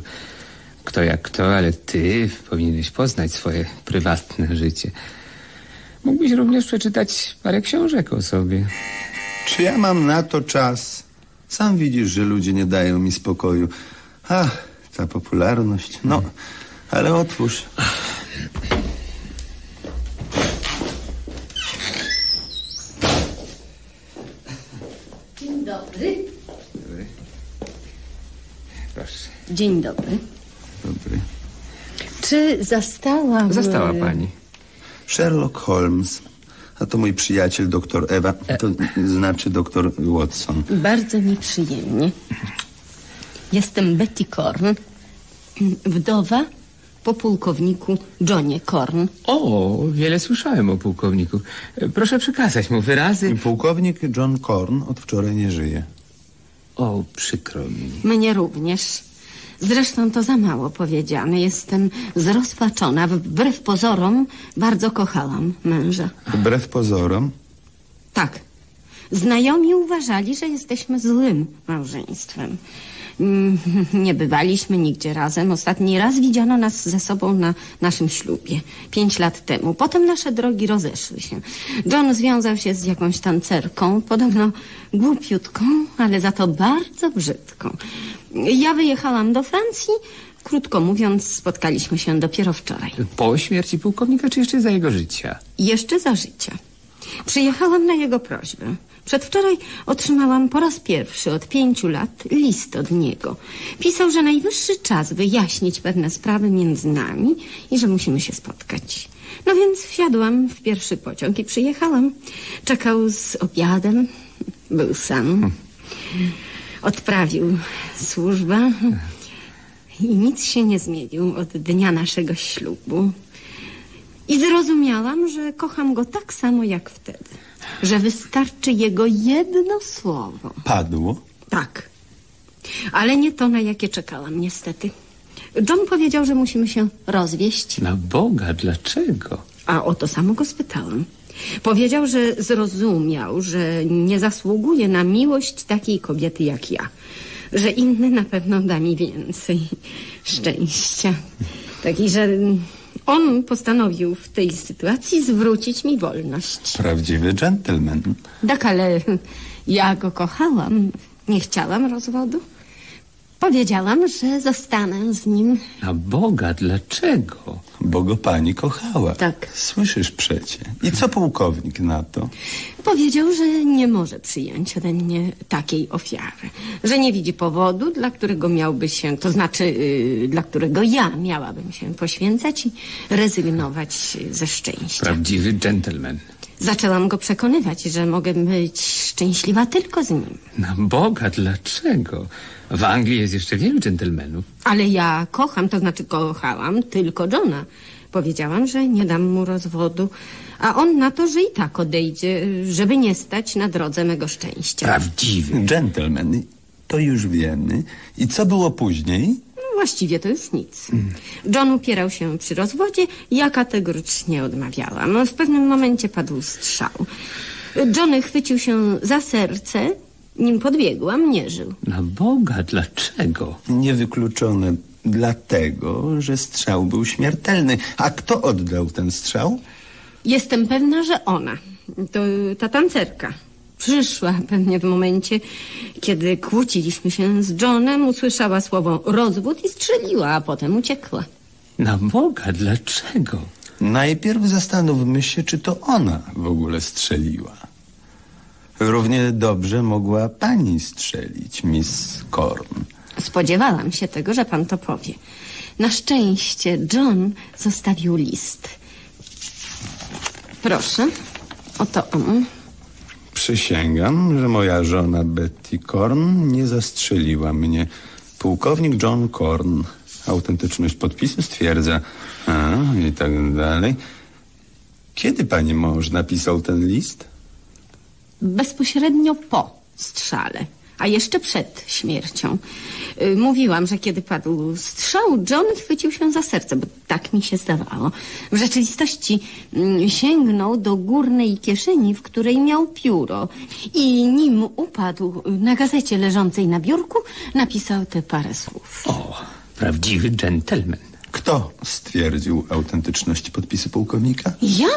Kto jak kto, ale ty powinieneś poznać swoje prywatne życie. Mógłbyś również przeczytać parę książek o sobie. Czy ja mam na to czas? Sam widzisz, że ludzie nie dają mi spokoju. Ach, ta popularność. No, ale otwórz. Dzień dobry. Proszę. Dzień dobry. Dobry. Czy zastałam... Zastała e, pani. Sherlock Holmes. A to mój przyjaciel doktor Ewa, to znaczy doktor Watson. Bardzo mi przyjemnie. Jestem Betty Korn, wdowa po pułkowniku Johnie Korn. O, wiele słyszałem o pułkowniku. E, Proszę przekazać mu wyrazy. Pułkownik John Korn od wczoraj nie żyje. O, przykro mi. Mnie również. Zresztą to za mało powiedziane. Jestem zrozpaczona. Wbrew pozorom bardzo kochałam męża. Wbrew pozorom, Tak. Znajomi uważali, że jesteśmy złym małżeństwem. Mm, Nie bywaliśmy nigdzie razem. Ostatni raz widziano nas ze sobą na naszym ślubie. Pięć lat temu. Potem nasze drogi rozeszły się. John związał się z jakąś tancerką, podobno głupiutką, ale za to bardzo brzydką. Ja wyjechałam do Francji. Krótko mówiąc, spotkaliśmy się dopiero wczoraj. Po śmierci pułkownika, czy jeszcze za jego życia? Jeszcze za życia. Przyjechałam na jego prośbę. Przedwczoraj otrzymałam po raz pierwszy od pięciu lat list od niego. Pisał, że najwyższy czas wyjaśnić pewne sprawy między nami i że musimy się spotkać. No więc wsiadłam w pierwszy pociąg i przyjechałam. Czekał z obiadem. Był sam. Odprawił służbę. I nic się nie zmienił od dnia naszego ślubu. I zrozumiałam, że kocham go tak samo jak wtedy. Że wystarczy jego jedno słowo. Padło? Tak. Ale nie to, na jakie czekałam, niestety. John powiedział, że musimy się rozwieść, Na Boga, dlaczego? a o to samo go spytałam. Powiedział, że zrozumiał, że nie zasługuje na miłość takiej kobiety jak ja. Że inny na pewno da mi więcej szczęścia. Tak i że on postanowił w tej sytuacji zwrócić mi wolność. Prawdziwy dżentelmen. Tak, ale ja go kochałam. Nie chciałam rozwodu. Powiedziałam, że zostanę z nim. Na Boga, dlaczego? Bo go pani kochała. Tak. Słyszysz przecie. I co pułkownik na to? Powiedział, że nie może przyjąć ode mnie takiej ofiary. Że nie widzi powodu, dla którego miałby się, to znaczy, yy, dla którego ja miałabym się poświęcać i rezygnować ze szczęścia. Prawdziwy dżentelmen. Zaczęłam go przekonywać, że mogę być szczęśliwa tylko z nim. Na Boga, dlaczego? W Anglii jest jeszcze wielu dżentelmenów. Ale ja kocham, to znaczy kochałam tylko Johna. Powiedziałam, że nie dam mu rozwodu, a on na to, że i tak odejdzie, żeby nie stać na drodze mego szczęścia. Prawdziwy. Dżentelmen. To już wiemy. I co było później? Właściwie to już nic. John upierał się przy rozwodzie, ja kategorycznie odmawiałam. W pewnym momencie padł strzał. Johnny chwycił się za serce, nim podbiegłam, nie żył. Na Boga, dlaczego? Niewykluczone dlatego, że strzał był śmiertelny. A kto oddał ten strzał? Jestem pewna, że ona, to ta tancerka, przyszła pewnie w momencie, kiedy kłóciliśmy się z Johnem, usłyszała słowo rozwód i strzeliła, a potem uciekła. Na Boga, dlaczego? Najpierw zastanówmy się, czy to ona w ogóle strzeliła. Równie dobrze mogła pani strzelić, Miss Korn. Spodziewałam się tego, że pan to powie. Na szczęście John zostawił list. Proszę, oto on. Przysięgam, że moja żona Betty Korn nie zastrzeliła mnie. Pułkownik John Korn. Autentyczność podpisu stwierdza. A, i tak dalej. Kiedy pani mąż napisał ten list? Bezpośrednio po strzale, a jeszcze przed śmiercią. Y, Mówiłam, że kiedy padł strzał, John chwycił się za serce, bo tak mi się zdawało. W rzeczywistości mm, sięgnął do górnej kieszeni, w której miał pióro i nim upadł na gazecie leżącej na biurku, napisał te parę słów. O, prawdziwy dżentelmen. Kto stwierdził autentyczność podpisu pułkownika? Ja?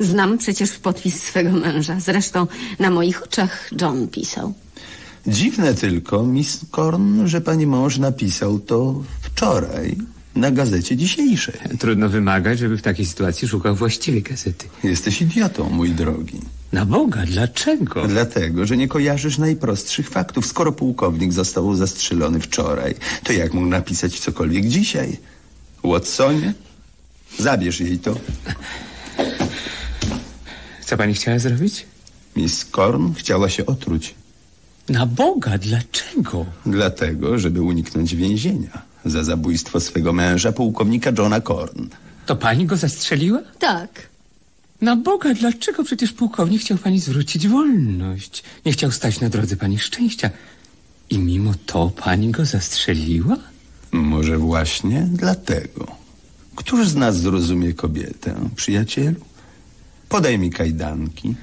Znam przecież podpis swego męża. Zresztą na moich oczach John pisał. Dziwne tylko, Miss Korn, że pani mąż napisał to wczoraj na gazecie dzisiejszej. Trudno wymagać, żeby w takiej sytuacji szukał właściwej gazety. Jesteś idiotą, mój drogi. Na Boga, dlaczego? Dlatego, że nie kojarzysz najprostszych faktów. Skoro pułkownik został zastrzelony wczoraj, to jak mógł napisać cokolwiek dzisiaj? Watsonie? Zabierz jej to. Co pani chciała zrobić? Miss Korn chciała się otruć. Na Boga, dlaczego? Dlatego, żeby uniknąć więzienia za zabójstwo swego męża, pułkownika Johna Korn. To pani go zastrzeliła? Tak. Na Boga, dlaczego przecież pułkownik chciał pani zwrócić wolność? Nie chciał stać na drodze pani szczęścia. I mimo to pani go zastrzeliła? Może właśnie dlatego. Któż z nas zrozumie kobietę, przyjacielu? Podaj mi kajdanki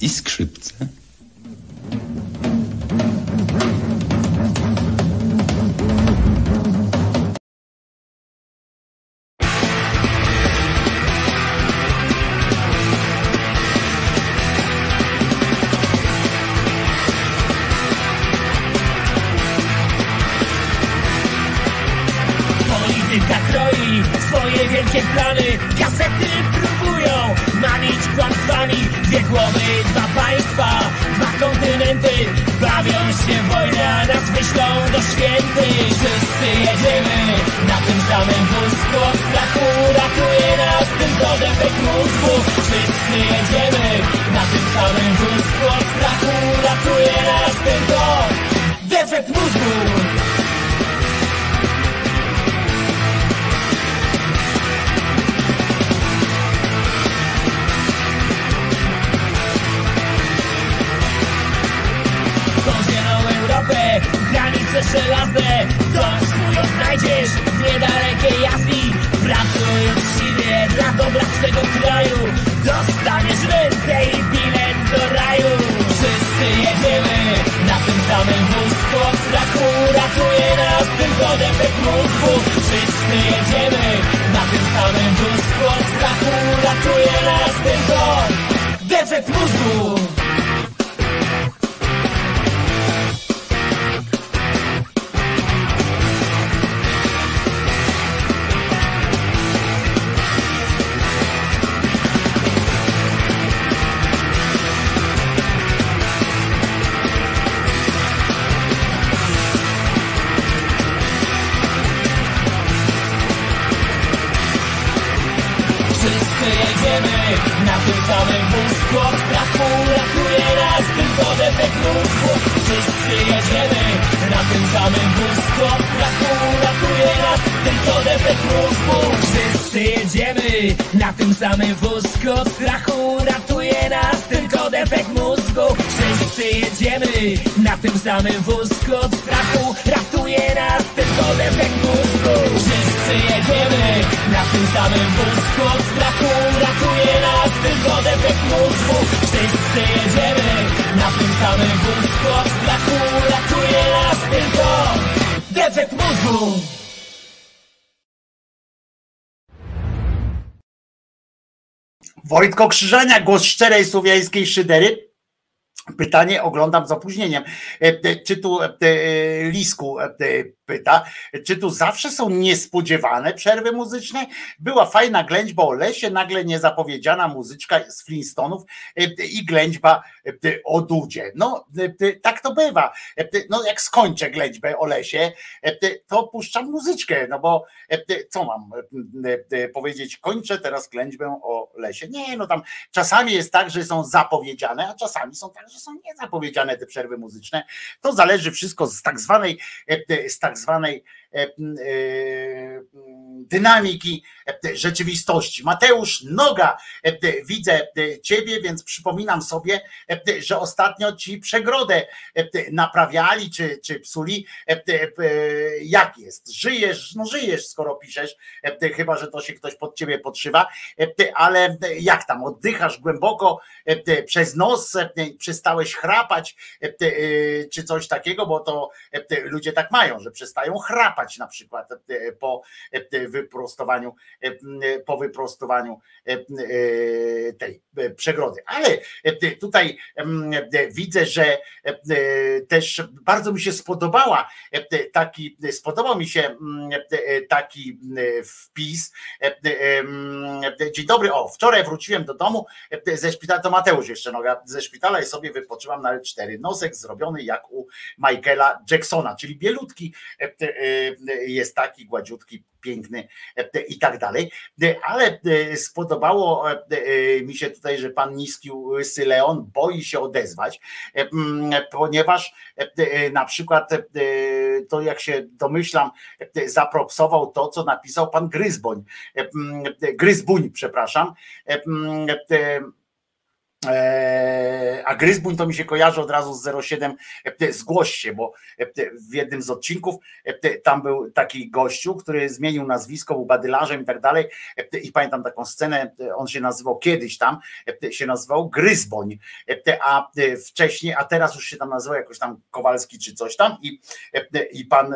i skrzypce. Wojtko Krzyżania, głos szczerej słowiańskiej szydery. Pytanie oglądam z opóźnieniem. E, e, Czy tu e, Lisku pyta, czy tu zawsze są niespodziewane przerwy muzyczne? Była fajna ględźba o lesie, nagle niezapowiedziana muzyczka z Flintstonów e, i ględźba e, o Dudzie. No e, tak to bywa. E, No jak skończę ględźbę o lesie, e, to puszczam muzyczkę, no bo e, co mam e, e, powiedzieć? Kończę teraz ględźbę o lesie. Nie, no tam czasami jest tak, że są zapowiedziane, a czasami są tak, że są niezapowiedziane te przerwy muzyczne. To zależy wszystko z tak zwanej, e, z tak zwanej e, e, dynamiki e, rzeczywistości. Mateusz Noga, e, widzę e, ciebie, więc przypominam sobie, e, że ostatnio ci przegrodę e, naprawiali czy, czy psuli. E, e, Jak jest? Żyjesz? No żyjesz, skoro piszesz, e, chyba że to się ktoś pod ciebie podszywa, E, ale jak tam? Oddychasz głęboko e, przez nos, e, przestałeś chrapać, e, e, czy coś takiego, bo to e, ludzie tak mają, że przestają chrapać na przykład e, po e, wyprostowaniu, e, po wyprostowaniu e, e, tej e, przegrody. Ale e, tutaj e, widzę, że e, e, też bardzo mi się spodobała e, taki, spodobał mi się e, taki e, wpis. E, e, e, Dzień dobry, o, wczoraj wróciłem do domu e, ze szpitala, to Mateusz jeszcze noga, ze szpitala i sobie wypoczywam na L4. Nosek zrobiony jak u Michaela Jacksona, czyli bielutki e, e, jest taki gładziutki, piękny e, i tak dalej. E, Ale e, spodobało mi się tutaj, że pan niski łysy Leon boi się odezwać, ponieważ na przykład to jak się domyślam, zapropsował to, co napisał pan Gryzboń, Gryzbuń, przepraszam. E, mm, e, E, A Gryzbuń to mi się kojarzy od razu z 07 e, Zgłoś się, bo e, w jednym z odcinków e, tam był taki gościu, który zmienił nazwisko, był badylarzem i tak dalej. I pamiętam taką scenę, on się nazywał kiedyś tam, się nazywał Gryzboń, a wcześniej, a teraz już się tam nazywa jakoś tam Kowalski czy coś tam i, i pan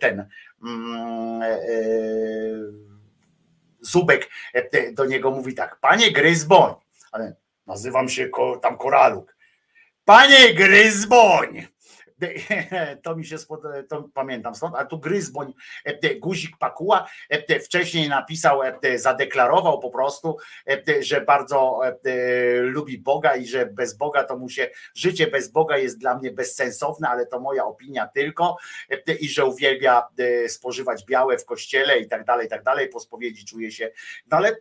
ten mm, Zubek do niego mówi tak, panie Gryzboń, ale nazywam się ko, tam Koraluk. Panie Gryzboń, to mi się spod... to pamiętam stąd, a tu Gryzboń, guzik pakuła, wcześniej napisał, zadeklarował po prostu, że bardzo lubi Boga i że bez Boga to mu się, życie bez Boga jest dla mnie bezsensowne, ale to moja opinia tylko i że uwielbia spożywać białe w kościele i tak dalej, i tak dalej, po spowiedzi czuje się, no ale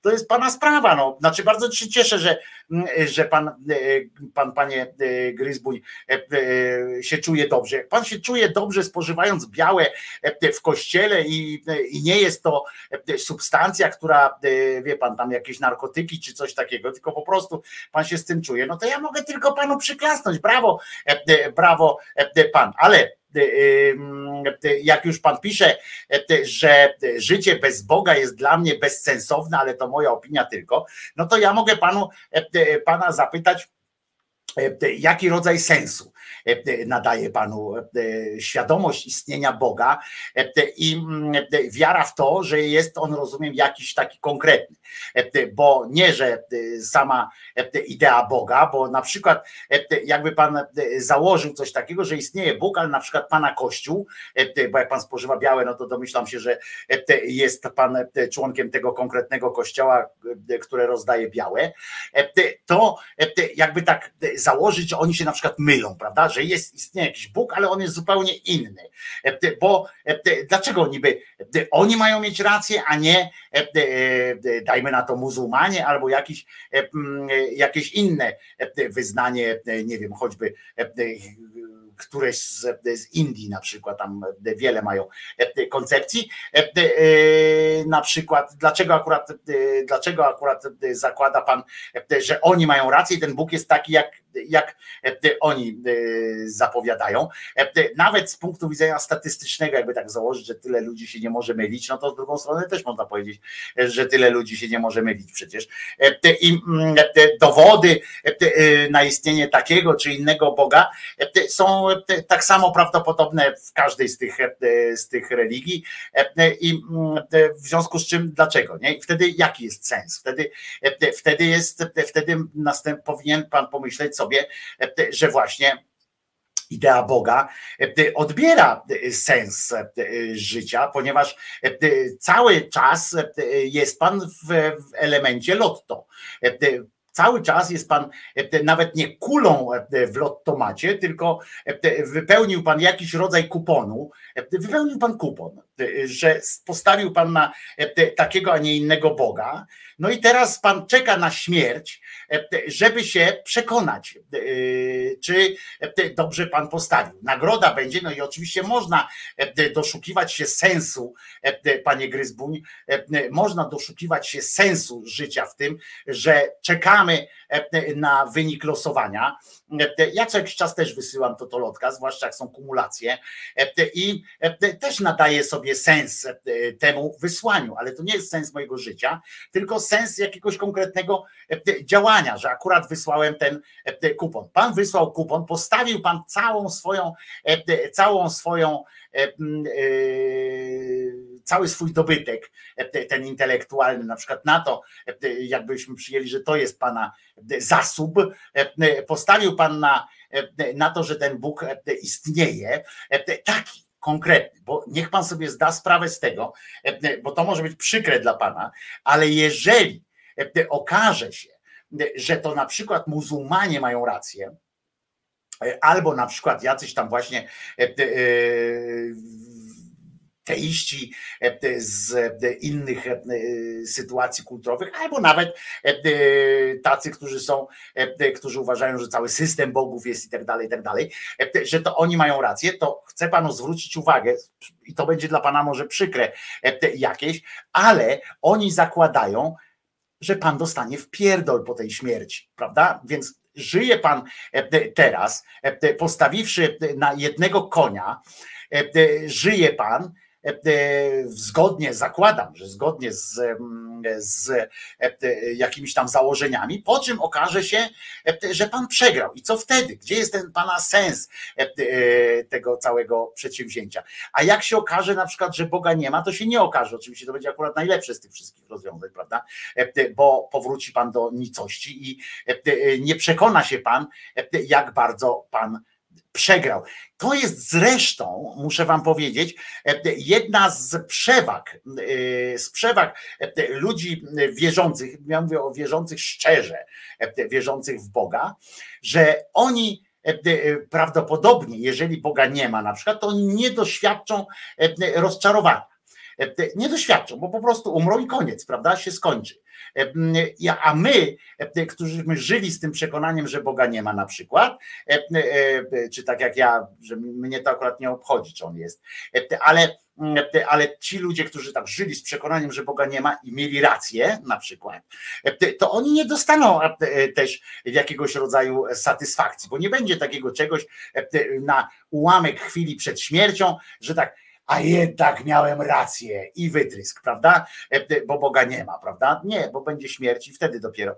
to jest pana sprawa, no, znaczy bardzo się cieszę, że, że pan, pan panie Gryzbuń się czuje dobrze. Jak pan się czuje dobrze spożywając białe w kościele i, i nie jest to substancja, która, wie pan, tam jakieś narkotyki czy coś takiego, tylko po prostu pan się z tym czuje, no to ja mogę tylko panu przyklasnąć. Brawo, brawo pan, ale jak już pan pisze, że życie bez Boga jest dla mnie bezsensowne, ale to moja opinia tylko, no to ja mogę panu pana zapytać, jaki rodzaj sensu nadaje panu świadomość istnienia Boga i mm, wiara w to, że jest on, rozumiem, jakiś taki konkretny, bo nie, że sama idea Boga, bo na przykład jakby pan założył coś takiego, że istnieje Bóg, ale na przykład pana Kościół, bo jak pan spożywa białe, no to domyślam się, że jest pan członkiem tego konkretnego kościoła, które rozdaje białe, to jakby tak założyć, że oni się na przykład mylą, prawda? Że jest, istnieje jakiś Bóg, ale on jest zupełnie inny. Bo dlaczego niby oni mają mieć rację, a nie dajmy na to muzułmanie albo jakiś, jakieś inne wyznanie, nie wiem, choćby któreś z, z Indii na przykład, tam wiele mają koncepcji. Na przykład, dlaczego akurat, dlaczego akurat zakłada pan, że oni mają rację i ten Bóg jest taki, jak, jak oni zapowiadają. Nawet z punktu widzenia statystycznego, jakby tak założyć, że tyle ludzi się nie może mylić, no to z drugą stronę też można powiedzieć, że tyle ludzi się nie może mylić przecież. I dowody na istnienie takiego czy innego Boga są tak samo prawdopodobne w każdej z tych, z tych religii i w związku z czym dlaczego? Nie? I wtedy jaki jest sens? Wtedy, wtedy jest, wtedy następ, powinien pan pomyśleć sobie, że właśnie idea Boga odbiera sens życia, ponieważ cały czas jest pan w elemencie lotto. Cały czas jest pan nawet nie kulą w lottomacie, tylko wypełnił pan jakiś rodzaj kuponu, wypełnił pan kupon, że postawił pan na takiego, a nie innego Boga. No i teraz pan czeka na śmierć, żeby się przekonać, czy dobrze pan postawił. Nagroda będzie, no i oczywiście można doszukiwać się sensu, panie Gryzbuń, można doszukiwać się sensu życia w tym, że czekamy na wynik losowania. Ja co jakiś czas też wysyłam to tolotka, zwłaszcza jak są kumulacje i też nadaję sobie sens temu wysłaniu, ale to nie jest sens mojego życia, tylko sens jakiegoś konkretnego działania, że akurat wysłałem ten kupon. Pan wysłał kupon, postawił pan całą swoją, całą swoją cały swój dobytek, ten intelektualny, na przykład na to, jakbyśmy przyjęli, że to jest pana zasób, postawił pan na, na to, że ten Bóg istnieje, taki konkretny, bo niech pan sobie zda sprawę z tego, bo to może być przykre dla pana, ale jeżeli okaże się, że to na przykład muzułmanie mają rację, albo na przykład jacyś tam właśnie teiści z innych sytuacji kulturowych, albo nawet tacy, którzy są, którzy uważają, że cały system bogów jest i tak dalej, i tak dalej, że to oni mają rację, to chcę panu zwrócić uwagę, i to będzie dla pana może przykre jakieś, ale oni zakładają, że pan dostanie w pierdol po tej śmierci, prawda? Więc żyje pan teraz, postawiwszy na jednego konia, żyje pan zgodnie, zakładam, że zgodnie z, z jakimiś tam założeniami, po czym okaże się, że pan przegrał. I co wtedy? Gdzie jest ten pana sens tego całego przedsięwzięcia? A jak się okaże na przykład, że Boga nie ma, to się nie okaże. Oczywiście to będzie akurat najlepsze z tych wszystkich rozwiązań, prawda? Bo powróci pan do nicości i nie przekona się pan, jak bardzo pan przegrał. To jest zresztą, muszę wam powiedzieć, jedna z przewag, z przewag ludzi wierzących, ja mówię o wierzących szczerze, wierzących w Boga, że oni prawdopodobnie, jeżeli Boga nie ma na przykład, to oni nie doświadczą rozczarowania. Nie doświadczą, bo po prostu umrą i koniec, prawda? Się skończy. A my, którzyśmy żyli z tym przekonaniem, że Boga nie ma na przykład, czy tak jak ja, że mnie to akurat nie obchodzi, czy on jest, ale, ale ci ludzie, którzy tak żyli z przekonaniem, że Boga nie ma i mieli rację na przykład, to oni nie dostaną też jakiegoś rodzaju satysfakcji, bo nie będzie takiego czegoś na ułamek chwili przed śmiercią, że tak a jednak miałem rację i wytrysk, prawda? E, bo Boga nie ma, prawda? Nie, bo będzie śmierć i wtedy dopiero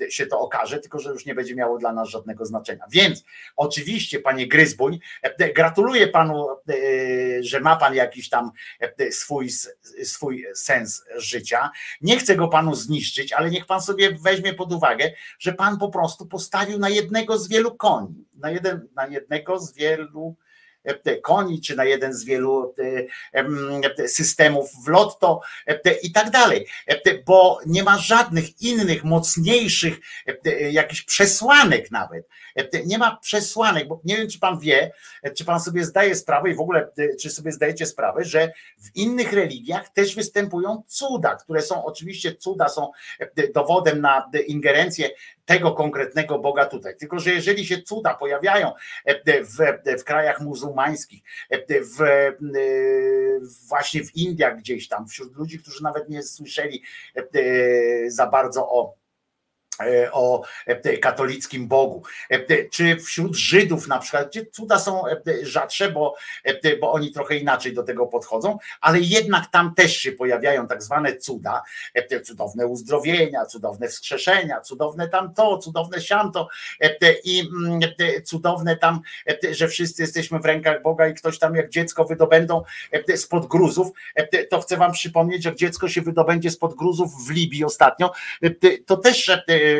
e, się to okaże, tylko że już nie będzie miało dla nas żadnego znaczenia. Więc oczywiście, panie Gryzbuń, e, gratuluję panu, że ma pan jakiś tam swój, swój sens życia. Nie chcę go panu zniszczyć, ale niech pan sobie weźmie pod uwagę, że pan po prostu postawił na jednego z wielu koni, na, jeden, na jednego z wielu koni, czy na jeden z wielu systemów w lotto i tak dalej, bo nie ma żadnych innych, mocniejszych jakichś przesłanek nawet. Nie ma przesłanek, bo nie wiem, czy pan wie, czy pan sobie zdaje sprawę i w ogóle, czy sobie zdajecie sprawę, że w innych religiach też występują cuda, które są oczywiście cuda, są dowodem na ingerencję tego konkretnego Boga tutaj. Tylko, że jeżeli się cuda pojawiają w, w krajach muzułmańskich, w, właśnie w Indiach gdzieś tam, wśród ludzi, którzy nawet nie słyszeli za bardzo o E, o e, katolickim Bogu, e, czy wśród Żydów na przykład, gdzie cuda są rzadsze, bo, bo oni trochę inaczej do tego podchodzą, ale jednak tam też się pojawiają tak zwane cuda, cudowne uzdrowienia, cudowne wskrzeszenia, cudowne tam to, cudowne siamto i mm, cudowne tam, że wszyscy jesteśmy w rękach Boga i ktoś tam jak dziecko wydobędą spod gruzów, to chcę wam przypomnieć, jak dziecko się wydobędzie spod gruzów w Libii ostatnio, to też Y,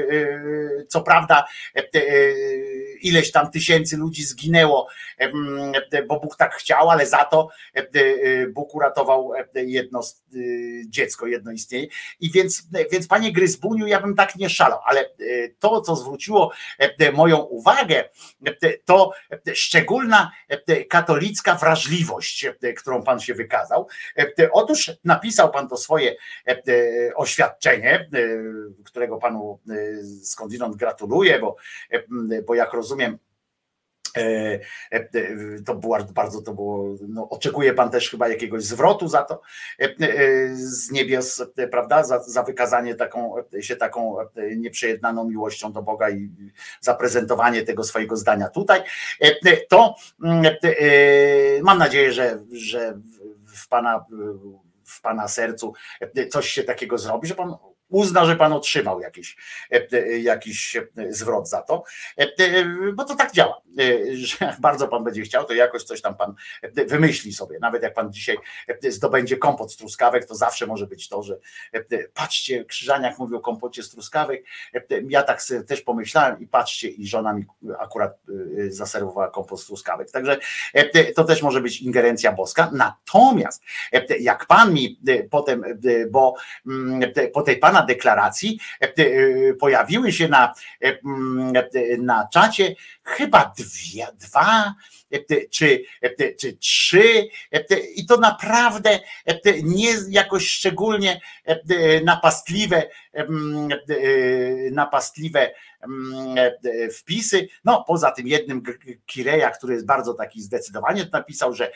co prawda e, e, ileś tam tysięcy ludzi zginęło, e, bo Bóg tak chciał, ale za to Bóg uratował jedno dziecko, jedno istnieje. I więc, więc panie Gryzbuniu, ja bym tak nie szalał, ale to, co zwróciło moją uwagę, to szczególna katolicka wrażliwość, którą pan się wykazał. Otóż napisał pan to swoje oświadczenie, którego panu skądinąd gratuluję, bo, bo jak rozumiem, e, e, to było bardzo, to było, no, oczekuje pan też chyba jakiegoś zwrotu za to e, z niebios, prawda, za, za wykazanie taką, się taką nieprzejednaną miłością do Boga i zaprezentowanie tego swojego zdania tutaj, to mam nadzieję, że, że w pana w pana sercu coś się takiego zrobi, że pan uzna, że pan otrzymał jakiś, e, e, jakiś e, zwrot za to, bo to tak działa, że jak bardzo pan będzie chciał, to jakoś coś tam pan wymyśli sobie. Nawet jak pan dzisiaj zdobędzie kompot z truskawek, to zawsze może być to, że patrzcie, Krzyżaniak mówił o kompocie z truskawek, ja tak też pomyślałem i patrzcie, i żona mi akurat zaserwowała kompot z truskawek. Także to też może być ingerencja boska. Natomiast jak pan mi potem, bo mm, po tej pana deklaracji e, e, pojawiły się na, e, na czacie chyba dwie, dwa czy, czy trzy i to naprawdę nie jakoś szczególnie napastliwe napastliwe wpisy. No, poza tym jednym Kireja, który jest bardzo taki zdecydowanie napisał, że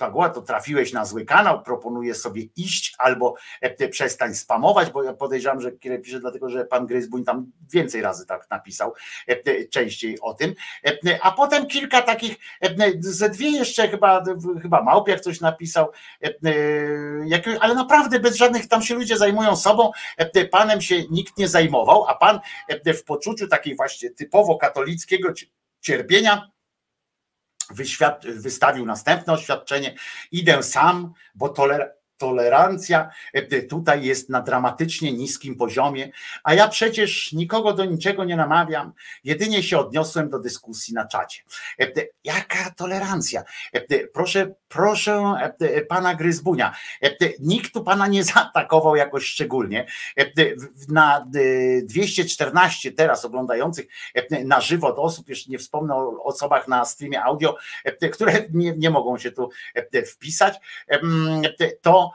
Pagła, to trafiłeś na zły kanał, proponuję sobie iść albo e, przestań spamować, bo ja podejrzewam, że Kierę pisze dlatego, że pan Gryzbuń tam więcej razy tak napisał, e, częściej o tym, e, a potem kilka takich, ze dwie jeszcze chyba, chyba Małpiak coś napisał, ale naprawdę bez żadnych, tam się ludzie zajmują sobą, panem się nikt nie zajmował, a pan w poczuciu takiej właśnie typowo katolickiego cierpienia wystawił następne oświadczenie. Idę sam, bo toler tolerancja tutaj jest na dramatycznie niskim poziomie, a ja przecież nikogo do niczego nie namawiam, jedynie się odniosłem do dyskusji na czacie. Jaka tolerancja? Proszę, proszę pana Gryzbunia, nikt tu pana nie zaatakował jakoś szczególnie. Na 214 teraz oglądających na żywo od osób, jeszcze nie wspomnę o osobach na streamie audio, które nie, nie mogą się tu wpisać, to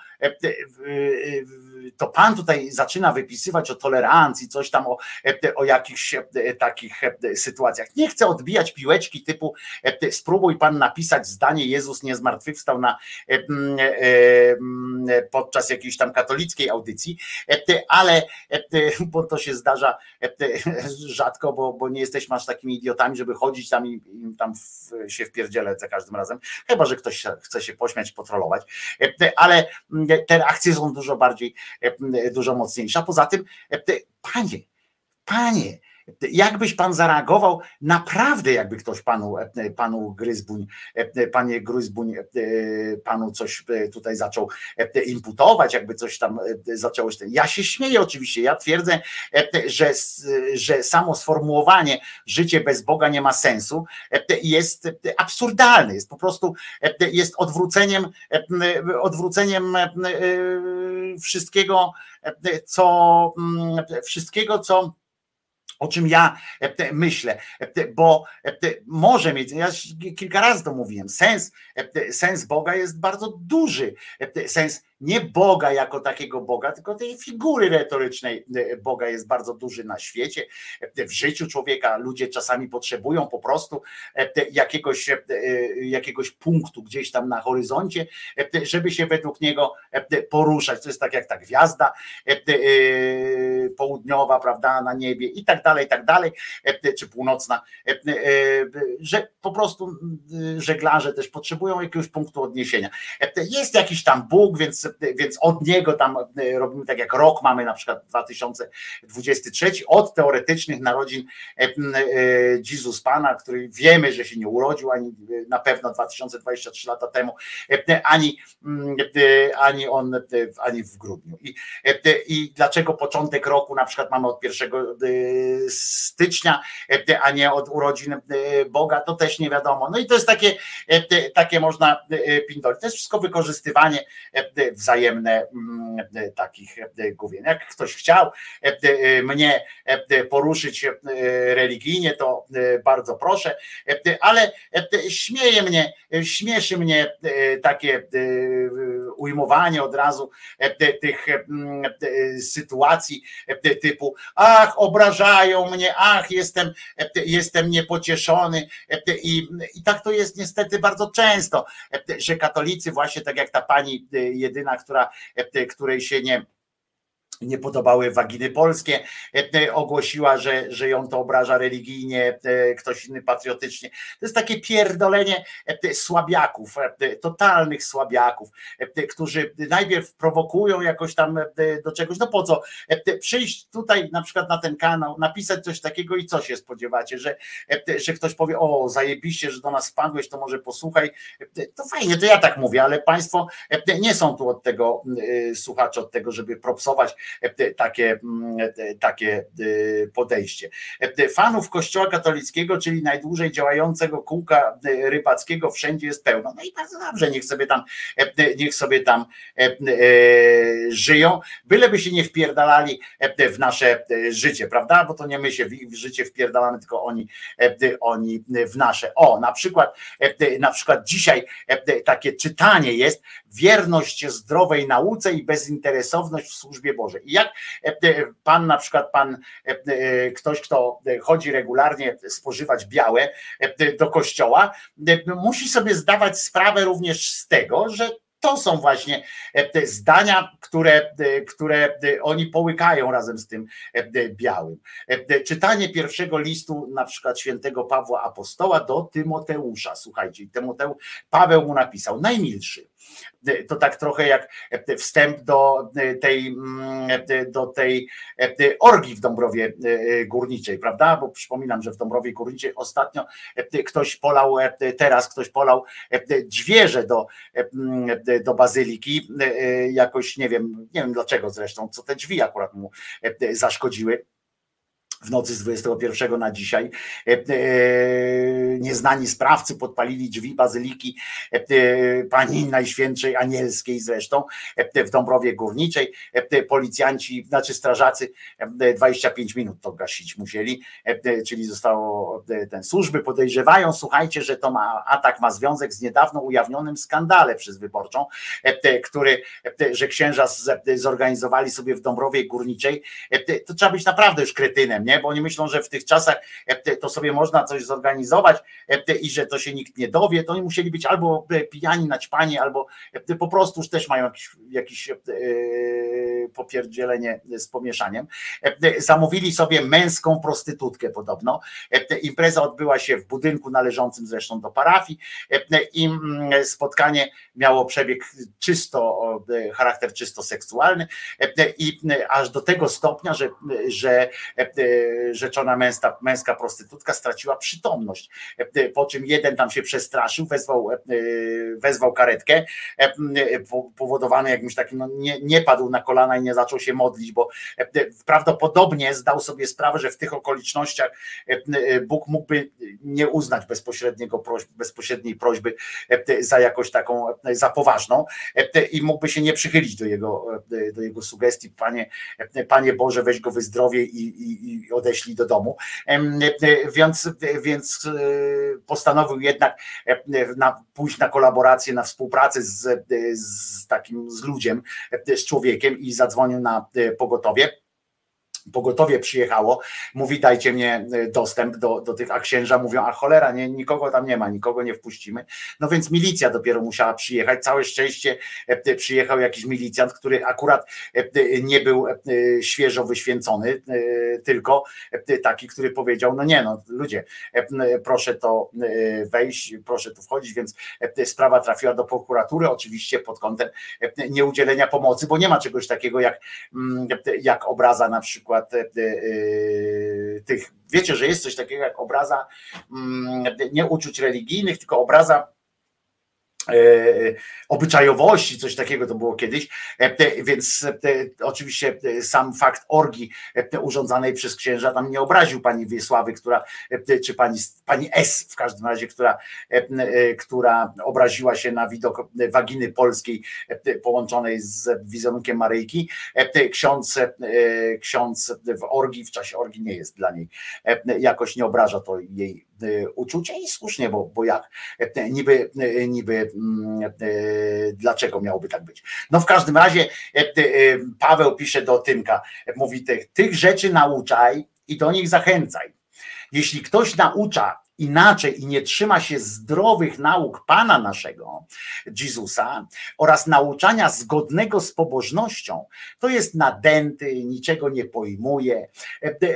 to pan tutaj zaczyna wypisywać o tolerancji, coś tam o, o jakichś takich sytuacjach. Nie chcę odbijać piłeczki typu spróbuj pan napisać zdanie Jezus nie zmartwychwstał na, podczas jakiejś tam katolickiej audycji, ale bo to się zdarza rzadko, bo, bo nie jesteśmy aż takimi idiotami, żeby chodzić tam i, tam w, się wpierdzielę za każdym razem, chyba, że ktoś chce się pośmiać, potrolować, ale te reakcje są dużo bardziej, dużo mocniejsze. A poza tym, panie, panie, Jakbyś pan zareagował naprawdę, jakby ktoś panu, panu Gryzbuń, panie Gryzbuń, panu coś tutaj zaczął imputować, jakby coś tam zaczęło się. Ja się śmieję oczywiście, ja twierdzę, że, że samo sformułowanie życie bez Boga nie ma sensu jest absurdalne, jest po prostu jest odwróceniem, odwróceniem wszystkiego, co wszystkiego, co o czym ja e, myślę, e, bo e, może mieć, ja kilka razy to mówiłem, sens, sens Boga jest bardzo duży, sens nie Boga jako takiego Boga, tylko tej figury retorycznej Boga jest bardzo duży na świecie, w życiu człowieka ludzie czasami potrzebują po prostu jakiegoś, jakiegoś punktu gdzieś tam na horyzoncie, żeby się według niego poruszać, to jest tak jak ta gwiazda południowa, prawda, na niebie i tak dalej, i tak dalej, czy północna, że po prostu żeglarze też potrzebują jakiegoś punktu odniesienia. Jest jakiś tam Bóg, więc, więc od niego tam robimy tak jak rok mamy na przykład 2023, od teoretycznych narodzin Jezus Pana, który wiemy, że się nie urodził ani na pewno 2023 lata temu, ani, ani on ani w grudniu. I, i dlaczego początek roku na przykład mamy od 1 stycznia, a nie od urodzin Boga, to też nie wiadomo. No i to jest takie, takie można pindolić. To jest wszystko wykorzystywanie wzajemne takich główien. Jak ktoś chciał mnie poruszyć religijnie, to bardzo proszę, ale śmieje mnie, śmieszy mnie takie ujmowanie od razu tych sytuacji typu ach, obrażają mnie, ach, jestem, jestem niepocieszony i, i tak to jest niestety bardzo często, że katolicy właśnie tak jak ta pani jedyna, która, której się nie nie podobały waginy polskie, ogłosiła, że, że ją to obraża religijnie, ktoś inny patriotycznie. To jest takie pierdolenie słabiaków, totalnych słabiaków, którzy najpierw prowokują jakoś tam do czegoś, no po co przyjść tutaj na przykład na ten kanał, napisać coś takiego i co się spodziewacie, że, że ktoś powie, o zajebiście, że do nas wpadłeś, to może posłuchaj, to fajnie, to ja tak mówię, ale państwo nie są tu od tego słuchacze, od tego, żeby propsować takie, takie podejście. Fanów Kościoła katolickiego, czyli najdłużej działającego kółka rybackiego wszędzie jest pełno. No i bardzo dobrze, niech sobie tam, niech sobie tam żyją, byleby się nie wpierdalali w nasze życie, prawda? Bo to nie my się w życie wpierdalamy, tylko oni, oni w nasze. O, na przykład, na przykład dzisiaj takie czytanie jest wierność zdrowej nauce i bezinteresowność w służbie Bożej. I jak pan na przykład, pan, ktoś, kto chodzi regularnie spożywać białe do kościoła, musi sobie zdawać sprawę również z tego, że to są właśnie te zdania, które, które oni połykają razem z tym białym. Czytanie pierwszego listu, na przykład świętego Pawła Apostoła do Tymoteusza. Słuchajcie, Tymoteusz, Paweł mu napisał, najmilszy To tak trochę jak wstęp do tej, mm, do tej orgii w Dąbrowie Górniczej, prawda? Bo przypominam, że w Dąbrowie Górniczej ostatnio ktoś polał, teraz ktoś polał dźwierze do, do bazyliki, jakoś nie wiem, nie wiem dlaczego zresztą, co te drzwi akurat mu zaszkodziły w nocy z 21 na dzisiaj. E, e, nieznani sprawcy podpalili drzwi bazyliki e, pani Najświętszej Anielskiej zresztą w Dąbrowie Górniczej. Policjanci, znaczy strażacy 25 minut to gasić musieli, czyli zostało ten służby podejrzewają, słuchajcie, że to ma atak ma związek z niedawno ujawnionym skandale przez wyborczą, który, że księża zorganizowali sobie w Dąbrowie Górniczej. To trzeba być naprawdę już kretynem, nie? Bo oni myślą, że w tych czasach e, to sobie można coś zorganizować e, i że to się nikt nie dowie, to oni musieli być albo e, pijani, naćpani, albo po prostu już też mają jakiś popierdzielenie z pomieszaniem. Zamówili sobie męską prostytutkę podobno. Impreza odbyła się w budynku należącym zresztą do parafii i mm, spotkanie miało przebieg czysto, charakter czysto seksualny i aż do tego stopnia, że, że rzeczona męska, męska prostytutka straciła przytomność. Po czym jeden tam się przestraszył, wezwał, wezwał karetkę, powodowany jakimś takim, no nie, nie padł na kolana i nie zaczął się modlić, bo prawdopodobnie zdał sobie sprawę, że w tych okolicznościach Bóg mógłby nie uznać bezpośredniego bezpośredniej prośby za jakoś taką, za poważną i mógłby się nie przychylić do jego, do jego sugestii, Panie, Panie Boże, weź go wyzdrowie i, i, i odeśli do domu. Więc, więc e, postanowił jednak e, na, pójść na kolaborację, na współpracę z, z takim z ludziem, z człowiekiem i zadzwonił na pogotowie pogotowie przyjechało, mówi dajcie mnie e, dostęp do, do tych, a księża mówią, a cholera, nie, nikogo tam nie ma, nikogo nie wpuścimy. No więc milicja dopiero musiała przyjechać, całe szczęście e, przyjechał jakiś milicjant, który akurat e, nie był świeżo wyświęcony, tylko taki, który powiedział, no nie no ludzie, proszę to wejść, proszę tu wchodzić, więc sprawa trafiła do prokuratury, oczywiście pod kątem nieudzielenia pomocy, bo nie ma czegoś takiego jak, mm, jak obraza na przykład przykład e, e, tych, wiecie, że jest coś takiego jak obraza mm, nie uczuć religijnych, tylko obraza obyczajowości, coś takiego to było kiedyś, e, więc e, oczywiście sam fakt orgii urządzanej przez księża tam nie obraził pani Wiesławy, która, czy pani, pani S w każdym razie, która, która obraziła się na widok waginy polskiej połączonej z wizerunkiem Maryjki. Ksiądz, ksiądz w orgii, w czasie orgii nie jest dla niej, jakoś nie obraża to jej uczucia i słusznie, bo, bo jak y, niby, y, niby mm, dlaczego miałoby tak być. No w każdym razie Paweł pisze do Tymka, mówi tych, tych rzeczy nauczaj i do nich zachęcaj. Jeśli ktoś naucza inaczej i nie trzyma się zdrowych nauk Pana naszego, Jezusa, oraz nauczania zgodnego z pobożnością, to jest nadęty, niczego nie pojmuje,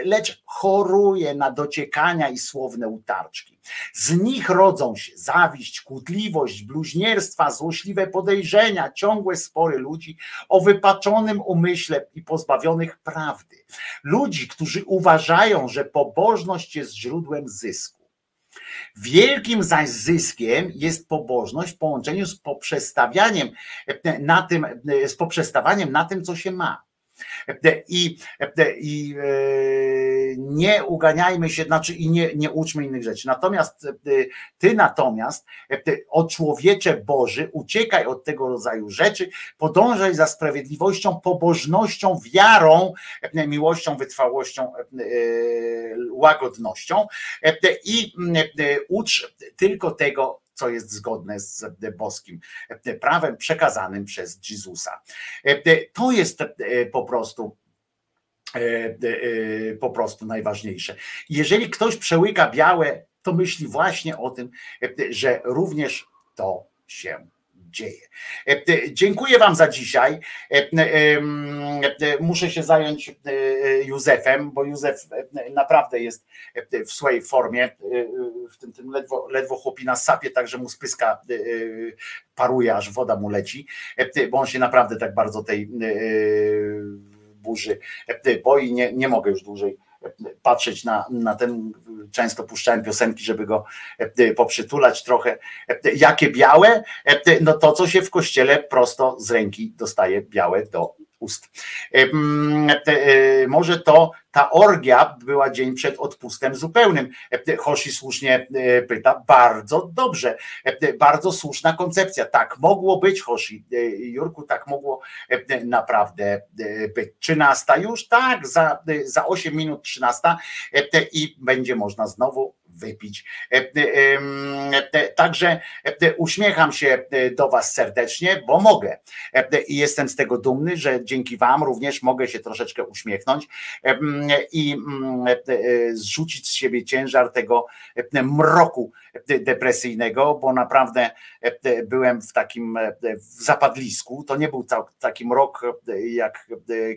lecz choruje na dociekania i słowne utarczki. Z nich rodzą się zawiść, kłótliwość, bluźnierstwa, złośliwe podejrzenia, ciągłe spory ludzi o wypaczonym umyśle i pozbawionych prawdy. Ludzi, którzy uważają, że pobożność jest źródłem zysku Wielkim zaś zyskiem jest pobożność w połączeniu z poprzestawianiem na tym, z poprzestawaniem na tym, co się ma. I, i e, nie uganiajmy się, znaczy i nie, nie uczmy innych rzeczy. Natomiast e, ty natomiast, e, o człowiecze Boży, uciekaj od tego rodzaju rzeczy, podążaj za sprawiedliwością, pobożnością, wiarą, miłością, wytrwałością, łagodnością i ucz tylko tego, co jest zgodne z boskim prawem przekazanym przez Jezusa. To jest po prostu po prostu najważniejsze. Jeżeli ktoś przełyka białe, to myśli właśnie o tym, że również to się dzieje. Dziękuję Wam za dzisiaj. Muszę się zająć Józefem, bo Józef naprawdę jest w swojej formie. W tym, tym ledwo, ledwo chłopina sapie, tak że mu spyska paruje, aż woda mu leci, bo on się naprawdę tak bardzo tej burzy boi. Nie, nie mogę już dłużej patrzeć na, na ten, często puszczałem piosenki, żeby go poprzytulać trochę. Jakie białe? No to, co się w kościele prosto z ręki dostaje białe do E, może to ta orgia była dzień przed odpustem zupełnym. Hoshi słusznie e, pyta, bardzo dobrze, bardzo słuszna koncepcja. Tak mogło być, Hoshi. E, Jurku, tak mogło naprawdę być. 13 już? Tak, za, za 8 minut 13 i będzie można znowu wypić. Także uśmiecham się do Was serdecznie, bo mogę. I jestem z tego dumny, że dzięki Wam również mogę się troszeczkę uśmiechnąć i zrzucić z siebie ciężar tego mroku depresyjnego, bo naprawdę byłem w takim w zapadlisku. To nie był taki mrok, jak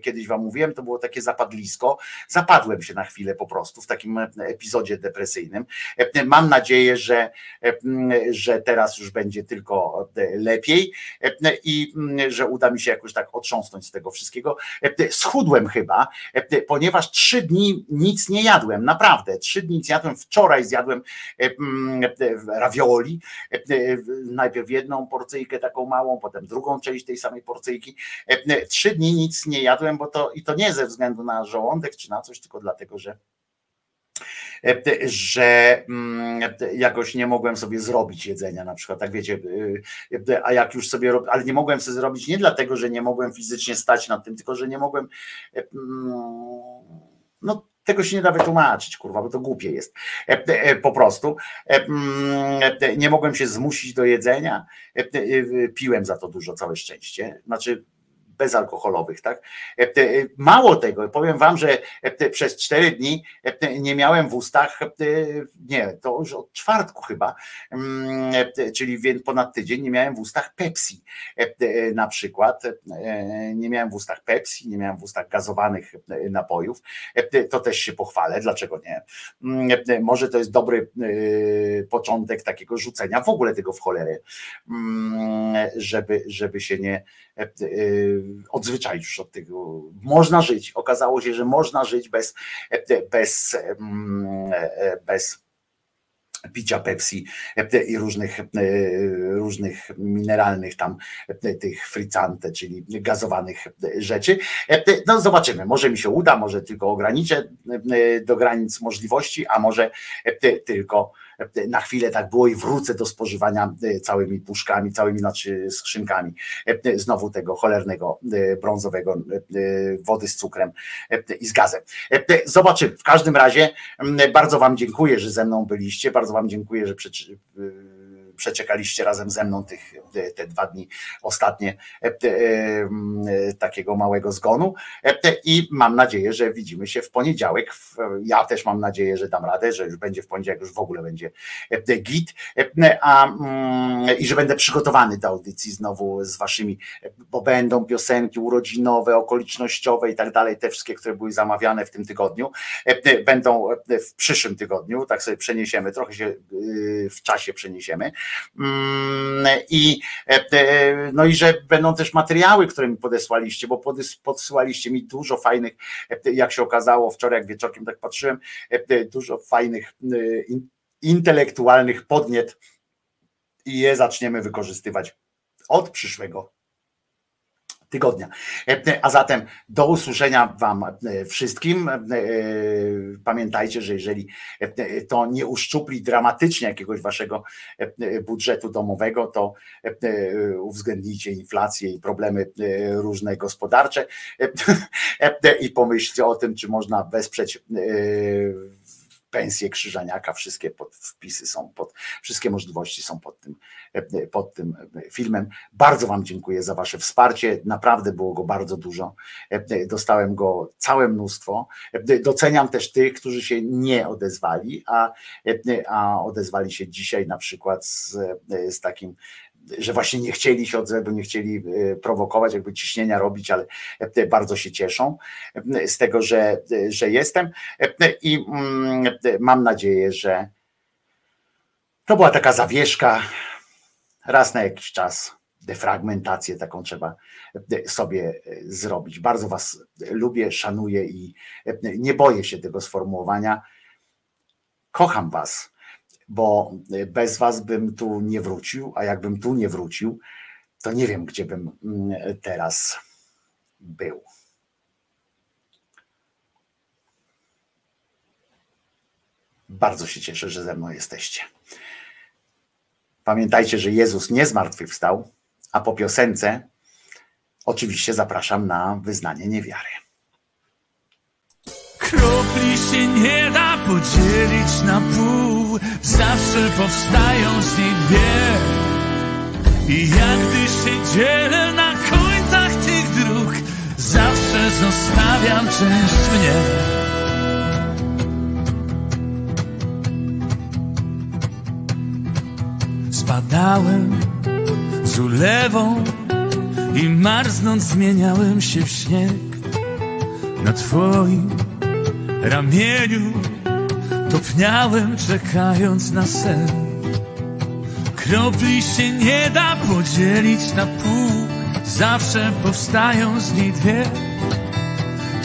kiedyś Wam mówiłem, to było takie zapadlisko. Zapadłem się na chwilę po prostu w takim epizodzie depresyjnym. Mam nadzieję, że, że teraz już będzie tylko lepiej i że uda mi się jakoś tak otrząsnąć z tego wszystkiego. Schudłem chyba, ponieważ trzy dni nic nie jadłem, naprawdę. Trzy dni nic jadłem. Wczoraj zjadłem ravioli, najpierw jedną porcyjkę taką małą, potem drugą część tej samej porcyjki. Trzy dni nic nie jadłem, bo to i to nie ze względu na żołądek czy na coś, tylko dlatego, że że mm, jakoś nie mogłem sobie zrobić jedzenia na przykład, tak wiecie, a jak już sobie ale nie mogłem sobie zrobić nie dlatego, że nie mogłem fizycznie stać nad tym, tylko że nie mogłem mm, no tego się nie da wytłumaczyć, kurwa, bo to głupie jest. Po prostu mm, nie mogłem się zmusić do jedzenia. Piłem za to dużo, całe szczęście. Znaczy, bezalkoholowych, tak? E, e, mało tego, powiem wam, że e, przez cztery dni nie miałem w ustach, nie, to już od czwartku chyba, mm, czyli więc ponad tydzień nie miałem w ustach Pepsi na przykład, nie miałem w ustach Pepsi, nie miałem w ustach gazowanych napojów, to też się pochwalę, dlaczego nie? Mm, może to jest dobry początek takiego rzucenia w ogóle tego w cholerę, mm, żeby, żeby się nie odzwyczaić już od tego. Można żyć. Okazało się, że można żyć bez, bez, bez picia Pepsi i różnych, różnych mineralnych tam tych fricante, czyli gazowanych rzeczy. No zobaczymy, może mi się uda, może tylko ograniczę do granic możliwości, a może tylko na chwilę tak było i wrócę do spożywania e, całymi puszkami, całymi znaczy skrzynkami e, znowu tego cholernego e, brązowego wody z cukrem i z gazem. Zobaczymy. W każdym razie bardzo Wam dziękuję, że ze mną byliście. Bardzo Wam dziękuję, że przeczekaliście razem ze mną tych, te dwa dni ostatnie takiego małego zgonu. I mam nadzieję, że widzimy się w poniedziałek. Ja też mam nadzieję, że dam radę, że już będzie w poniedziałek, już w ogóle będzie git. A, mm, i że będę przygotowany do audycji znowu z waszymi, bo będą piosenki urodzinowe, okolicznościowe i tak dalej, te wszystkie, które były zamawiane w tym tygodniu, będą w przyszłym tygodniu, tak sobie przeniesiemy, trochę się y, w czasie przeniesiemy. Mm, I, e, no i że będą też materiały, które mi podesłaliście, bo podsyłaliście mi dużo fajnych, e, jak się okazało wczoraj, jak wieczorkiem tak patrzyłem, e, dużo fajnych intelektualnych podniet i je zaczniemy wykorzystywać od przyszłego tygodnia. A zatem do usłyszenia Wam e, wszystkim. E, pamiętajcie, że jeżeli to nie uszczupli dramatycznie jakiegoś Waszego budżetu domowego, to uwzględnijcie inflację i problemy różne gospodarcze i pomyślcie o tym, czy można wesprzeć pensje Krzyżaniaka, wszystkie pod, wpisy są pod, wszystkie możliwości są pod tym, pod tym filmem. Bardzo Wam dziękuję za Wasze wsparcie, naprawdę było go bardzo dużo, dostałem go całe mnóstwo. Doceniam też tych, którzy się nie odezwali, a, a odezwali się dzisiaj na przykład z, z takim że właśnie nie chcieli się odzywać, nie chcieli prowokować, jakby ciśnienia robić, ale bardzo się cieszą z tego, że, że jestem i mm, mam nadzieję, że to była taka zawieszka raz na jakiś czas defragmentację taką trzeba sobie zrobić. Bardzo Was lubię, szanuję i nie boję się tego sformułowania. Kocham Was, bo bez Was bym tu nie wrócił, a jakbym tu nie wrócił, to nie wiem, gdzie bym teraz był. Bardzo się cieszę, że ze mną jesteście. Pamiętajcie, że Jezus nie zmartwychwstał, a po piosence oczywiście zapraszam na wyznanie niewiary. Kropli się nie da podzielić na pół, zawsze powstają z nich dwie. I jak gdy się dzielę na końcach tych dróg, zawsze zostawiam część mnie. Spadałem z ulewą i marznąc zmieniałem się w śnieg na twoim ramieniu topniałem czekając na sen. Kropli się nie da podzielić na pół. Zawsze powstają z niej dwie.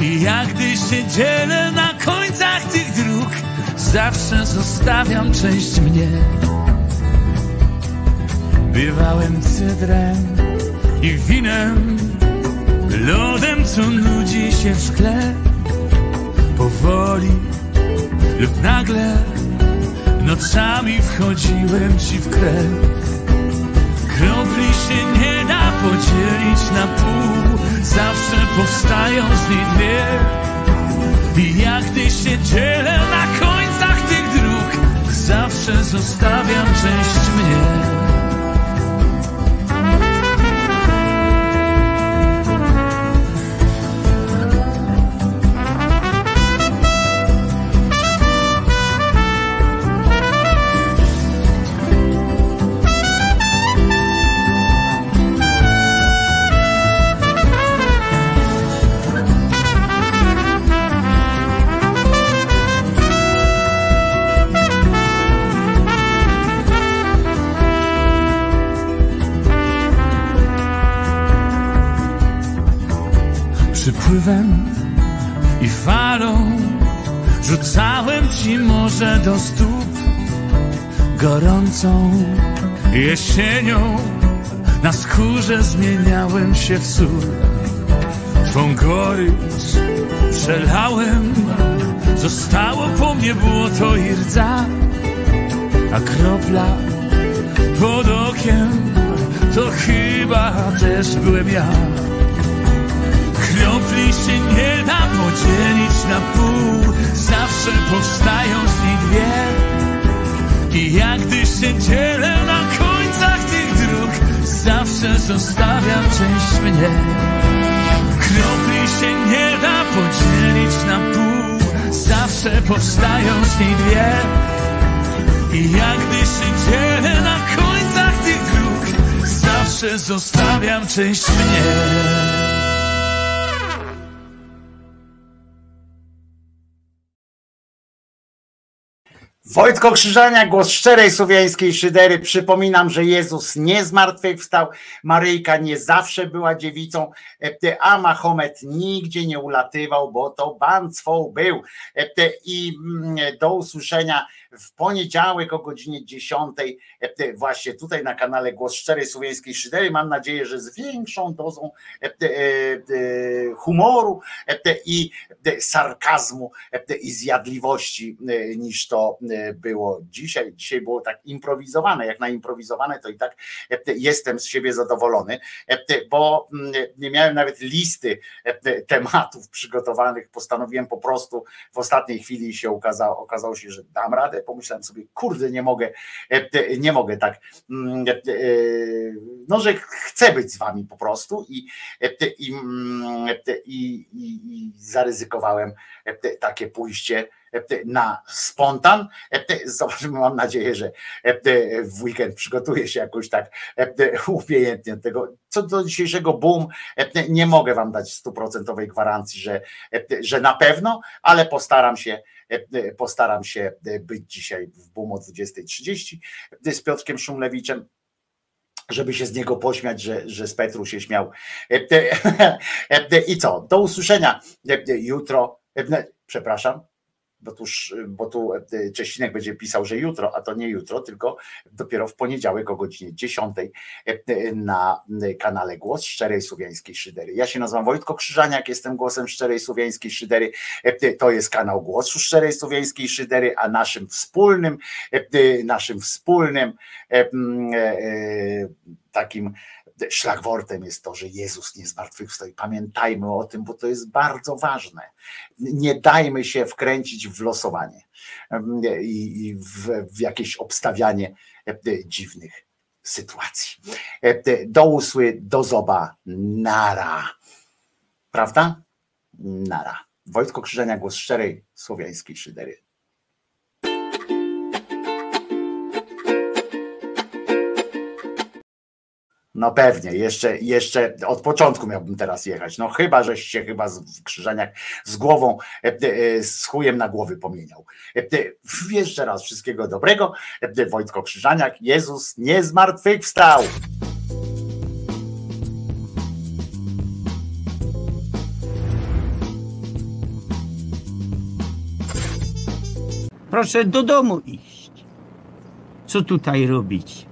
I jak gdy się dzielę na końcach tych dróg zawsze zostawiam część mnie. Bywałem cydrem i winem, lodem, co nudzi się w szkle. Powoli lub nagle nocami wchodziłem ci w krew. Kropli się nie da podzielić na pół, zawsze powstają z niej dwie. I jak gdy się dzielę na końcach tych dróg, zawsze zostawiam część mnie. Jesienią Na skórze zmieniałem się w sól. Twą gorycz przelałem. Zostało po mnie błoto i rdza A kropla pod okiem To chyba też byłem ja. Kropli się nie da podzielić na pół. Zawsze powstają z nich dwie I jak gdy się dzielę na końcach tych dróg Zawsze zostawiam część mnie. Kropli się nie da podzielić na pół Zawsze powstają z nich dwie. I jak gdy się dzielę na końcach tych dróg Zawsze zostawiam część mnie Wojtko Krzyżania, głos szczerej słowiańskiej szydery. Przypominam, że Jezus nie zmartwychwstał, Maryjka nie zawsze była dziewicą, e, a Mahomet nigdzie nie ulatywał, bo to banstwo był. E, I mm, do usłyszenia w poniedziałek o godzinie 10 e, właśnie tutaj na kanale Głos Szczerej Słowiańskiej Szydery. Mam nadzieję, że z większą dozą humoru i sarkazmu i zjadliwości niż to było dzisiaj. Dzisiaj było tak improwizowane, jak na improwizowane, to i tak jestem z siebie zadowolony, bo mm, nie miałem nawet listy tematów przygotowanych. Postanowiłem po prostu w ostatniej chwili się okazało, okazało się, że dam radę. Pomyślałem sobie, kurde, nie mogę, nie mogę tak, mm, no, że chcę być z wami po prostu i, i, i, i zaryzykowałem takie pójście na spontan. Zobaczymy, mam nadzieję, że w weekend przygotuje się jakoś tak umiejętnie tego. Co do dzisiejszego boom, nie mogę wam dać stuprocentowej gwarancji, że, że na pewno, ale postaram się postaram się być dzisiaj w boom o 20.30 z Piotrkiem Szumlewiczem żeby się z niego pośmiać, że, że z Petru się śmiał. I co? Do usłyszenia jutro. Przepraszam, bo, tuż, bo tu Cześcinek będzie pisał, że jutro, a to nie jutro, tylko dopiero w poniedziałek o godzinie 10 na kanale Głos Szczerej Słowiańskiej Szydery. Ja się nazywam Wojtko Krzyżaniak, jestem głosem Szczerej Słowiańskiej Szydery. To jest kanał Głosu Szczerej Słowiańskiej Szydery, a naszym wspólnym, naszym wspólnym takim szlagwortem jest to, że Jezus nie zmartwychwstał i pamiętajmy o tym, bo to jest bardzo ważne. Nie dajmy się wkręcić w losowanie i w, jakieś obstawianie dziwnych sytuacji. Do usły, do zoba, nara. Prawda? Nara. Wojtko Krzyżenia, głos szczerej słowiańskiej szydery. No pewnie, jeszcze, jeszcze od początku miałbym teraz jechać. No chyba, żeś się chyba w krzyżaniach z głową, z chujem na głowy pomieniał. Jeszcze raz wszystkiego dobrego. Wojtko Krzyżaniak, Jezus nie zmartwychwstał. Proszę do domu iść. Co tutaj robić?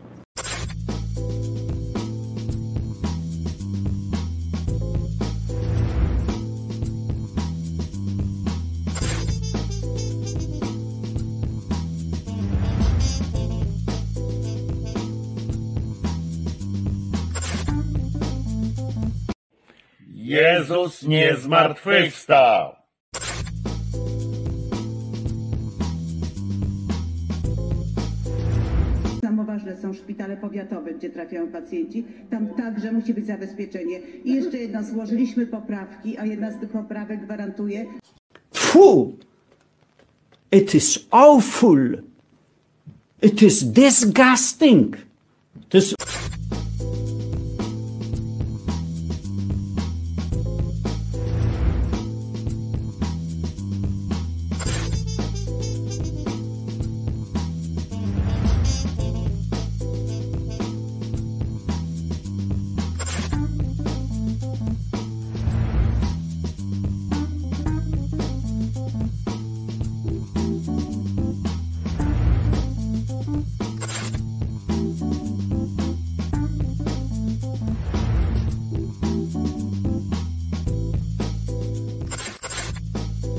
Jezus nie zmartwychwstał. Ważne są szpitale powiatowe, gdzie trafiają pacjenci. Tam także musi być zabezpieczenie. I jeszcze jedna, złożyliśmy poprawki, a jedna z tych poprawek gwarantuje. Fu! It is awful. It is disgusting. To jest